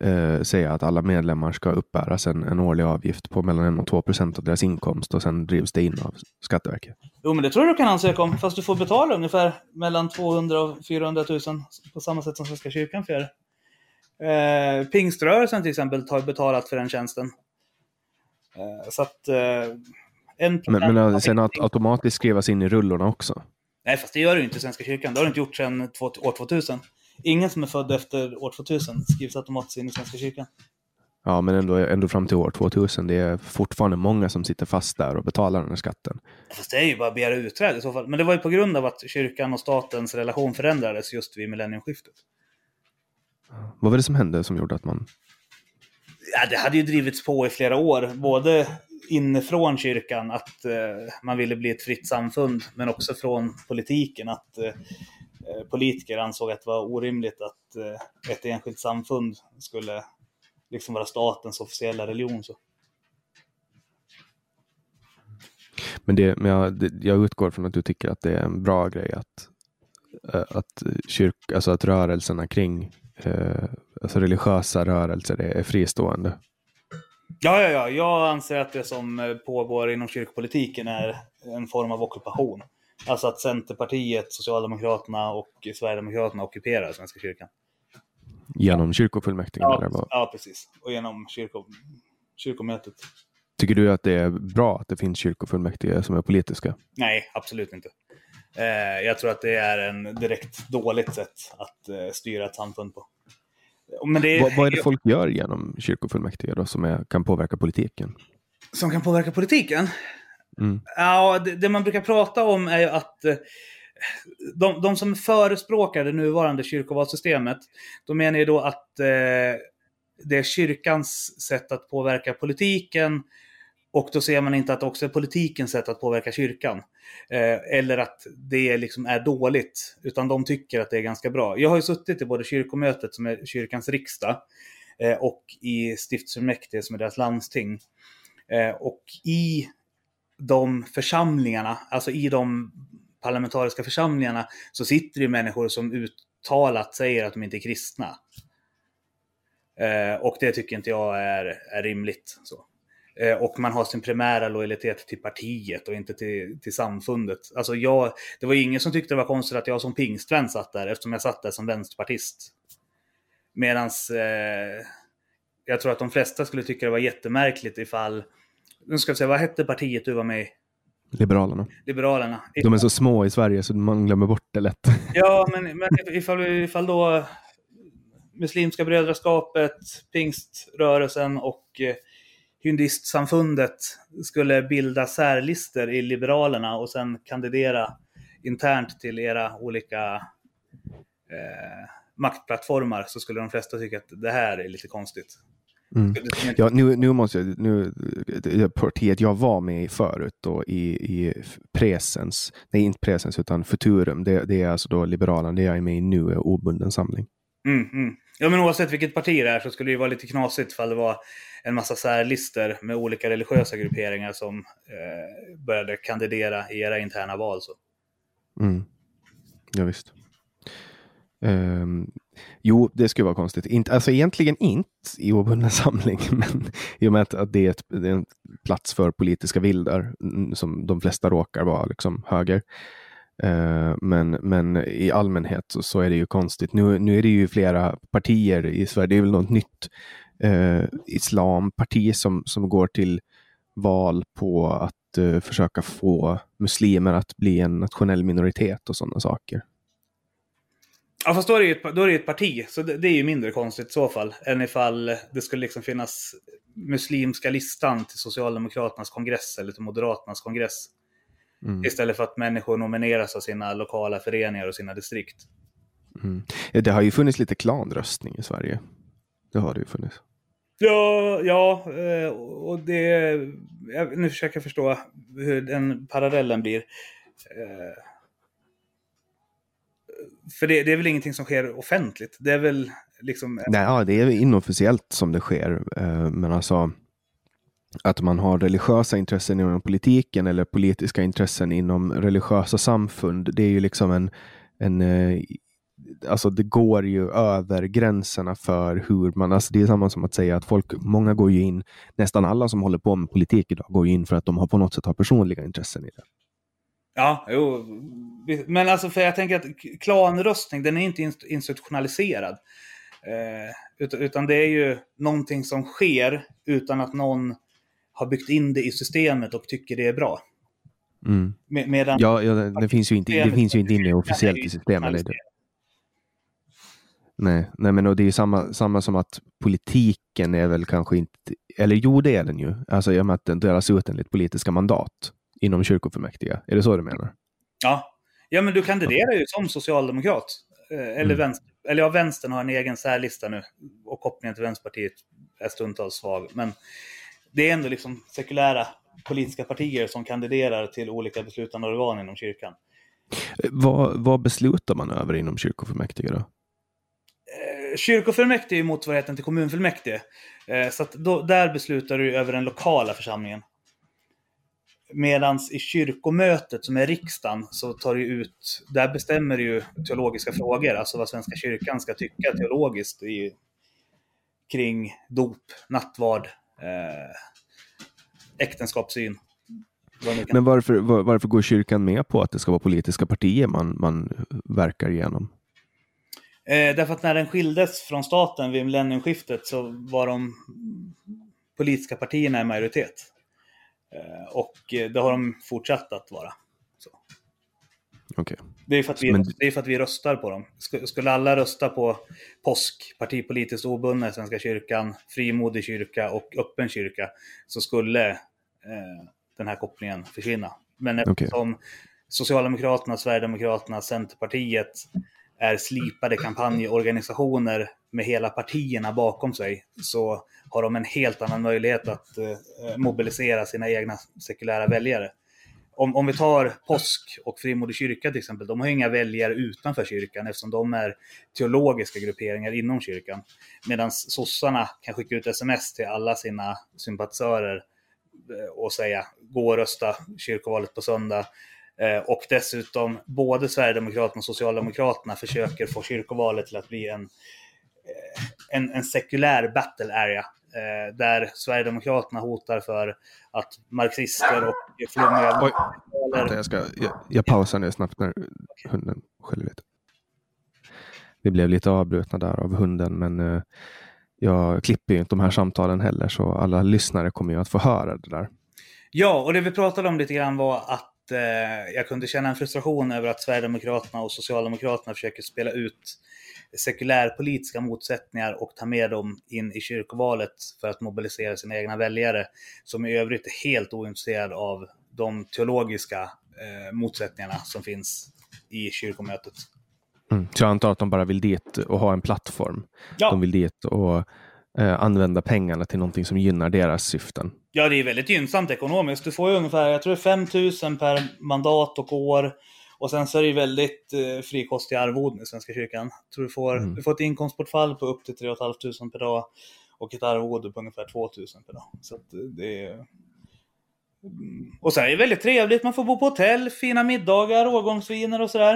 eh, säga att alla medlemmar ska uppbäras en, en årlig avgift på mellan 1 och 2 procent av deras inkomst och sen drivs det in av Skatteverket. Jo, men det tror jag du kan ansöka om. Fast du får betala ungefär mellan 200 och 400 000 på samma sätt som Svenska kyrkan får göra. Eh, Pingströrelsen till exempel har betalat för den tjänsten. Eh, så att... Eh, en Men, men sen att automatiskt skrivas in i rullorna också? Nej, fast det gör ju inte i Svenska kyrkan. Det har det inte gjort sedan år 2000. Ingen som är född efter år 2000 skrivs automatiskt in i Svenska kyrkan. Ja, men ändå, ändå fram till år 2000. Det är fortfarande många som sitter fast där och betalar den här skatten. Fast det är ju bara att begära utträde i så fall. Men det var ju på grund av att kyrkan och statens relation förändrades just vid millenniumskiftet. Vad var det som hände som gjorde att man... Ja, det hade ju drivits på i flera år, både inifrån kyrkan att eh, man ville bli ett fritt samfund, men också från politiken att eh, politiker ansåg att det var orimligt att eh, ett enskilt samfund skulle liksom vara statens officiella religion. Så. Men, det, men jag, jag utgår från att du tycker att det är en bra grej att, eh, att, kyrk, alltså att rörelserna kring eh, alltså religiösa rörelser är, är fristående. Ja, ja, ja, jag anser att det som eh, pågår inom kyrkopolitiken är en form av ockupation. Alltså att Centerpartiet, Socialdemokraterna och Sverigedemokraterna ockuperar Svenska kyrkan. Genom kyrkofullmäktige? Ja, eller vad? ja precis. Och genom kyrko, kyrkomötet. Tycker du att det är bra att det finns kyrkofullmäktige som är politiska? Nej, absolut inte. Eh, jag tror att det är en direkt dåligt sätt att eh, styra ett samfund på. Men det Vad, vad är det folk gör genom kyrkofullmäktige då, som är, kan påverka politiken? som kan påverka politiken? Mm. Ja, det, det man brukar prata om är ju att eh, de, de som förespråkar det nuvarande kyrkovalssystemet, de menar ju då att eh, det är kyrkans sätt att påverka politiken och då ser man inte att det också är politikens sätt att påverka kyrkan. Eh, eller att det liksom är dåligt, utan de tycker att det är ganska bra. Jag har ju suttit i både kyrkomötet, som är kyrkans riksdag, eh, och i stiftsfullmäktige, som är deras landsting. Eh, och i de församlingarna, alltså i de parlamentariska församlingarna, så sitter det människor som uttalat säger att de inte är kristna. Eh, och det tycker inte jag är, är rimligt. Så. Eh, och man har sin primära lojalitet till partiet och inte till, till samfundet. Alltså jag, det var ingen som tyckte det var konstigt att jag som pingstvän satt där, eftersom jag satt där som vänsterpartist. Medans eh, jag tror att de flesta skulle tycka det var jättemärkligt ifall, nu ska vi se, vad hette partiet du var med i? Liberalerna. Liberalerna. De är så små i Sverige så man glömmer bort det lätt. Ja, men, men ifall, ifall då Muslimska brödraskapet, pingströrelsen och eh, Hyndistsamfundet skulle bilda särlister i Liberalerna och sen kandidera internt till era olika eh, maktplattformar så skulle de flesta tycka att det här är lite konstigt. Mm. Ja, nu, nu måste jag, nu, det partiet jag var med i förut då i, i presens, nej inte presens utan futurum, det, det är alltså då Liberalerna, det jag är med i nu är obunden samling. Mm, mm. Ja, men oavsett vilket parti det är så skulle det ju vara lite knasigt ifall det var en massa särlister med olika religiösa grupperingar som eh, började kandidera i era interna val. Så. Mm. Ja, visst. Ehm, jo, det skulle vara konstigt. Inte, alltså egentligen inte i obunden samling, men i och med att, att det, är ett, det är en plats för politiska vildar som de flesta råkar vara liksom höger. Eh, men, men i allmänhet så, så är det ju konstigt. Nu, nu är det ju flera partier i Sverige. Det är väl något nytt eh, islamparti som, som går till val på att eh, försöka få muslimer att bli en nationell minoritet och sådana saker. Ja, fast då är det ju ett, då är det ett parti, så det, det är ju mindre konstigt i så fall. Än ifall det skulle liksom finnas muslimska listan till Socialdemokraternas kongress eller till Moderaternas kongress. Mm. Istället för att människor nomineras av sina lokala föreningar och sina distrikt. Mm. Eh, Det har ju funnits lite klanröstning i Sverige. Det har det ju funnits. Ja, ja, eh, och det... Jag, nu försöker jag förstå hur den parallellen blir. För det, det är väl ingenting som sker offentligt? Det är väl liksom... Nej, ja, det är inofficiellt som det sker. Eh, men alltså att man har religiösa intressen inom politiken eller politiska intressen inom religiösa samfund. Det är ju liksom en, en eh, alltså det går ju över gränserna för hur man, alltså det är samma som att säga att folk, många går ju in, nästan alla som håller på med politik idag går ju in för att de har på något sätt har personliga intressen i det. Ja, jo. Men alltså för jag tänker att klanröstning, den är inte inst- institutionaliserad. Eh, utan, det är ju någonting som sker utan att någon har byggt in det i systemet och tycker det är bra. Mm. Med, medan Ja, ja det, finns ju inte, det finns ju inte inne officiellt i systemet. Nej, nej, men och det är samma, samma som att politiken är väl kanske inte, eller jo det är den ju, alltså i och med att den delas ut enligt politiska mandat inom kyrkofullmäktige. Är det så du menar? Ja. ja, men du kandiderar ju som socialdemokrat. Eh, Eller, Mm. vänster, eller ja, vänstern har en egen särlista nu. Och kopplingen till Vänsterpartiet är stundtals svag. Men det är ändå liksom sekulära politiska partier som kandiderar till olika beslutande organ inom kyrkan. Eh, Vad, vad beslutar man över inom kyrkofullmäktige då? Eh, Kyrkofullmäktige är motsvarigheten till kommunfullmäktige. Så då, där beslutar du över den lokala församlingen. Medans i kyrkomötet som är riksdagen så tar du ut, där bestämmer du ju teologiska frågor, alltså vad Svenska kyrkan ska tycka teologiskt i, kring dop, nattvard, eh, äktenskapssyn. Det Men varför, var, varför går kyrkan med på att det ska vara politiska partier man, man verkar igenom? Eh, därför att när den skildes från staten vid millenniumskiftet så var de politiska partierna i majoritet. Eh, och eh, det har de fortsatt att vara. Okej. Det, är för att vi, Men- det är för att vi röstar på dem. Sk- Skulle alla rösta på påsk, partipolitiskt obundna Svenska kyrkan, frimodig kyrka och öppen kyrka, så skulle eh, den här kopplingen försvinna. Men eftersom Socialdemokraterna, Sverigedemokraterna, Centerpartiet är slipade kampanjorganisationer med hela partierna bakom sig så har de en helt annan möjlighet att eh, mobilisera sina egna sekulära väljare. Om, om vi tar påsk och frimodig kyrka till exempel, de har ju inga väljare utanför kyrkan eftersom de är teologiska grupperingar inom kyrkan. Medan sossarna kan skicka ut sms till alla sina sympatisörer eh, och säga gå och rösta kyrkovalet på söndag. Eh, Och dessutom både Sverigedemokraterna och Socialdemokraterna försöker få kyrkovalet till att bli en, eh, en, en sekulär battle area. eh, Där Sverigedemokraterna hotar för att marxister och flummiga... Oj. Vänta, jag, ska, jag, jag pausar nu snabbt när hunden skäller lite. Vi blev lite avbrutna där av hunden, men jag klipper ju inte de här samtalen heller, så alla lyssnare kommer ju att få höra det där. Ja, och det vi pratade om lite grann var att eh, jag kunde känna en frustration över att Sverigedemokraterna och Socialdemokraterna försöker spela ut sekulärpolitiska motsättningar och ta med dem in i kyrkovalet för att mobilisera sina egna väljare, som i övrigt är helt ointresserade av de teologiska eh, motsättningarna som finns i kyrkomötet. Mm. Så jag antar att de bara vill dit och ha en plattform. Ja. De vill dit och eh, använda pengarna till någonting som gynnar deras syften. Ja, det är väldigt gynnsamt ekonomiskt. Du får ju ungefär, jag tror det är 5 000 per mandat och år. Och sen så är det ju väldigt eh, frikostiga arvoden i Svenska kyrkan. Jag tror du får, Mm. du får ett inkomstbortfall på upp till 3 500 per dag och ett arvode på ungefär 2 000 per dag. Så eh, det är... Mm. Och sen är det väldigt trevligt. Man får bo på hotell, fina middagar, årgångsviner och sådär.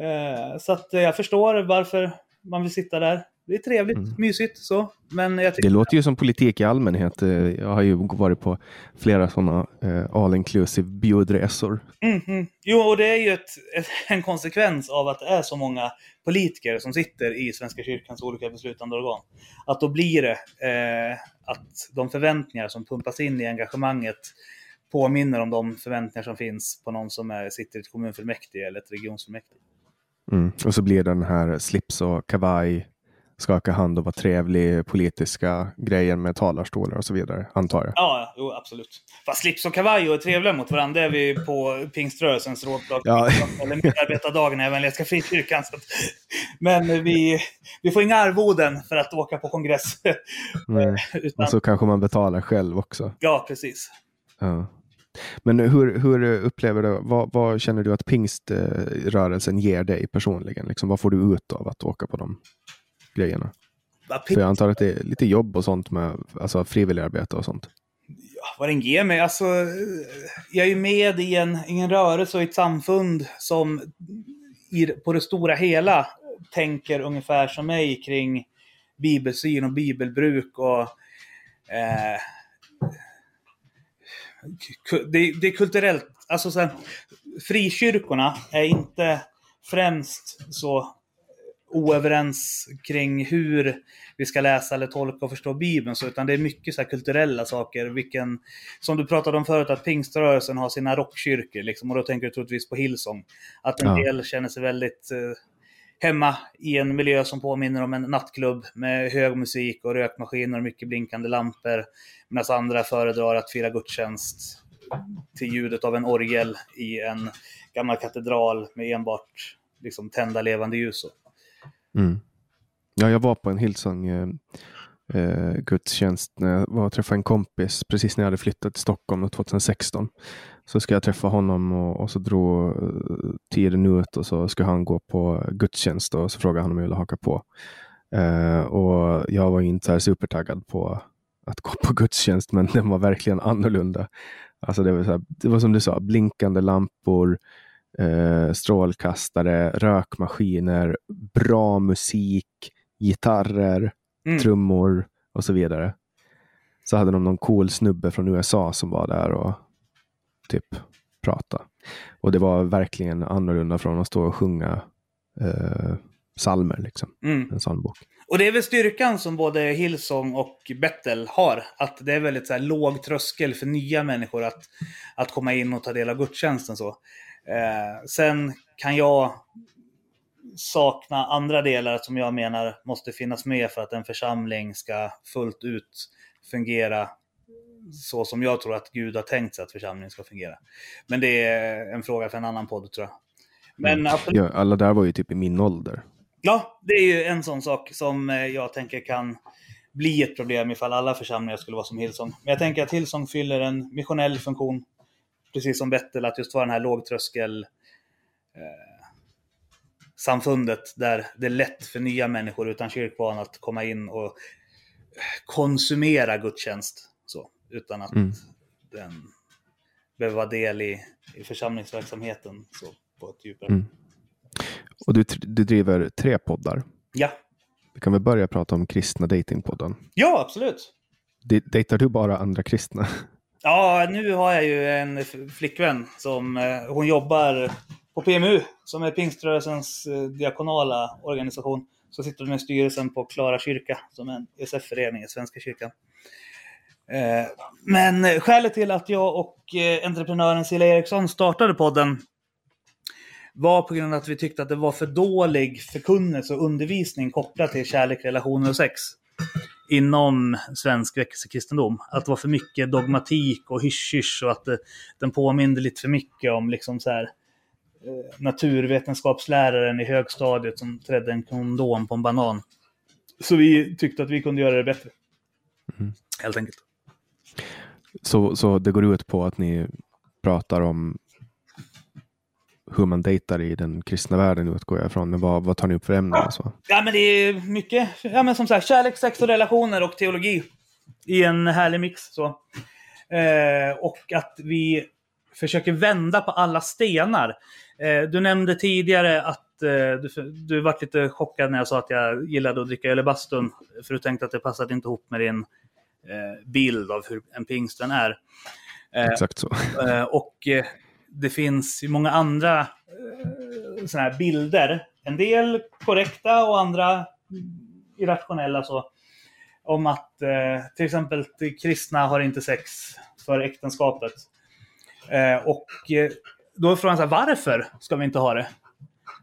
Eh, så att eh, jag förstår varför man vill sitta där. Det är trevligt, Mm. mysigt så. Men jag tycker... Det låter ju som politik i allmänhet. Eh, Jag har ju varit på flera sådana eh, all inclusive bjudresor. Mhm. Jo, och det är ju ett, ett, en konsekvens av att det är så många politiker som sitter i Svenska kyrkans olika beslutande organ. Att då blir det eh, att de förväntningar som pumpas in i engagemanget påminner om de förväntningar som finns på någon som är, sitter i ett kommunfullmäktige eller ett regionsfullmäktige. Mm. Och så blir det den här slips och kavaj, skaka hand och vara trevlig, politiska grejer med talarstolar och så vidare, antar jag. Ja, jo, absolut. Fast slips och kavaj och är trevliga mot varandra, det är vi på pingströrelsens rådslag. Ja. Eller medarbetardagen i Evangeliska Frikyrkan. Att- Men vi, vi får inga arvoden för att åka på kongress. Mm. Utan, Och så kanske man betalar själv också. Ja, precis. Ja. Men hur, hur upplever du, vad, vad känner du att pingströrelsen ger dig personligen? Liksom, vad får du ut av att åka på de grejerna? För jag antar att det är lite jobb och sånt med alltså, frivilligarbete och sånt. vad den ger mig. Alltså, jag är ju med i en, i en rörelse och i ett samfund som i, på det stora hela tänker ungefär som mig kring bibelsyn och bibelbruk och eh, det, det är kulturellt. Alltså så här, frikyrkorna är inte främst så oöverens kring hur vi ska läsa eller tolka och förstå Bibeln. Så, utan det är mycket så här kulturella saker. Vilken, som du pratade om förut, att pingströrelsen har sina rockkyrkor. Liksom, och då tänker du troligtvis på Hillsong. Att en Ja. del känner sig väldigt eh, hemma i en miljö som påminner om en nattklubb med hög musik och rökmaskiner och mycket blinkande lampor. Medan andra föredrar att fira gudstjänst till ljudet av en orgel i en gammal katedral med enbart liksom, tända levande ljus. Mm. Ja, jag var på en Hillsong eh, eh, gudstjänst när jag var och träffade en kompis precis när jag hade flyttat till Stockholm 2016. Så ska jag träffa honom och, och så drog eh, tiden ut och så skulle han gå på gudstjänst och så frågade han om jag ville haka på. Eh, och jag var inte så här supertaggad på att gå på gudstjänst, men den var verkligen annorlunda. Alltså det, var så här, det var som du sa, blinkande lampor, eh, strålkastare, rökmaskiner, bra musik, gitarrer, Mm. trummor och så vidare. Så hade de någon cool snubbe från USA som var där och typ prata. Och det var verkligen annorlunda från att stå och sjunga eh, salmer liksom. Mm. En sån bok. Och det är väl styrkan som både Hillsong och Bettel har. Att det är väldigt så här, låg tröskel för nya människor att, att komma in och ta del av gudstjänsten. Så. Eh, sen kan jag sakna andra delar som jag menar måste finnas med för att en församling ska fullt ut fungera så som jag tror att Gud har tänkt sig att församlingen ska fungera. Men det är en fråga för en annan podd tror jag. Men Mm. Ja, alla där var ju typ i min ålder. Ja, det är ju en sån sak som eh, jag tänker kan bli ett problem ifall alla församlingar skulle vara som Hillsong. Men jag tänker att Hillsong fyller en missionell funktion, precis som Bettel, att just vara den här lågtröskel eh, samfundet där det är lätt för nya människor utan kyrkvana att komma in och konsumera gudstjänst. Så, utan att Mm. den behöver vara del i, i församlingsverksamheten så, på ett djupare. Mm. Och du, du driver tre poddar. Ja. Vi kan väl börja prata om kristna datingpodden. ja, absolut. D- Dejtar du bara andra kristna? Ja, nu har jag ju en flickvän som eh, hon jobbar på PMU som är pingströrelsens eh, diakonala organisation. Så sitter hon i styrelsen på Klara kyrka som är en ESF-förening i Svenska kyrkan. Eh, men skälet till att jag och entreprenören Cilla Eriksson startade podden var på grund av att vi tyckte att det var för dålig förkunnelse och undervisning kopplat till kärlek, relationer och sex inom svensk väckelsekristendom. Att det var för mycket dogmatik och hysch-hysch och att det, den påminde lite för mycket om liksom så här, eh, naturvetenskapsläraren i högstadiet som trädde en kondom på en banan. Så vi tyckte att vi kunde göra det bättre. Mm. Helt enkelt. Så, så det går ut på att ni pratar om hur man dejtar i den kristna världen utgår jag ifrån. Men vad, vad tar ni upp för ämnen? och Så? Ja, men det är mycket, ja men som sagt, kärlek, sex och relationer och teologi i en härlig mix. Så. Eh, och att vi försöker vända på alla stenar. Eh, du nämnde tidigare att eh, du, du var lite chockad när jag sa att jag gillade att dricka öl i bastun. För du tänkte att det passade inte ihop med din eh, bild av hur en pingsten är. Eh, Exakt så. Eh, och det finns ju många andra eh, såna här bilder. En del korrekta och andra irrationella. Så, om att eh, till exempel kristna har inte sex för äktenskapet. Eh, och eh, då är frågan så här, varför ska vi inte ha det?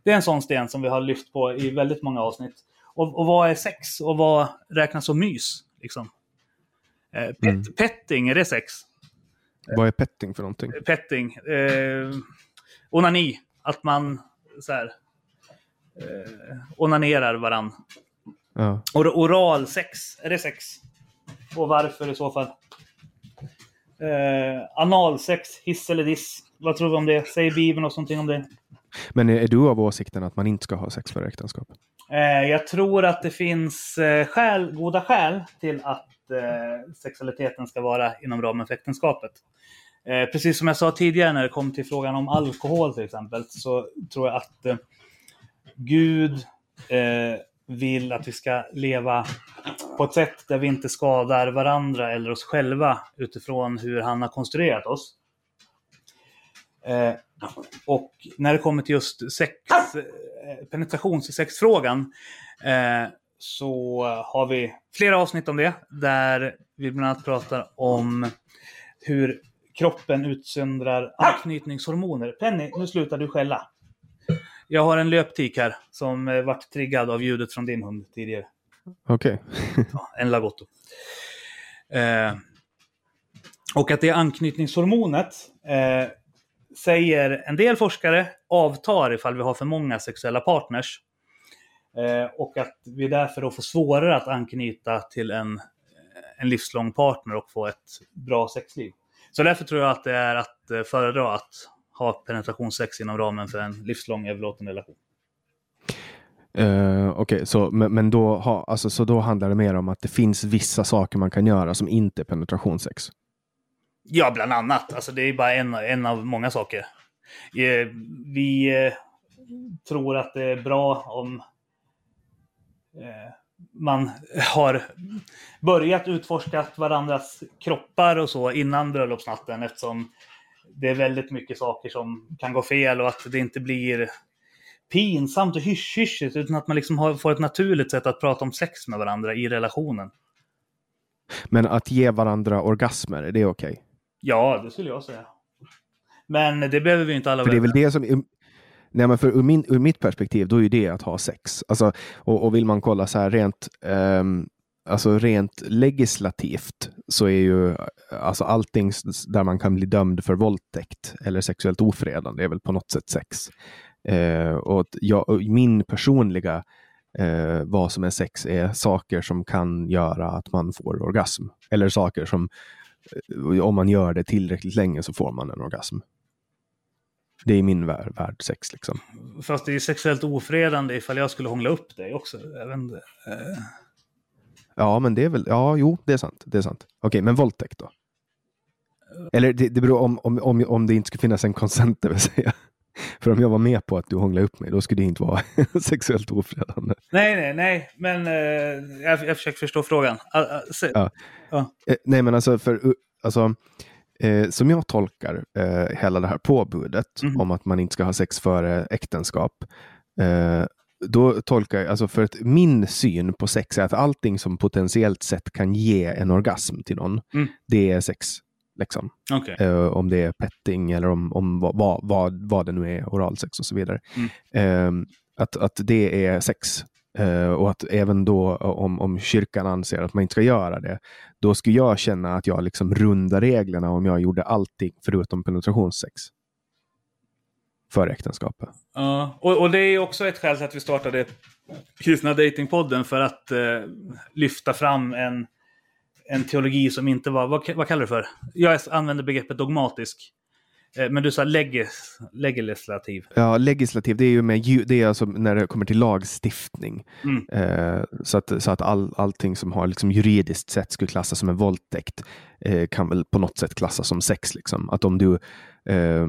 Det är en sån sten som vi har lyft på i väldigt många avsnitt. Och, och vad är sex? Och vad räknas som mys? Liksom? Eh, pet, Mm. Petting, är det sex? Vad är petting för någonting? petting. Eh, onani. Att man så här, eh, onanerar varann. Ja. Och oral sex. Är det sex? Och varför i så fall? Eh, analsex, hiss eller diss. Vad tror vi om det? Säger Bibeln något någonting om det? Men är, du av åsikten att man inte ska ha sex för äktenskap? Eh, jag tror att det finns eh, skäl, goda skäl till att eh, sexualiteten ska vara inom ramen för äktenskapet. Eh, precis som jag sa tidigare när det kom till frågan om alkohol till exempel, så tror jag att eh, Gud eh, vill att vi ska leva på ett sätt där vi inte skadar varandra eller oss själva utifrån hur han har konstruerat oss. Eh, Och när det kommer till just sex, eh, penetrationssexfrågan eh, så har vi flera avsnitt om det. Där vi bland annat pratar om hur kroppen utsöndrar anknytningshormoner. Penny, nu slutar du skälla. Jag har en löptik här som eh, vart triggad av ljudet från din hund tidigare. Okej. Ja, en Lagotto. Eh, och att det anknytningshormonet, eh, säger en del forskare, avtar ifall vi har för många sexuella partners. Eh, och att vi därför då får svårare att anknyta till en, en livslång partner och få ett bra sexliv. Så därför tror jag att det är att eh, föredra att ha penetrationssex inom ramen för en livslång överlåten relation. Eh, Okej, så, men, men då, ha, alltså, så då handlar det mer om att det finns vissa saker man kan göra som inte är penetrationssex? Ja, bland annat. Alltså, det är bara en, en av många saker. Eh, Vi eh, tror att det är bra om man har börjat utforska varandras kroppar och så innan bröllopsnatten eftersom det är väldigt mycket saker som kan gå fel och att det inte blir pinsamt och hysch-hyschigt utan att man liksom har, får ett naturligt sätt att prata om sex med varandra i relationen. Men att ge varandra orgasmer, är det okej? Ja, det skulle jag säga. Men det behöver vi inte alla För det är väl det som... Nej, men för ur, min, ur mitt perspektiv, då är det att ha sex. Alltså, och, och vill man kolla så här rent, um, alltså rent legislativt så är ju alltså allting där man kan bli dömd för våldtäkt eller sexuellt ofredande är väl på något sätt sex. Eh, och jag, och min personliga eh, vad som är sex är saker som kan göra att man får orgasm. Eller saker som eh, om man gör det tillräckligt länge så får man en orgasm. Det är min värld, värld sex liksom. Fast det är sexuellt ofredande ifall jag skulle hångla upp dig också. Inte. Eh, Ja, men det är väl, ja, jo, det är sant. Det är sant. Okej, men våldtäkt då? Eller det, det beror om, om, om, om det inte skulle finnas en konsent, det vill säga. För om jag var med på att du hånglade upp mig, då skulle det inte vara sexuellt ofredande. Nej, nej, nej. Men eh, jag, jag försöker förstå frågan. Ah, se- Ja. Ja. Eh, nej, men alltså, för, uh, alltså eh, som jag tolkar eh, hela det här påbudet Mhm. om att man inte ska ha sex före äktenskap. Eh, då tolkar jag, alltså för att min syn på sex är att allting som potentiellt sett kan ge en orgasm till någon, Mm. det är sex. Liksom. Okej. Eh, om det är petting eller om, om vad, vad, vad, vad det nu är, oralsex och så vidare. Mm. Eh, att, att det är sex. Uh, och att även då eh, om, om kyrkan anser att man inte ska göra det, då skulle jag känna att jag liksom rundar reglerna om jag gjorde allting förutom penetrationssex. Före äktenskapet. Ja, och, och det är också ett skäl till att vi startade Kristna Datingpodden för att uh, lyfta fram en, en teologi som inte var, vad, vad kallar du det för? Jag använder begreppet dogmatisk. Eh, men du sa legis, legislativ. Ja, legislativ, det är ju med, det är alltså när det kommer till lagstiftning. Mm. Eh, så att, så att all, allting som har liksom juridiskt sett skulle klassas som en våldtäkt eh, kan väl på något sätt klassas som sex. Liksom. Att om du eh,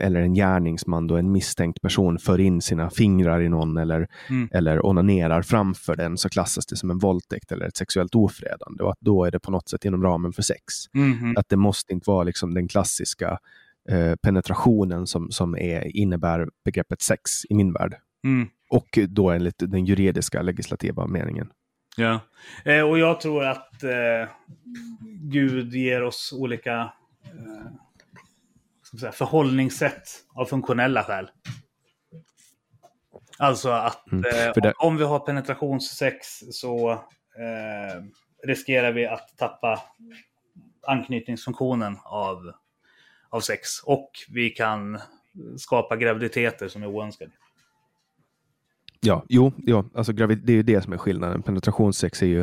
eller en gärningsman, då, en misstänkt person, för in sina fingrar i någon eller, Mm. eller onanerar framför den så klassas det som en våldtäkt eller ett sexuellt ofredande. Och att då är det på något sätt inom ramen för sex. Mhm. Att det måste inte vara liksom den klassiska eh, penetrationen som, som är, innebär begreppet sex i min värld. Mm. Och då enligt den juridiska legislativa meningen. Ja. Eh, och jag tror att eh, Gud ger oss olika eh, säga, förhållningssätt av funktionella skäl. Alltså att Mm, eh, om vi har penetrationssex så eh, riskerar vi att tappa anknytningsfunktionen av, av sex. Och vi kan skapa graviditeter som är oönskade. Ja, jo, ja, alltså gravid, det är ju det som är skillnaden. Penetrationssex är ju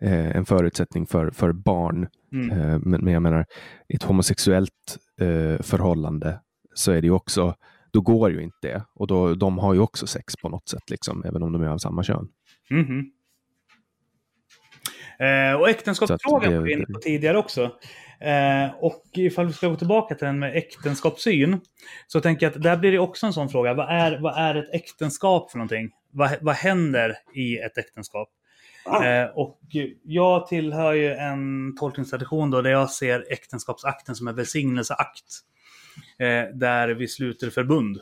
eh, en förutsättning för, för barn. Mm. Eh, men, men jag menar, i ett homosexuellt eh, förhållande så är det ju också, då går ju inte det. Och då, de har ju också sex på något sätt, liksom, även om de är av samma kön. Mhm. Eh, och äktenskapsfrågan var vi inne på tidigare också. Eh, och ifall vi ska gå tillbaka till den med äktenskapssyn. Så tänker jag att där blir det också en sån fråga. Vad är, vad är ett äktenskap för någonting? Vad, vad händer i ett äktenskap? Eh, och jag tillhör ju en tolkningstradition då där jag ser äktenskapsakten som en välsignelseakt. eh, där vi sluter förbund.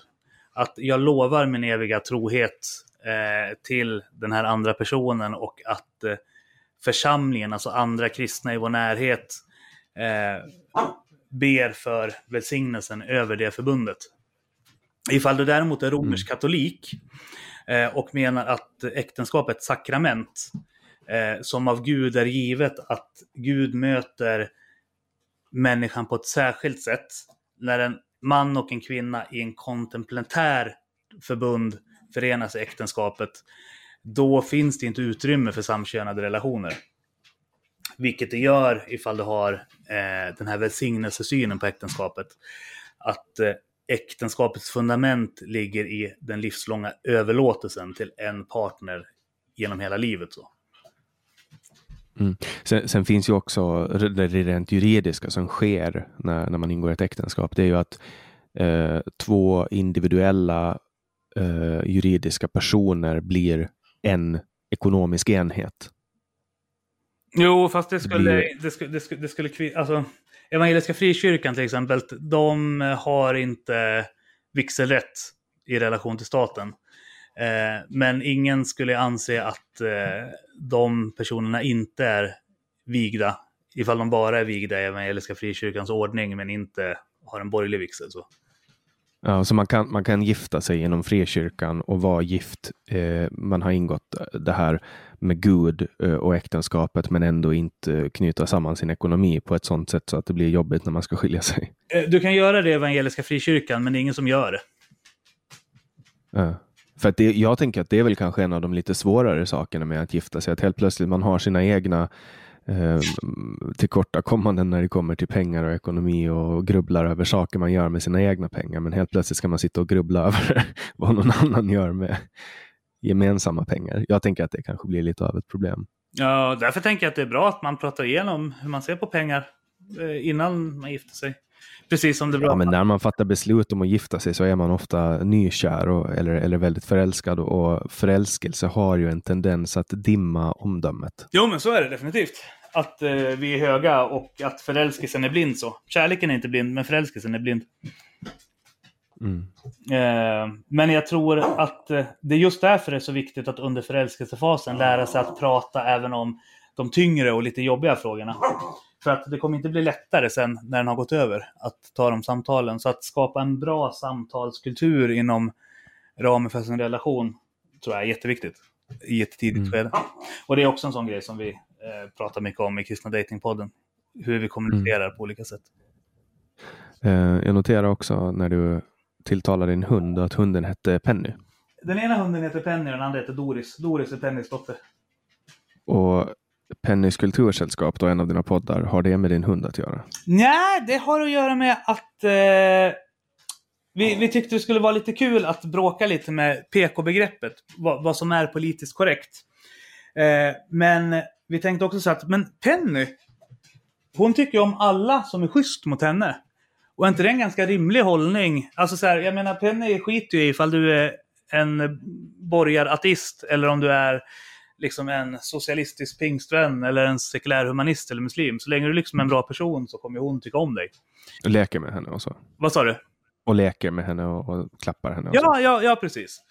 Att jag lovar min eviga trohet eh, till den här andra personen och att eh, församlingen, alltså andra kristna i vår närhet, eh, ber för välsignelsen över det förbundet. Ifall du däremot är romersk katolik eh, och menar att äktenskap är ett sakrament eh, som av Gud är givet att Gud möter människan på ett särskilt sätt. När en man och en kvinna i en kontemplatär förbund förenas i äktenskapet, då finns det inte utrymme för samkönade relationer. Vilket det gör ifall du har eh, den här välsignelsesynen på äktenskapet. Att eh, äktenskapets fundament ligger i den livslånga överlåtelsen till en partner genom hela livet. Så. Mm. Sen, sen, finns ju också det rent juridiska som sker när, när man ingår ett äktenskap. Det är ju att eh, två individuella eh, juridiska personer blir en ekonomisk enhet. Jo, fast det skulle, det skulle, det skulle, det skulle alltså, Evangeliska Frikyrkan till exempel, de har inte vigselrätt i relation till staten. Eh, men ingen skulle anse att eh, de personerna inte är vigda, ifall de bara är vigda i Evangeliska Frikyrkans ordning men inte har en borgerlig vigsel. Så. Ja, så man kan, man kan gifta sig inom frikyrkan och vara gift. Eh, man har ingått det här med Gud eh, och äktenskapet men ändå inte knyta samman sin ekonomi på ett sådant sätt så att det blir jobbigt när man ska skilja sig. Eh, du kan göra det i Evangeliska Frikyrkan men det är ingen som gör det. Ja. För att det, jag tänker att det är väl kanske en av de lite svårare sakerna med att gifta sig. Att helt plötsligt man har sina egna eh, tillkortakommanden när det kommer till pengar och ekonomi och grubblar över saker man gör med sina egna pengar. Men helt plötsligt ska man sitta och grubbla över vad någon annan gör med gemensamma pengar. Jag tänker att det kanske blir lite av ett problem. Ja, därför tänker jag att det är bra att man pratar igenom hur man ser på pengar eh, innan man gifter sig. Precis som det Ja, men när man fattar beslut om att gifta sig så är man ofta nykär och, eller, eller väldigt förälskad och förälskelse har ju en tendens att dimma omdömet. Jo, men så är det definitivt. Att eh, vi är höga och att förälskelsen är blind så. Kärleken är inte blind, men förälskelsen är blind. Mm. Eh, men jag tror att eh, det är just därför det är så viktigt att under förälskelsefasen lära sig att prata även om de tyngre och lite jobbiga frågorna. För att det kommer inte bli lättare sen när den har gått över att ta de samtalen. Så att skapa en bra samtalskultur inom ramen för sin relation tror jag är jätteviktigt i ett tidigt mm. skede. Och det är också en sån grej som vi eh, pratar mycket om i Kristna Datingpodden. Hur vi kommunicerar mm. på olika sätt. Eh, jag noterar också när du tilltalar din hund att hunden hette Penny. Den ena hunden heter Penny och den andra heter Doris. Doris är Pennys dotter. Och Pennys kultursällskap, då, en av dina poddar, har det med din hund att göra? Nej, det har att göra med att eh, vi, vi tyckte det skulle vara lite kul att bråka lite med PK-begreppet, vad, vad, som är politiskt korrekt. Eh, men vi tänkte också så att, men Penny, hon tycker om alla som är schysst mot henne. Och är inte det en ganska rimlig hållning? Alltså så här, jag menar Penny skiter ju i ifall du är en borgarateist eller om du är liksom en socialistisk pingstvän eller en sekulär humanist eller muslim. Så länge du liksom är en bra person så kommer hon tycka om dig. Och leker med henne och så. Vad sa du? Och leker med henne och, och klappar henne. Och ja, så. ja, ja, precis.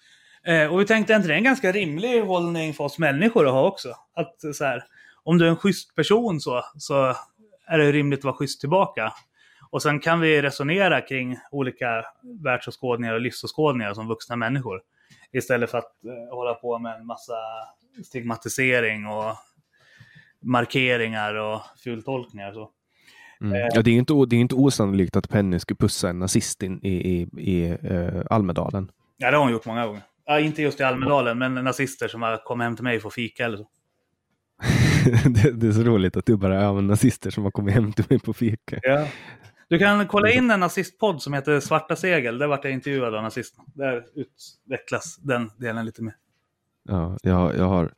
Eh, och vi tänkte, är inte det en ganska rimlig hållning för oss människor att ha också? Att så här, om du är en schysst person så, så är det rimligt att vara schysst tillbaka. Och sen kan vi resonera kring olika världsåskådningar och livsåskådningar som vuxna människor. Istället för att eh, hålla på med en massa stigmatisering och markeringar och fultolkningar. Så. Mm. Eh, ja, det, är inte, det är inte osannolikt att Penny skulle pussa en nazist in, i, i, i uh, Almedalen. Ja, det har hon gjort många gånger. Ja, inte just i Almedalen, men nazister som har kommit hem till mig för fika eller så. det, det, är så roligt att du bara, ja men nazister som har kommit hem till mig på fika. Ja. Du kan kolla in en nazistpodd som heter Svarta segel. Där vart jag intervjuad av nazisterna. Där utvecklas den delen lite mer. Ja, jag, jag, har,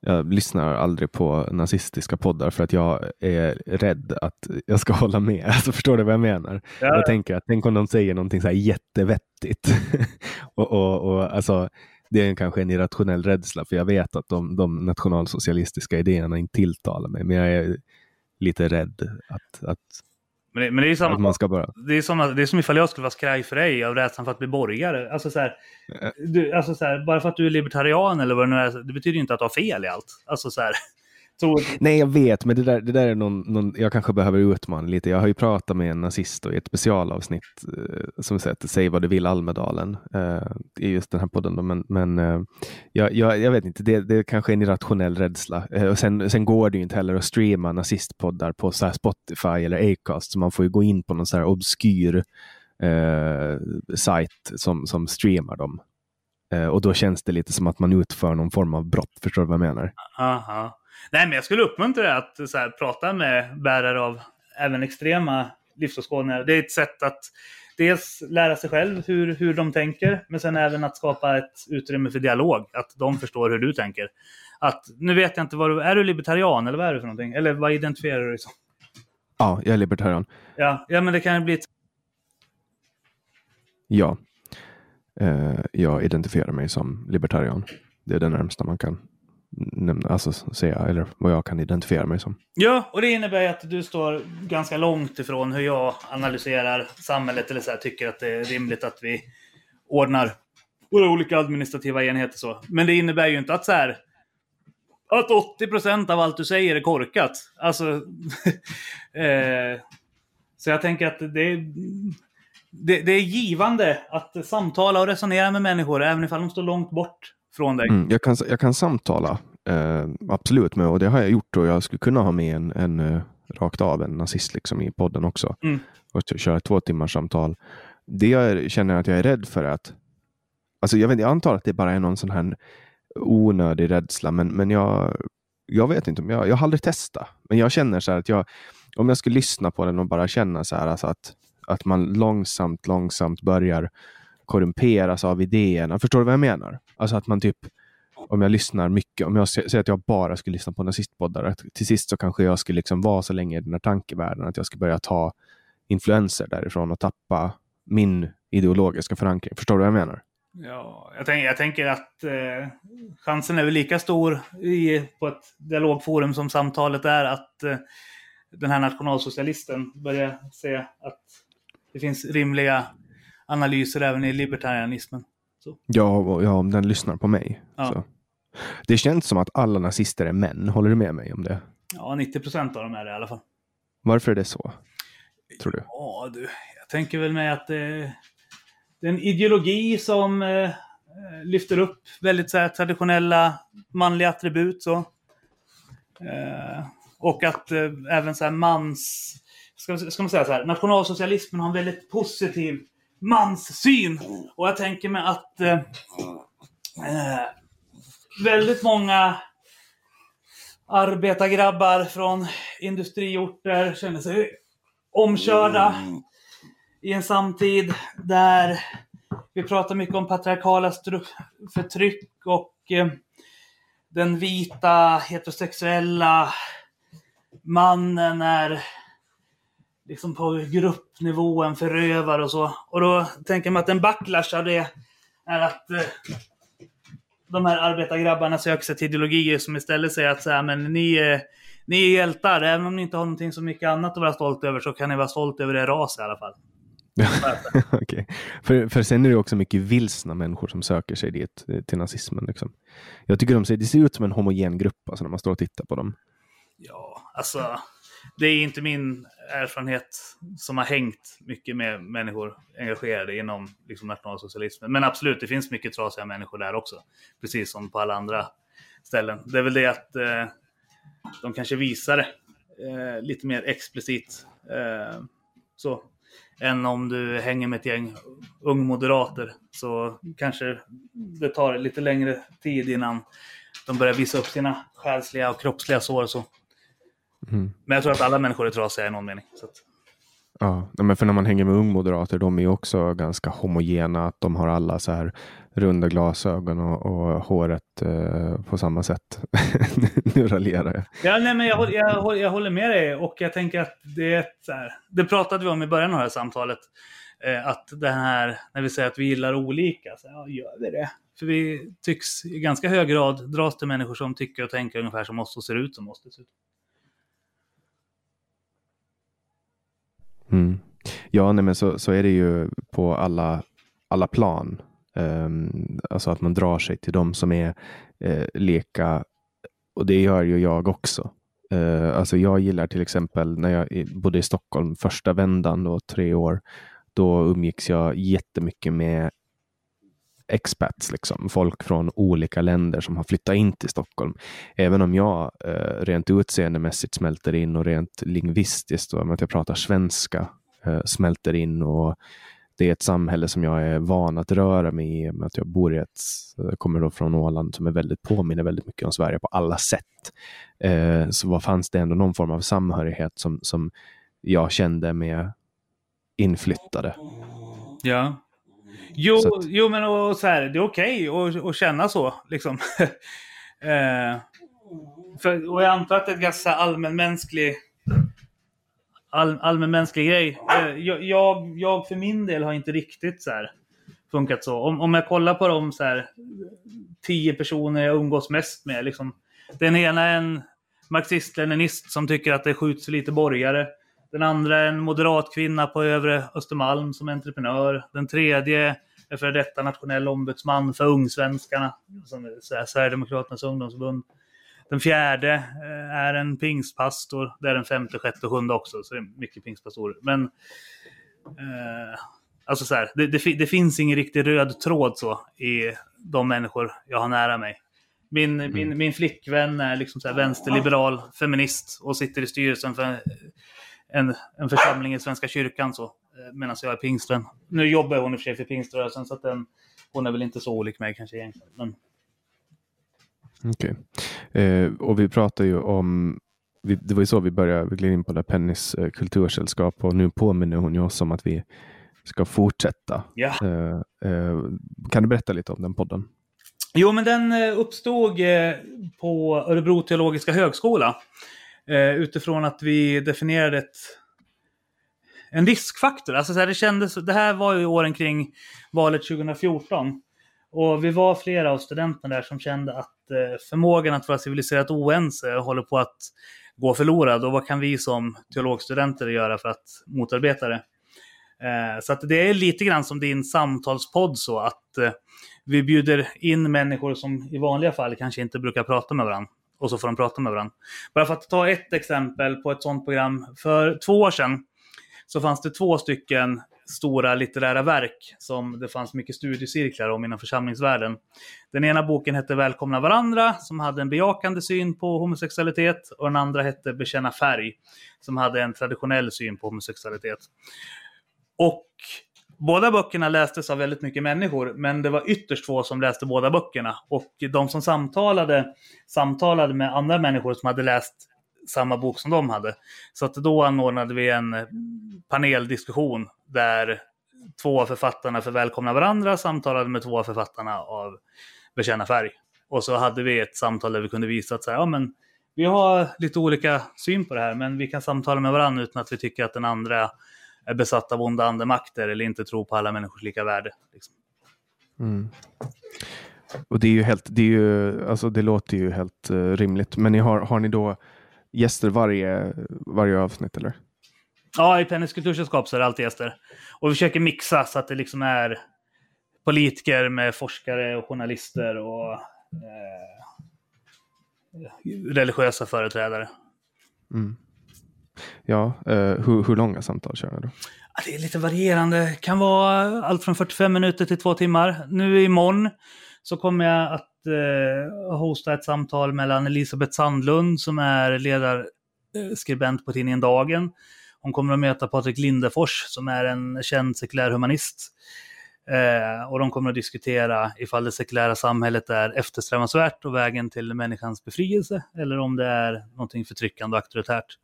jag lyssnar aldrig på nazistiska poddar för att jag är rädd att jag ska hålla med. Alltså, förstår du vad jag menar? Ja. Jag tänker att tänk om de säger någonting så här jättevettigt. och, och, och, alltså, det är kanske en irrationell rädsla för jag vet att de, de nationalsocialistiska idéerna inte tilltalar mig. Men jag är lite rädd att, att Men det, men det är samma Att man ska bara... det är, som, att- det är som ifall jag skulle vara skraj för dig av rädslan för att bli borgare. Alltså, så här, du, alltså så här, bara för att du är libertarian eller vad det nu är, det betyder ju inte att du har fel i allt. Alltså så här, så, Nej, jag vet, men det där, det där är någon, någon... Jag kanske behöver utmana lite. Jag har ju pratat med en nazist och i ett specialavsnitt eh, som heter Säg vad du vill Almedalen eh, i just den här podden. Då. Men, men eh, jag, jag, jag vet inte, det, det kanske är en irrationell rädsla. Eh, och sen, sen går det ju inte heller att streama nazistpoddar på så här Spotify eller Acast, så man får ju gå in på någon så här obskyr eh, sajt som, som streamar dem. Eh, och då känns det lite som att man utför någon form av brott. Förstår du vad jag menar? aha. Nej, men jag skulle uppmuntra dig att så här, prata med bärare av även extrema livsåskådningar. Det är ett sätt att dels lära sig själv hur, hur de tänker, men sen även att skapa ett utrymme för dialog. Att de förstår hur du tänker. Att, nu vet jag inte, vad du, är du libertarian eller vad är du för någonting? Eller vad identifierar du dig som? Ja, jag är libertarian. Ja, ja men det kan ju bli ett Ja. Eh, jag identifierar mig som libertarian. Det är det närmsta man kan alltså säga, eller vad jag kan identifiera mig som. Ja, och det innebär ju att du står ganska långt ifrån hur jag analyserar samhället eller så här, tycker att det är rimligt att vi ordnar våra olika administrativa enheter så. Men det innebär ju inte att så här att 80 procent av allt du säger är korkat. Alltså, eh, så jag tänker att det är, det, det är givande att samtala och resonera med människor, även ifall de står långt bort från dig. Mm, jag, kan, jag kan samtala, eh, absolut, med, och det har jag gjort och jag skulle kunna ha med en, en eh, rakt av en nazist liksom, i podden också. Mm. Och köra två timmars samtal. Det jag känner att jag är rädd för är att, alltså jag, vet, jag antar att det bara är någon sån här onödig rädsla, men, men jag, jag vet inte, om jag, jag har aldrig testat. Men jag känner så här att jag, om jag skulle lyssna på den och bara känna så här, alltså att, att man långsamt, långsamt börjar korrumperas av idéerna. Förstår du vad jag menar? Alltså att man typ, om jag lyssnar mycket, om jag säger att jag bara skulle lyssna på nazistpoddar, att till sist så kanske jag skulle liksom vara så länge i den här tankevärlden att jag skulle börja ta influenser därifrån och tappa min ideologiska förankring. Förstår du vad jag menar? Ja, jag, tänker, jag tänker att eh, chansen är väl lika stor i, på ett dialogforum som samtalet är att eh, den här nationalsocialisten börjar se att det finns rimliga analyser även i libertarianismen. Ja, och, ja om den lyssnar på mig. Ja. Så. Det känns som att alla nazister är män. Håller du med mig om det? Ja, 90 procent av dem är det i alla fall. Varför är det så? Tror du? Ja, du. Jag tänker väl med att det, det är en ideologi som eh, lyfter upp väldigt så här, traditionella manliga attribut. Så. Eh, och att eh, även så här mans... Ska, ska man säga så här, nationalsocialismen har en väldigt positiv manssyn. Och jag tänker mig att eh, eh, väldigt många arbetargrabbar från industriorter känner sig omkörda i en samtid där vi pratar mycket om patriarkala förtryck och eh, den vita heterosexuella mannen är liksom på gruppnivå en förövare och så. Och då tänker mig att en backlash av det är att eh, de här arbetargrabbarna söker sig till ideologier som istället säger att så här, men ni, är- ni är hjältar, även om ni inte har någonting så mycket annat att vara stolt över så kan ni vara stolt över er ras i alla fall. Okej. För, för sen är det också mycket vilsna människor som söker sig dit, eh, till nazismen. Liksom. Jag tycker de ser, det ser ut som en homogen grupp alltså, när man står och tittar på dem. Ja, alltså. Det är inte min erfarenhet som har hängt mycket med människor engagerade inom liksom, nationalsocialismen. Men absolut, det finns mycket trasiga människor där också. Precis som på alla andra ställen. Det är väl det att eh, de kanske visar det eh, lite mer explicit. Eh, så. Än om du hänger med ett gäng ungmoderater. Så kanske det tar lite längre tid innan de börjar visa upp sina själsliga och kroppsliga sår. och Så. Mm. Men jag tror att alla människor är trasiga i någon mening. Så att, Ja, men för när man hänger med ungmoderater, de är också ganska homogena. Att de har alla så här runda glasögon och, och håret eh, på samma sätt. nu raljerar jag. ja, nej, men jag, jag, jag håller med dig och jag tänker att det är så här, Det pratade vi om i början av det här samtalet. Eh, att det här, när vi säger att vi gillar olika, så, ja, gör vi det? För vi tycks i ganska hög grad dras till människor som tycker och tänker ungefär som oss och ser ut som oss dessutom. Mm. Ja, nej, men så, så är det ju på alla, alla plan. Um, alltså att man drar sig till de som är uh, leka. Och det gör ju jag också. Uh, alltså jag gillar till exempel när jag bodde i Stockholm första vändan, då, tre år. Då umgicks jag jättemycket med expats, liksom, folk från olika länder som har flyttat in till Stockholm. Även om jag eh, rent utseendemässigt smälter in och rent lingvistiskt, och att jag pratar svenska, eh, smälter in och det är ett samhälle som jag är van att röra mig i. Med att jag bor i ett, eh, kommer då från Åland som är väldigt, påminner väldigt mycket om Sverige på alla sätt. Eh, så vad fanns det ändå någon form av samhörighet som, som jag kände med inflyttade. Ja. Jo, att... jo men och så här, det är okej okay att, känna så. Liksom. eh, för, och jag antar att det är en ganska allmänmänsklig all, allmänmänsklig grej. Eh, jag, jag, jag, för min del har inte riktigt så här funkat så. Om, om jag kollar på de så här, tio personer jag umgås mest med. Liksom, den ena är en marxist-leninist som tycker att det skjuts lite borgare. Den andra är en moderat kvinna på övre Östermalm som entreprenör. Den tredje är före detta nationell ombudsman för Ungsvenskarna, som är Sverigedemokraternas ungdomsförbund. Den fjärde eh, är en pingstpastor. Det är den femte, sjätte och sjunde också, så det är mycket pingstpastorer. Men eh, alltså så här, det, det, det, finns ingen riktig röd tråd så i de människor jag har nära mig. Min, mm. min, min flickvän är liksom så vänsterliberal feminist och sitter i styrelsen för en, en församling i Svenska kyrkan så, eh, medan jag är pingstvän. Nu jobbar hon i och för sig för pingströrelsen så att den, hon är väl inte så olik mig kanske egentligen. Men... Okej. Okay. Eh, och vi pratar ju om vi, det var ju så vi började, vi gled in på det Pennys eh, kultursällskap och nu påminner hon ju oss om att vi ska fortsätta. Ja. Eh, eh kan du berätta lite om den podden? Jo, men den eh, uppstod på Örebro teologiska högskola eh, utifrån att vi definierade ett, en riskfaktor. Alltså så här, det, kändes, det här var ju åren kring valet 2014. Och vi var flera av studenterna där som kände att eh, förmågan att vara civiliserat oense håller på att gå förlorad. Och vad kan vi som teologstudenter göra för att motarbeta det? Eh, så att det är lite grann som din samtalspodd så att eh, vi bjuder in människor som i vanliga fall kanske inte brukar prata med varandra och så får de prata med varandra. Bara för att ta ett exempel på ett sånt program. För två år sedan så fanns det två stycken stora litterära verk som det fanns mycket studiecirklar om inom församlingsvärlden. Den ena boken hette Välkomna varandra, som hade en bejakande syn på homosexualitet, och den andra hette Bekänna färg, som hade en traditionell syn på homosexualitet. Och Båda böckerna lästes av väldigt mycket människor, men det var ytterst få som läste båda böckerna. Och de som samtalade, samtalade med andra människor som hade läst samma bok som de hade. Så att då anordnade vi en eh, paneldiskussion där två av författarna för Välkomna varandra samtalade med två av författarna av Bekänna färg. Och så hade vi ett samtal där vi kunde visa att så här, ja, men vi har lite olika syn på det här, men vi kan samtala med varandra utan att vi tycker att den andra är besatt av onda andemakter eller inte tror på alla människors lika värde. Liksom. Mm. Och det är ju helt, det, är ju, alltså det låter ju helt uh, rimligt. Men ni har, har ni då gäster varje, varje avsnitt eller? Ja, i Pennys kultursällskap så är det alltid gäster. Och vi försöker mixa så att det liksom är politiker med forskare och journalister och eh, religiösa företrädare. Mm. Ja, eh, hur, hur långa samtal kör ni då? Det är lite varierande. Det kan vara allt från 45 minuter till två timmar. Nu imorgon så kommer jag att eh, hosta ett samtal mellan Elisabeth Sandlund som är ledarskribent på tidningen Dagen. Hon kommer att möta Patrik Lindefors som är en känd sekulär humanist. Eh, och de kommer att diskutera ifall det sekulära samhället är eftersträvansvärt och vägen till människans befrielse eller om det är någonting förtryckande och auktoritärt.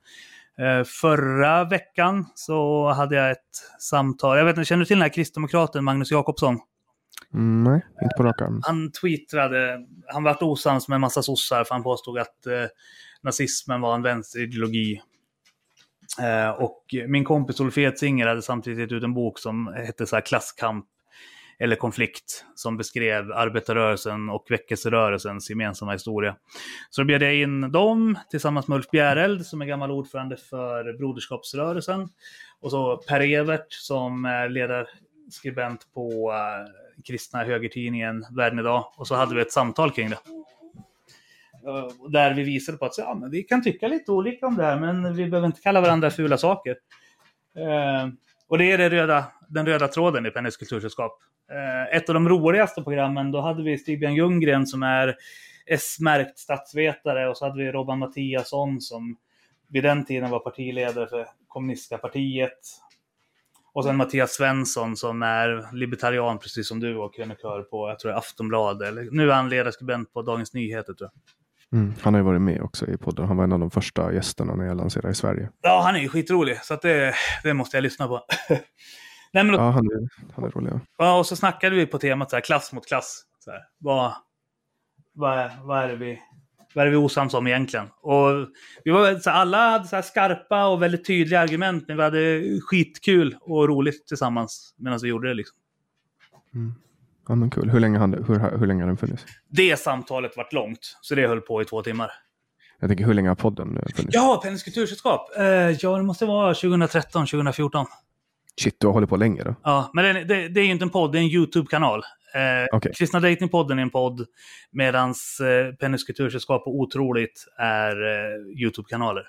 Eh, förra veckan så hade jag ett samtal. Jag vet inte, känner du till den här kristdemokraten Magnus Jakobsson? Mm, nej, inte på rak Han tweetade, han vart osams med en massa sossar för han påstod att eh, nazismen var en vänsterideologi. Eh, och min kompis Ulf Edsinger hade samtidigt gett ut en bok som hette så här Klasskamp eller konflikt som beskrev arbetarrörelsen och väckelserörelsens gemensamma historia. Så då bjöd jag in dem tillsammans med Ulf Bjäreld som är gammal ordförande för Broderskapsrörelsen. Och så Per Evert som är ledarskribent på eh, kristna högertidningen Världen idag. Och så hade vi ett samtal kring det. Där vi visade på att ja, men vi kan tycka lite olika om det här, men vi behöver inte kalla varandra fula saker. Eh, och det är det röda, den röda tråden i Pennis kultursällskap. Eh, ett av de roligaste programmen, då hade vi Stigbjörn Ljunggren som är S-märkt statsvetare och så hade vi Robban Mattiasson som vid den tiden var partiledare för kommunistiska partiet. Och sen Mattias Svensson som är libertarian precis som du och krönikör på, jag tror Aftonbladet. Eller, nu är han ledarskribent på Dagens Nyheter tror jag. Mm, han har ju varit med också i podden. Han var en av de första gästerna när jag lanserade i Sverige. Ja, han är ju skitrolig. Så det, det måste jag lyssna på. Nej, men då, ja, han är, han är rolig. Ja. och så snackade vi på temat så här, klass mot klass. Så här, vad, vad, är, vad, är det vi, vad är vi osams om egentligen? Och vi var, så här, alla hade så skarpa och väldigt tydliga argument, men vi hade skitkul och roligt tillsammans medan vi gjorde det. Liksom. Mm. Ja, men kul. Hur länge, hade, hur, hur länge har den funnits? Det samtalet varit långt, så det höll på i två timmar. Jag tänker, hur länge har podden funnits? Ja, Pennys kultursällskap. Uh, ja, det måste vara 2013, 2014. Shit, du har hållit på länge då? Ja, men det, det, det är ju inte en podd, det är en YouTube-kanal. Eh, okay. Kristna Datingpodden är en podd, medan eh, Pennys kultursällskap och Otroligt är eh, YouTube-kanaler.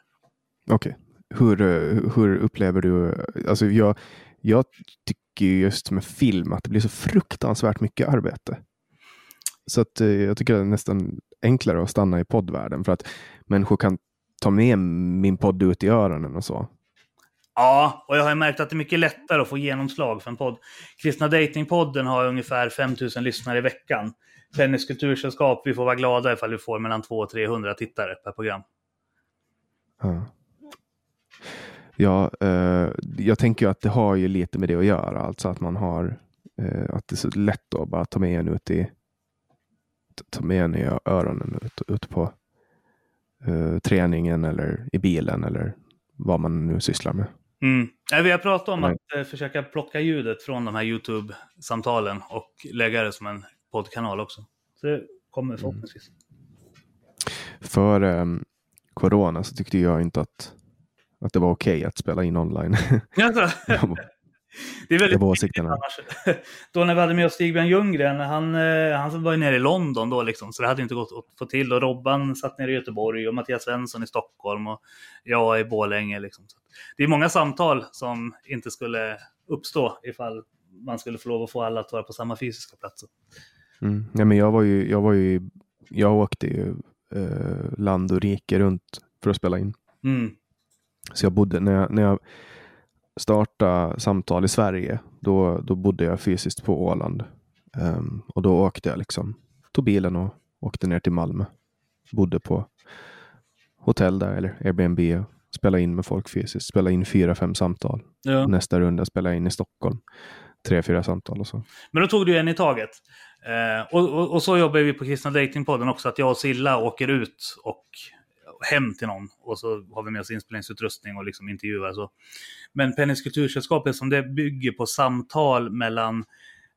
Okej. Okay. Hur, eh, hur upplever du... Alltså jag, jag tycker just med film att det blir så fruktansvärt mycket arbete. Så att eh, jag tycker det är nästan enklare att stanna i poddvärlden för att människor kan ta med min podd ut i öronen och så. Ja, och jag har märkt att det är mycket lättare att få genomslag för en podd. Kristna Datingpodden har ungefär 5000 lyssnare i veckan. Tennis, kultursällskap, vi får vara glada ifall vi får mellan 200 och 300 tittare per program. Ja, ja eh, jag tänker att det har ju lite med det att göra. Alltså att man har eh, att det är så lätt att bara ta med en ut i ta med en i öronen ut, ut på eh, träningen eller i bilen eller vad man nu sysslar med. Mm. Vi har pratat om att eh, försöka plocka ljudet från de här YouTube-samtalen och lägga det som en poddkanal också. Så det kommer mm. förhoppningsvis. Mm. För um, corona så tyckte jag inte att, att det var okej okay att spela in online. Det är väldigt viktigt annars. Då när vi hade med oss Stigbjörn Ljunggren, han, eh, han var ju nere i London då liksom, så det hade inte gått att få till. Och Robban satt nere i Göteborg och Mattias Svensson i Stockholm och jag i Borlänge. Liksom. det är många samtal som inte skulle uppstå ifall man skulle få lov att få alla att vara på samma fysiska platser. Mm. Ja, men jag var ju, jag var ju, jag åkte ju eh, land och rike runt för att spela in. Mm. Så jag bodde, när jag, när jag starta samtal i Sverige, då, då bodde jag fysiskt på Åland. Um, och då åkte jag liksom, tog bilen och åkte ner till Malmö. Bodde på hotell där eller Airbnb och spelade in med folk fysiskt. Spelade in fyra, fem samtal. Ja. Nästa runda spelade jag in i Stockholm. Tre, fyra samtal och så. Men då tog du en i taget. Eh, och, och, och, så jobbar vi på Kristna Datingpodden också, att jag och Silla åker ut och hem till någon och så har vi med oss inspelningsutrustning och liksom intervjuar. Så. Men Pennys kultursällskap, som det bygger på samtal mellan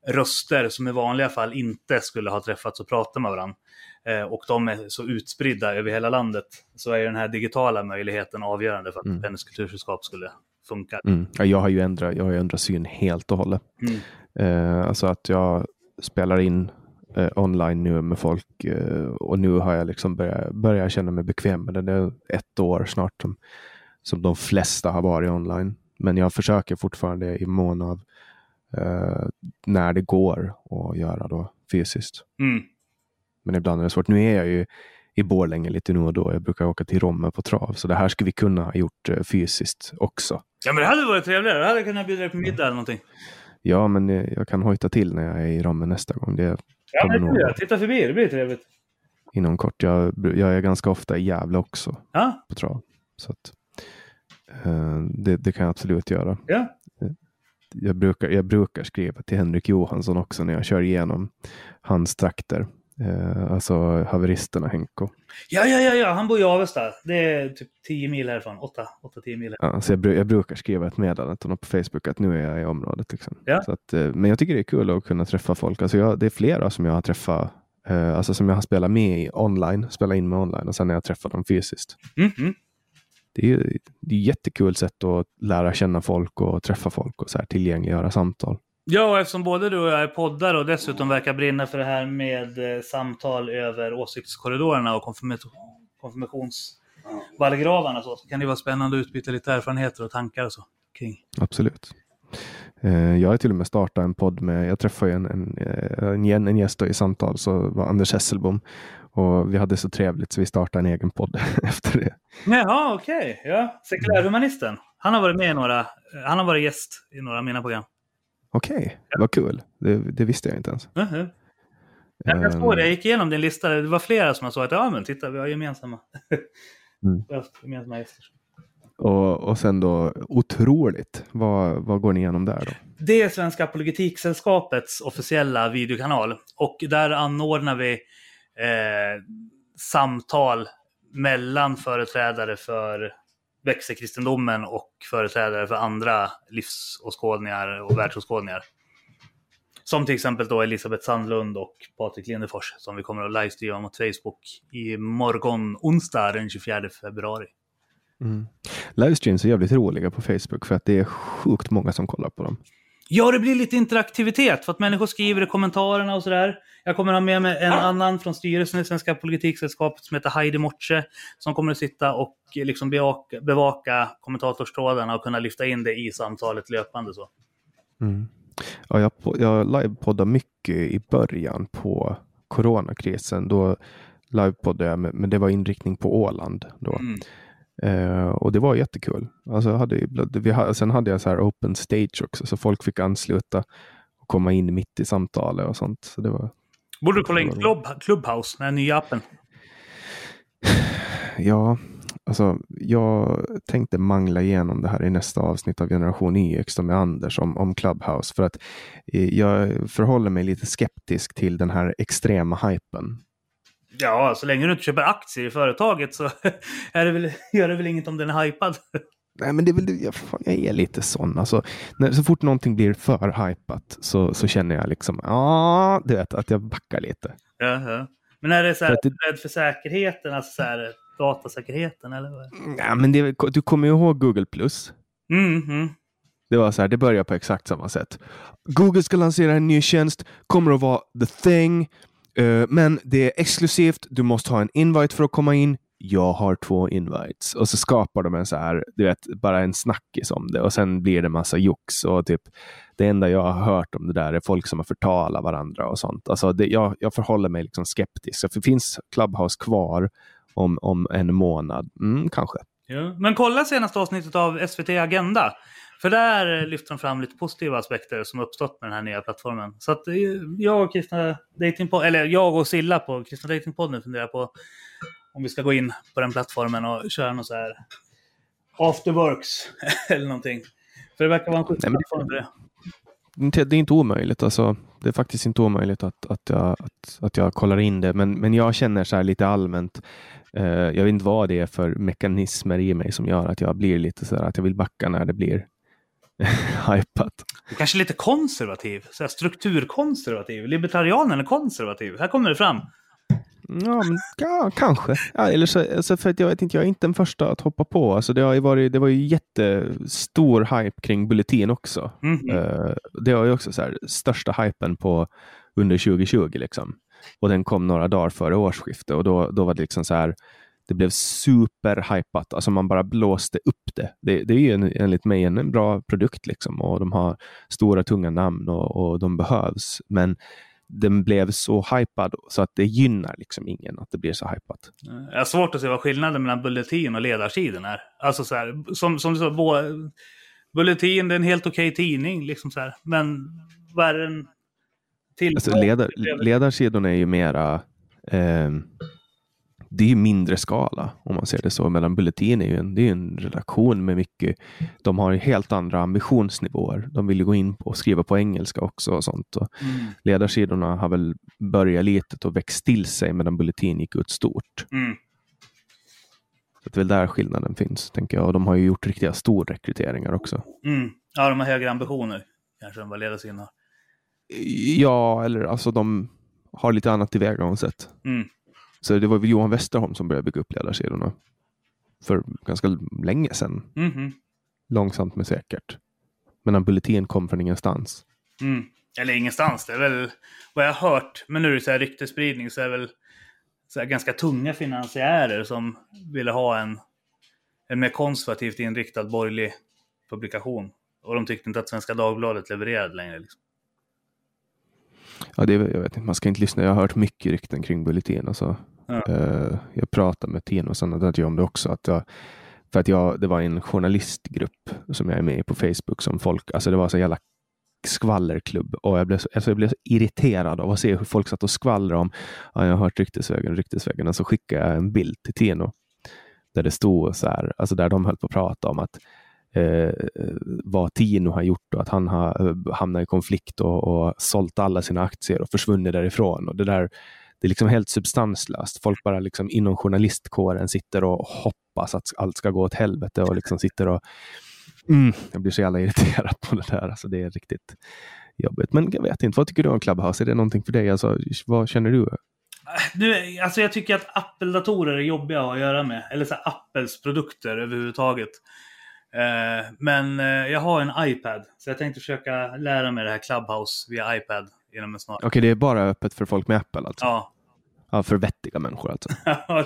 röster som i vanliga fall inte skulle ha träffats och pratat med varandra. Eh, och de är så utspridda över hela landet. Så är den här digitala möjligheten avgörande för att mm. Pennys kultursällskap skulle funka. Mm. Ja, jag har ju ändrat, jag har ändrat syn helt och hållet. Mm. Eh, alltså att jag spelar in eh, online nu med folk eh, och nu har jag liksom börjat, börjat känna mig bekväm med det. Det är ett år snart som, som de flesta har varit online. Men jag försöker fortfarande i mån av eh, när det går att göra då fysiskt. Mm. Men ibland är det svårt. Nu är jag ju i Borlänge lite nu och då. Jag brukar åka till Romme på trav. Så det här skulle vi kunna ha gjort eh, fysiskt också. Ja, men det hade varit trevligare. Jag hade kunnat bjuda dig på middag eller någonting. Ja, men eh, jag kan hojta till när jag är i Romme nästa gång. Det Ja, det jag. Titta förbi, det blir trevligt. Inom kort. Jag, jag är ganska ofta i Gävle också. Ja. På trav. Så att, uh, det, det, kan jag absolut göra. Ja. Jag brukar, jag brukar skriva till Henrik Johansson också när jag kör igenom hans trakter. Eh, alltså haveristerna Henko. Ja, ja, ja, ja, han bor i Avesta. Det är typ 10 mil härifrån. 8-10 mil. Ja, så jag, bru- jag brukar skriva ett meddelande till honom på Facebook att nu är jag i området. Liksom. Ja. Så att, eh, men jag tycker det är kul att kunna träffa folk. Alltså jag, det är flera som jag har träffat, eh, alltså som jag har spelat med i online, spelat in med online och sen när jag träffat dem fysiskt. Mm, mm. Det är ju det är jättekul sätt att lära känna folk och träffa folk och så här, tillgängliggöra samtal. Ja, och eftersom både du och jag är poddare och dessutom verkar brinna för det här med eh, samtal över åsiktskorridorerna och konfirmation, konfirmationsvallgravarna så, så kan det vara spännande att utbyta lite erfarenheter och tankar och så kring. Absolut. Eh, Jag har till och med startat en podd med, jag träffade en, en, eh, en, en, gäst i samtal, så var Anders Hesselbom. Och vi hade så trevligt så vi startade en egen podd efter det. Jaha, okej. Ja. Sekulärhumanisten. Han har varit med i några, han har varit gäst i några av mina program. Okej, vad kul. Det, det visste jag inte ens. Mhm. Jag, jag såg det, jag gick igenom din lista. Det var flera som jag såg att ja men titta, vi har gemensamma. Mm. Vi har haft gemensamma gäster. Och, och sen då otroligt, vad, vad går ni igenom där då? Det är Svenska Apologetiksällskapets officiella videokanal. Och där anordnar vi eh, samtal mellan företrädare för växelkristendomen och företrädare för andra livsåskådningar och världsåskådningar. Som till exempel då Elisabeth Sandlund och Patrik Lindefors som vi kommer att livestreama mot Facebook i morgon onsdag den 24 februari. Mm. Livestreams är jävligt roliga på Facebook för att det är sjukt många som kollar på dem. Ja, det blir lite interaktivitet för att människor skriver i kommentarerna och sådär. Jag kommer ha med mig en annan från styrelsen i Svenska Politiksällskapet som heter Heidi Morse som kommer att sitta och liksom bevaka, bevaka kommentatorstrådarna och kunna lyfta in det i samtalet löpande. Så. Mm. Ja, jag, jag livepoddade mycket i början på coronakrisen. Då livepoddade jag, men men det var inriktning på Åland. Då. Mm. Eh, och det var jättekul. Alltså hade, vi sen hade jag så här open stage också, så folk fick ansluta och komma in mitt i samtalet och sånt. Så det var, Borde du kolla in Club, Clubhouse, den här nya appen. ja, alltså jag tänkte mangla igenom det här i nästa avsnitt av Generation YX med Anders om, om Clubhouse. För att eh, jag förhåller mig lite skeptisk till den här extrema hypen. Ja, så länge du inte köper aktier i företaget så är det väl, gör det väl inget om den är hypad. Nej, men det är väl, jag, fan, jag är lite sån. Alltså, när, så fort någonting blir för hypat så, så känner jag liksom, ja, du vet, att jag backar lite. Jaha. Men är det så här, För att det- rädd för säkerheten, alltså så här, datasäkerheten eller? vad? Ja, men det, du kommer ju ihåg Google Plus. Mm, mm. Det var så här, det börjar på exakt samma sätt. Google ska lansera en ny tjänst, kommer att vara the thing, Uh, men det är exklusivt. Du måste ha en invite för att komma in. Jag har två invites. Och så skapar de en så här, du vet, bara en snackis om det och sen blir det massa jox och typ det enda jag har hört om det där är folk som har förtalat varandra och sånt. Alltså det, jag, jag förhåller mig liksom skeptisk. För finns Clubhouse kvar om, om en månad? Mm, kanske. Ja. Men kolla senaste avsnittet av SVT Agenda. För där lyfter de fram lite positiva aspekter som uppstått med den här nya plattformen. Så att eh, jag och Kristna Datingpodden, eller jag och Silla på Kristna Datingpodden funderar på om vi ska gå in på den plattformen och köra något så här afterworks eller någonting. För det verkar vara en schysst plattform för det. det är inte omöjligt. Alltså, det är faktiskt inte omöjligt att, att, jag, att, att jag kollar in det. Men, men jag känner så här lite allmänt. Eh, jag vet inte vad det är för mekanismer i mig som gör att jag blir lite så här att jag vill backa när det blir hypat. Du kanske är lite konservativ, så här strukturkonservativ, libertarian eller konservativ. Här kommer det fram. Ja, men, ja kanske. Ja, eller så, alltså för att jag vet inte, jag är inte den första att hoppa på. Alltså det, har ju varit, det var ju jättestor hype kring Bulletin också. Mhm. Eh, det var ju också så här, största hypen på under 2020. Liksom. Och den kom några dagar före årsskiftet och då, då var det liksom så här. Det blev superhypat. Alltså man bara blåste upp det. Det, det är ju en, enligt mig en, bra produkt liksom och de har stora tunga namn och, och de behövs. Men den blev så hypad så att det gynnar liksom ingen att det blir så hypat. Jag har svårt att se vad skillnaden mellan Bulletin och ledarsidan är. Alltså så här, som, som du sa, bo- Bulletin det är en helt okej tidning, liksom så här. men vad är den till? Alltså ledar, ledarsidorna är ju mera eh, det är ju mindre skala om man ser det så. Medan Bulletin är ju en, det är en redaktion med mycket. De har helt andra ambitionsnivåer. De vill ju gå in och skriva på engelska också och sånt. Och Mm. Ledarsidorna har väl börjat litet och växt till sig medan Bulletin gick ut stort. Mm. Så det är väl där skillnaden finns, tänker jag. Och de har ju gjort riktiga storrekryteringar också. Mm. Ja, de har högre ambitioner kanske än vad ledarsidan har. Ja, eller alltså de har lite annat tillvägagångssätt. Mm. Så det var väl Johan Westerholm som började bygga upp ledarsidorna för ganska länge sedan. Mhm. Långsamt men säkert. Medan Bulletin kom från ingenstans. Mm. Eller ingenstans, det är väl vad jag har hört. Men nu är det så här ryktesspridning så är det väl så ganska tunga finansiärer som ville ha en, en mer konservativt inriktad borgerlig publikation. Och de tyckte inte att Svenska Dagbladet levererade längre. Liksom. Ja, det, jag vet inte, man ska inte lyssna. Jag har hört mycket rykten kring Bulletin. Alltså. Ja. Eh, jag pratade med och sådana där om det också. Att jag, för att jag, det var en journalistgrupp som jag är med i på Facebook som folk, alltså det var så jävla skvallerklubb och jag blev, så, alltså jag blev så irriterad av att se hur folk satt och skvallrade om, ja, jag har hört ryktesvägen, ryktesvägen och så skickade jag en bild till Tino där det stod så här, alltså där de höll på att prata om att eh, vad Tino har gjort och att han har eh, hamnat i konflikt och, och sålt alla sina aktier och försvunnit därifrån. Och det där det är liksom helt substanslöst. Folk bara liksom inom journalistkåren sitter och hoppas att allt ska gå åt helvete och liksom sitter och mm, jag blir så jävla irriterad på det där. Alltså det är riktigt jobbigt. Men jag vet inte, vad tycker du om Clubhouse? Är det någonting för dig? Alltså, vad känner du? Nu, alltså jag tycker att Apple-datorer är jobbiga att göra med. Eller så här Apples produkter överhuvudtaget. Eh, men eh, jag har en iPad. Så jag tänkte försöka lära mig det här Clubhouse via iPad inom en snar. Okej, det är bara öppet för folk med Apple alltså? Ja. Ja, för vettiga människor alltså.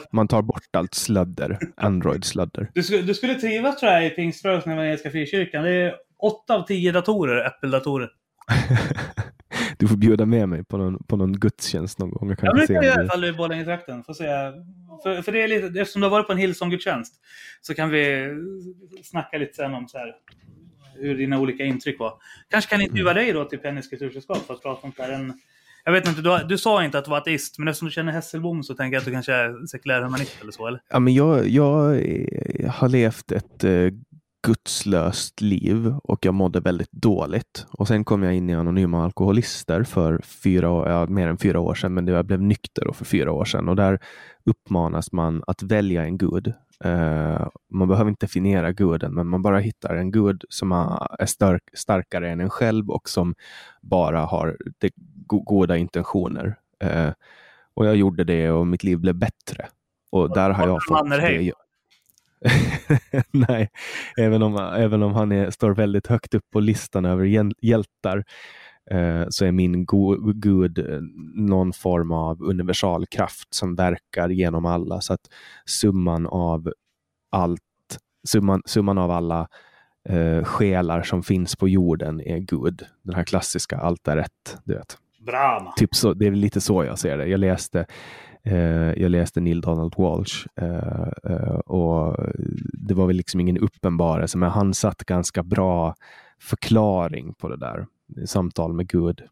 Man tar bort allt sladder, Android-sladder. du, skulle, du skulle trivas tror jag i Pingströrelsen Evangeliska Frikyrkan. Det är åtta av tio datorer, Apple-datorer. Du får bjuda med mig på någon, på någon gudstjänst någon gång. Jag kan inte se det- ifall du är i Borlängetrakten. Får se. För, för det är lite, eftersom du har varit på en Hillsong-gudstjänst så kan vi snacka lite sen om så här, hur dina olika intryck var. Kanske kan intervjua Mm. dig då till Pennys kultursällskap för att prata om så här en... Jag vet inte, du, du sa inte att du var ateist, men eftersom du känner Hässelbom så tänker jag att du kanske är sekulär humanist eller så, eller? Ja, men jag, jag har levt ett eh, gudslöst liv och jag mådde väldigt dåligt. Och sen kom jag in i Anonyma Alkoholister för fyra ja, mer än fyra år sedan, men jag blev nykter för fyra år sedan. Och där uppmanas man att välja en gud. Eh, man behöver inte definiera guden, men man bara hittar en gud som är stark, starkare än en själv och som bara har de, go, goda intentioner. Eh, och jag gjorde det och mitt liv blev bättre. Och där har jag fått det. Nej, även om, även om han är, står väldigt högt upp på listan över hjäl- hjältar eh, så är min go, gud eh, någon form av universal kraft som verkar genom alla. Så att summan av allt, summan, summan av alla eh, själar som finns på jorden är Gud. Den här klassiska allt är rätt. Du vet. Brahma. Typ så, det är lite så jag ser det. Jag läste, jag läste Neil Donald Walsh eh, eh, och det var väl liksom ingen uppenbarelse, men han satt ganska bra förklaring på det där. Samtal med Gud.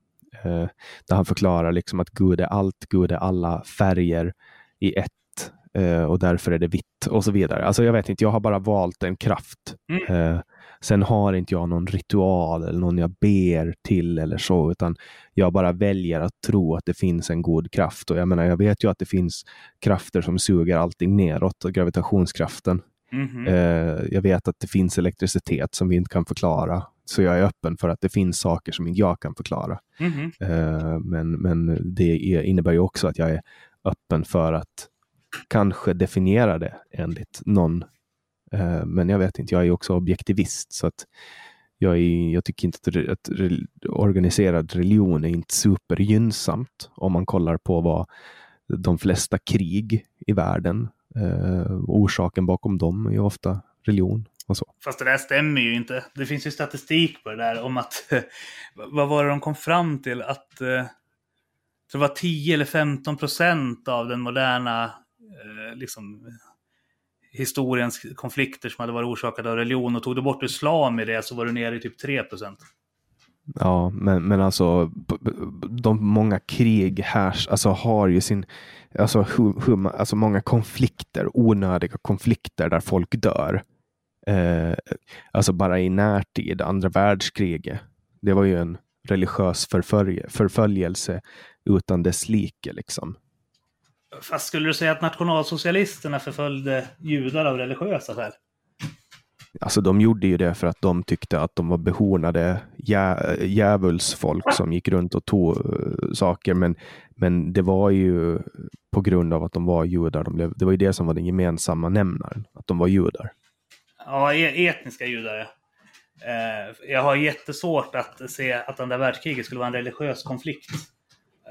Eh, där han förklarar liksom att Gud är allt, Gud är alla färger i ett eh, och därför är det vitt och så vidare. Alltså jag vet inte, jag har bara valt en kraft. Mm. Sen har inte jag någon ritual eller någon jag ber till eller så, utan jag bara väljer att tro att det finns en god kraft. Och jag menar, jag vet ju att det finns krafter som suger allting neråt, och gravitationskraften. Mhm. Eh, jag vet att det finns elektricitet som vi inte kan förklara. Så jag är öppen för att det finns saker som inte jag kan förklara. Mhm. Eh, men, men det är, innebär ju också att jag är öppen för att kanske definiera det enligt någon. Eh, men jag vet inte, jag är ju också objektivist. Så att jag, är, jag tycker inte att, re- att re- organiserad religion är inte supergynnsamt om man kollar på vad de flesta krig i världen, eh, orsaken bakom dem är ju ofta religion och så. Fast det där stämmer ju inte. Det finns ju statistik på det där om att... vad var det de kom fram till? Att eh, det var 10 eller 15 procent av den moderna eh, liksom, historiens konflikter som hade varit orsakade av religion. Och tog du bort islam i det så var du nere i typ 3 procent. Ja, men, men alltså de många krig här alltså, har ju sin, alltså, hur, hur, alltså många konflikter, onödiga konflikter där folk dör. Eh, alltså bara i närtid, andra världskriget. Det var ju en religiös förfölj förföljelse utan dess like. Liksom. Fast skulle du säga att nationalsocialisterna förföljde judar av religiösa skäl? Alltså de gjorde ju det för att de tyckte att de var behornade jä djävulsfolk som gick runt och tog uh, saker. Men, men det var ju på grund av att de var judar. De blev, det var ju det som var den gemensamma nämnaren, att de var judar. Ja, e etniska judar. Eh, jag har jättesvårt att se att andra världskriget skulle vara en religiös konflikt.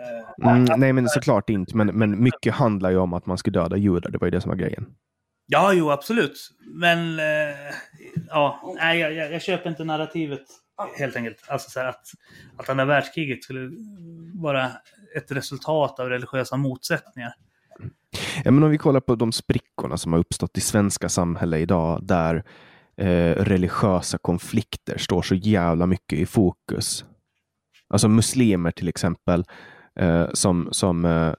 Eh, mm, nej, men såklart inte. Men, men mycket handlar ju om att man skulle döda judar. Det var ju det som var grejen. Ja, jo, absolut. Men eh, ja, nej, jag, jag, jag, köper inte narrativet helt enkelt. Alltså så att, att andra världskriget skulle vara ett resultat av religiösa motsättningar. Ja, men om vi kollar på de sprickorna som har uppstått i svenska samhälle idag, där eh, religiösa konflikter står så jävla mycket i fokus. Alltså muslimer till exempel, Eh, som, som eh,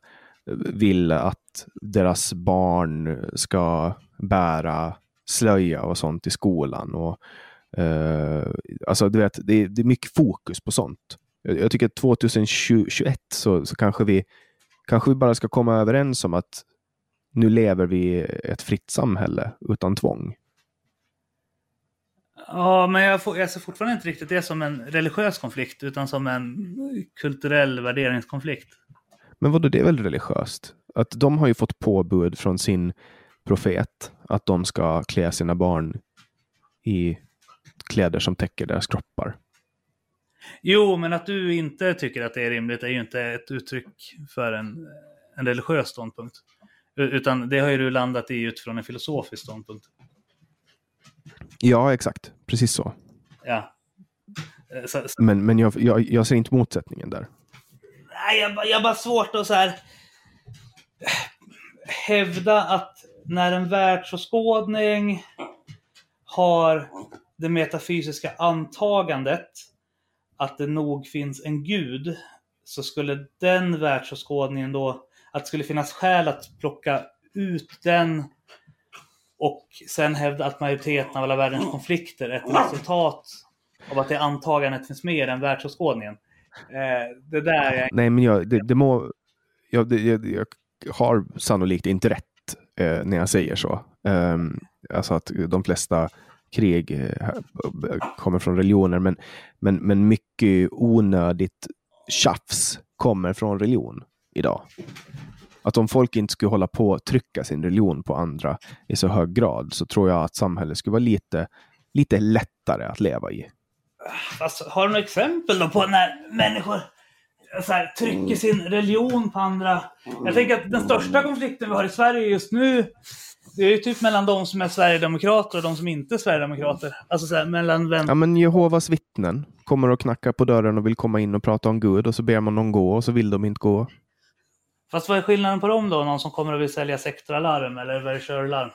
vill att deras barn ska bära slöja och sånt i skolan. Och, eh, alltså, du vet, det är, det, är mycket fokus på sånt. Jag, jag tycker att 2021 så, så kanske, vi, kanske vi bara ska komma överens om att nu lever vi i ett fritt samhälle utan tvång. Ja, men jag, får, jag ser fortfarande inte riktigt det som en religiös konflikt, utan som en kulturell värderingskonflikt. Men vadå, det är väl religiöst? Att de har ju fått påbud från sin profet att de ska klä sina barn i kläder som täcker deras kroppar. Jo, men att du inte tycker att det är rimligt är ju inte ett uttryck för en, en religiös ståndpunkt. Utan det har ju du landat i utifrån en filosofisk ståndpunkt. Ja, exakt. Precis så. Ja. Eh, så, så. Men, men jag, jag, jag ser inte motsättningen där. Nej, jag, jag har bara svårt att så här hävda att när en världsåskådning har det metafysiska antagandet att det nog finns en gud, så skulle den världsåskådningen då, att det skulle finnas skäl att plocka ut den och sen hävda att majoriteten av alla världens konflikter är ett resultat av att det antagandet finns med i den världsåskådningen. Eh, det där är... Nej, men jag, det, det må... Jag, det, jag, jag har sannolikt inte rätt eh, när jag säger så. Eh, alltså att de flesta krig eh, kommer från religioner, men, men, men mycket onödigt tjafs kommer från religion idag. Att om folk inte skulle hålla på att trycka sin religion på andra i så hög grad så tror jag att samhället skulle vara lite, lite lättare att leva i. Fast, har du några exempel då på när människor så här, trycker sin religion på andra. Jag tänker att den största konflikten vi har i Sverige just nu, det är ju typ mellan de som är Sverigedemokrater och de som inte är Sverigedemokrater. Alltså så här, mellan vem... Ja, men Jehovas vittnen kommer och knackar på dörren och vill komma in och prata om Gud och så ber man dem gå och så vill de inte gå. Fast vad är skillnaden på dem då? Någon som kommer och vill sälja sektoralarm eller verkörlarm?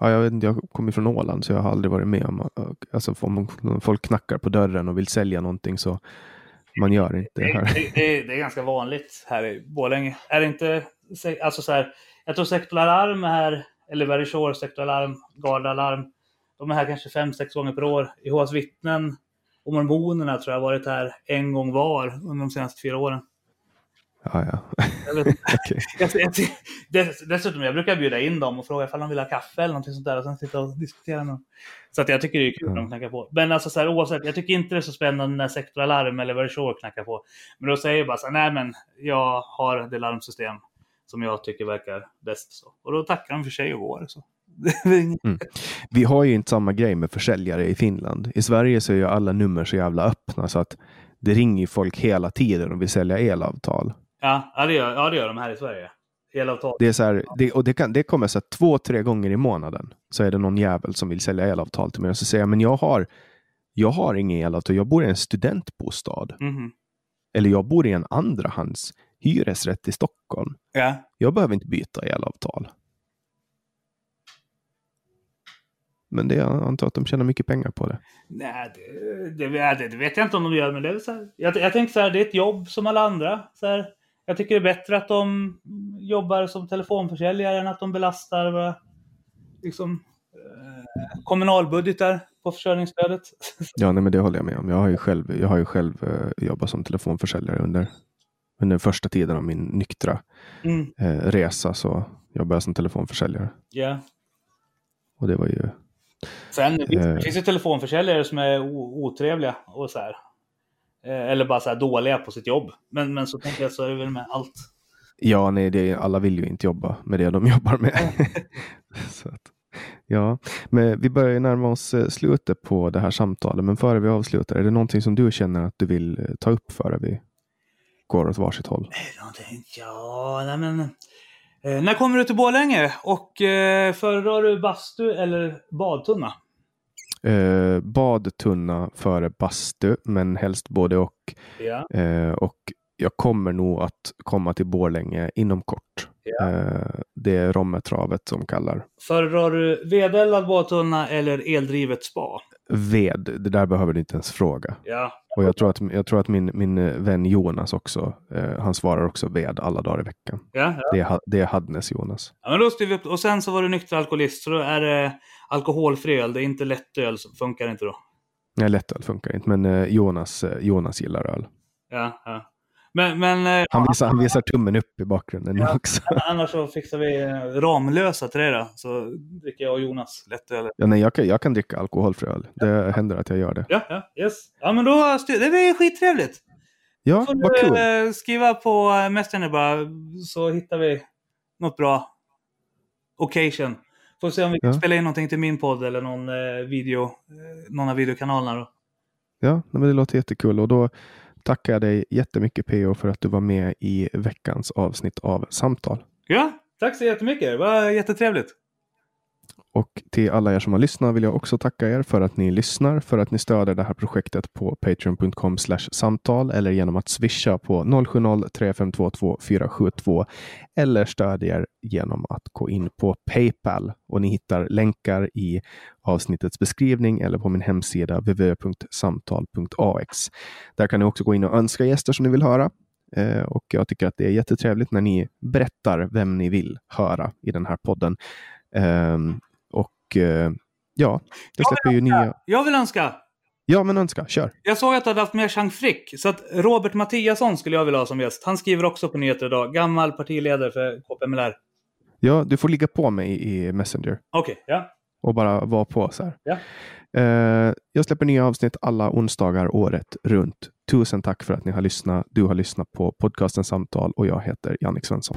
Ja, jag, vet inte, jag kommer från Åland så jag har aldrig varit med om alltså, om folk knackar på dörren och vill sälja någonting så man gör inte det här. Det, det, det är ganska vanligt här i Borlänge. Är inte, alltså så här, jag tror sektoralarm är här, eller Verisure sektoralarm, gardalarm, de är här kanske fem, sex gånger per år. Jehovas vittnen och mormonerna tror jag har varit här en gång var under de senaste fyra åren. Ja, ja. Jag okay. jag, jag, dess, dessutom, jag brukar bjuda in dem och fråga ifall de vill ha kaffe eller någonting sånt där och sen sitta och diskutera dem. Så att jag tycker det är kul mm. de knackar på. Men alltså så här, oavsett, jag tycker inte det är så spännande när Sektor Alarm eller Verisure knackar på. Men då säger jag bara så här, nej men jag har det larmsystem som jag tycker verkar bäst. Så. Och då tackar de för sig och går. Så. mm. Vi har ju inte samma grej med försäljare i Finland. I Sverige så är ju alla nummer så jävla öppna så att det ringer folk hela tiden och vill sälja elavtal. Ja, ja, det gör, ja, det gör de här i Sverige. Elavtal. Det är så här, det, och det, kan, det kommer så här, två, tre gånger i månaden. Så är det någon jävel som vill sälja elavtal till mig och så säger jag, men jag har, jag har ingen elavtal, jag bor i en studentbostad. Mm. Eller jag bor i en andrahands hyresrätt i Stockholm. Ja. Jag behöver inte byta elavtal. Men det, jag antar att de tjänar mycket pengar på det. Nej, det, det, det, vet jag inte om de gör, men det är så här, jag, jag tänker så här, det är ett jobb som alla andra. Så här, jag tycker det är bättre att de jobbar som telefonförsäljare än att de belastar våra liksom, eh, kommunalbudgetar på försörjningsstödet. Ja, nej, men det håller jag med om. Jag har ju själv, jag har ju själv eh, jobbat som telefonförsäljare under, under första tiden av min nyktra Mm, eh, resa. Så jobbade jag som telefonförsäljare. ja. Och det var ju Sen det finns- Eh. det telefonförsäljare som är otrevliga och så här. Eh, Eller bara så här dåliga på sitt jobb. Men, men så tänker jag så är det väl med allt. Ja, nej, det, alla vill ju inte jobba med det de jobbar med. så att, ja, men vi börjar ju närma oss eh, slutet på det här samtalet. Men före vi avslutar, är det någonting som du känner att du vill eh, ta upp före vi går åt varsitt håll? Ja, nej men... Eh, när kommer du till Borlänge? Och eh, föredrar du bastu eller badtunna? Eh, badtunna före bastu, men helst både och. Ja. Eh, och jag kommer nog att komma till Borlänge inom kort. Ja. Eh, det är Rommetravet som kallar. Föredrar du vedeldad badtunna eller eldrivet spa? Ved, det där behöver du inte ens fråga. Ja. Och jag tror att, jag tror att min, min vän Jonas också, eh, han svarar också ved alla dagar i veckan. Ja, ja. Det är, det är Hadnes Jonas. ja men då vi upp. Och sen så var du nykter alkoholist, så då är det alkoholfri öl. Det är inte lättöl, som funkar inte då. Nej, lättöl funkar inte, men eh, Jonas, eh, Jonas gillar öl. Ja, ja. Men, men eh, Han visar, han visar tummen upp i bakgrunden nu också. annars så fixar vi Ramlösa till dig då. Så dricker jag och Jonas lättöl. Ja, nej, jag, kan, jag kan dricka alkoholfri öl. Det händer att jag gör det. Ja, ja, yes. Ja, men då, det blir skittrevligt. Ja, får vad kul. eh, skriva på Messenger bara, så hittar vi något bra occasion. Får se om vi kan Ja. spela in någonting till min podd eller någon eh, video, eh, någon av videokanalerna då. Ja, men det låter jättekul. Och då tackar jag dig jättemycket PO för att du var med i veckans avsnitt av Samtal. Ja, tack så jättemycket. Det var jättetrevligt. Och till alla er som har lyssnat vill jag också tacka er för att ni lyssnar, för att ni stöder det här projektet på patreon.com samtal eller genom att swisha på 070-3522 472 eller stödjer genom att gå in på Paypal och ni hittar länkar i avsnittets beskrivning eller på min hemsida www.samtal.ax. Där kan ni också gå in och önska gäster som ni vill höra. Eh, och jag tycker att det är jättetrevligt när ni berättar vem ni vill höra i den här podden. Ehm, och eh, ja, jag släpper ju nya... Jag vill önska. Ja, men önska, kör. Jag såg att du hade haft med Chang Frick, så att Robert Mattiasson skulle jag vilja ha som gäst. Han skriver också på nyheter idag. Gammal partiledare för KPMLR. Ja, du får ligga på mig i Messenger Okej, ja. och bara vara på så här. Ja. Eh, jag släpper nya avsnitt alla onsdagar året runt. Tusen tack för att ni har lyssnat. Du har lyssnat på podcasten Samtal och jag heter Jannik Svensson.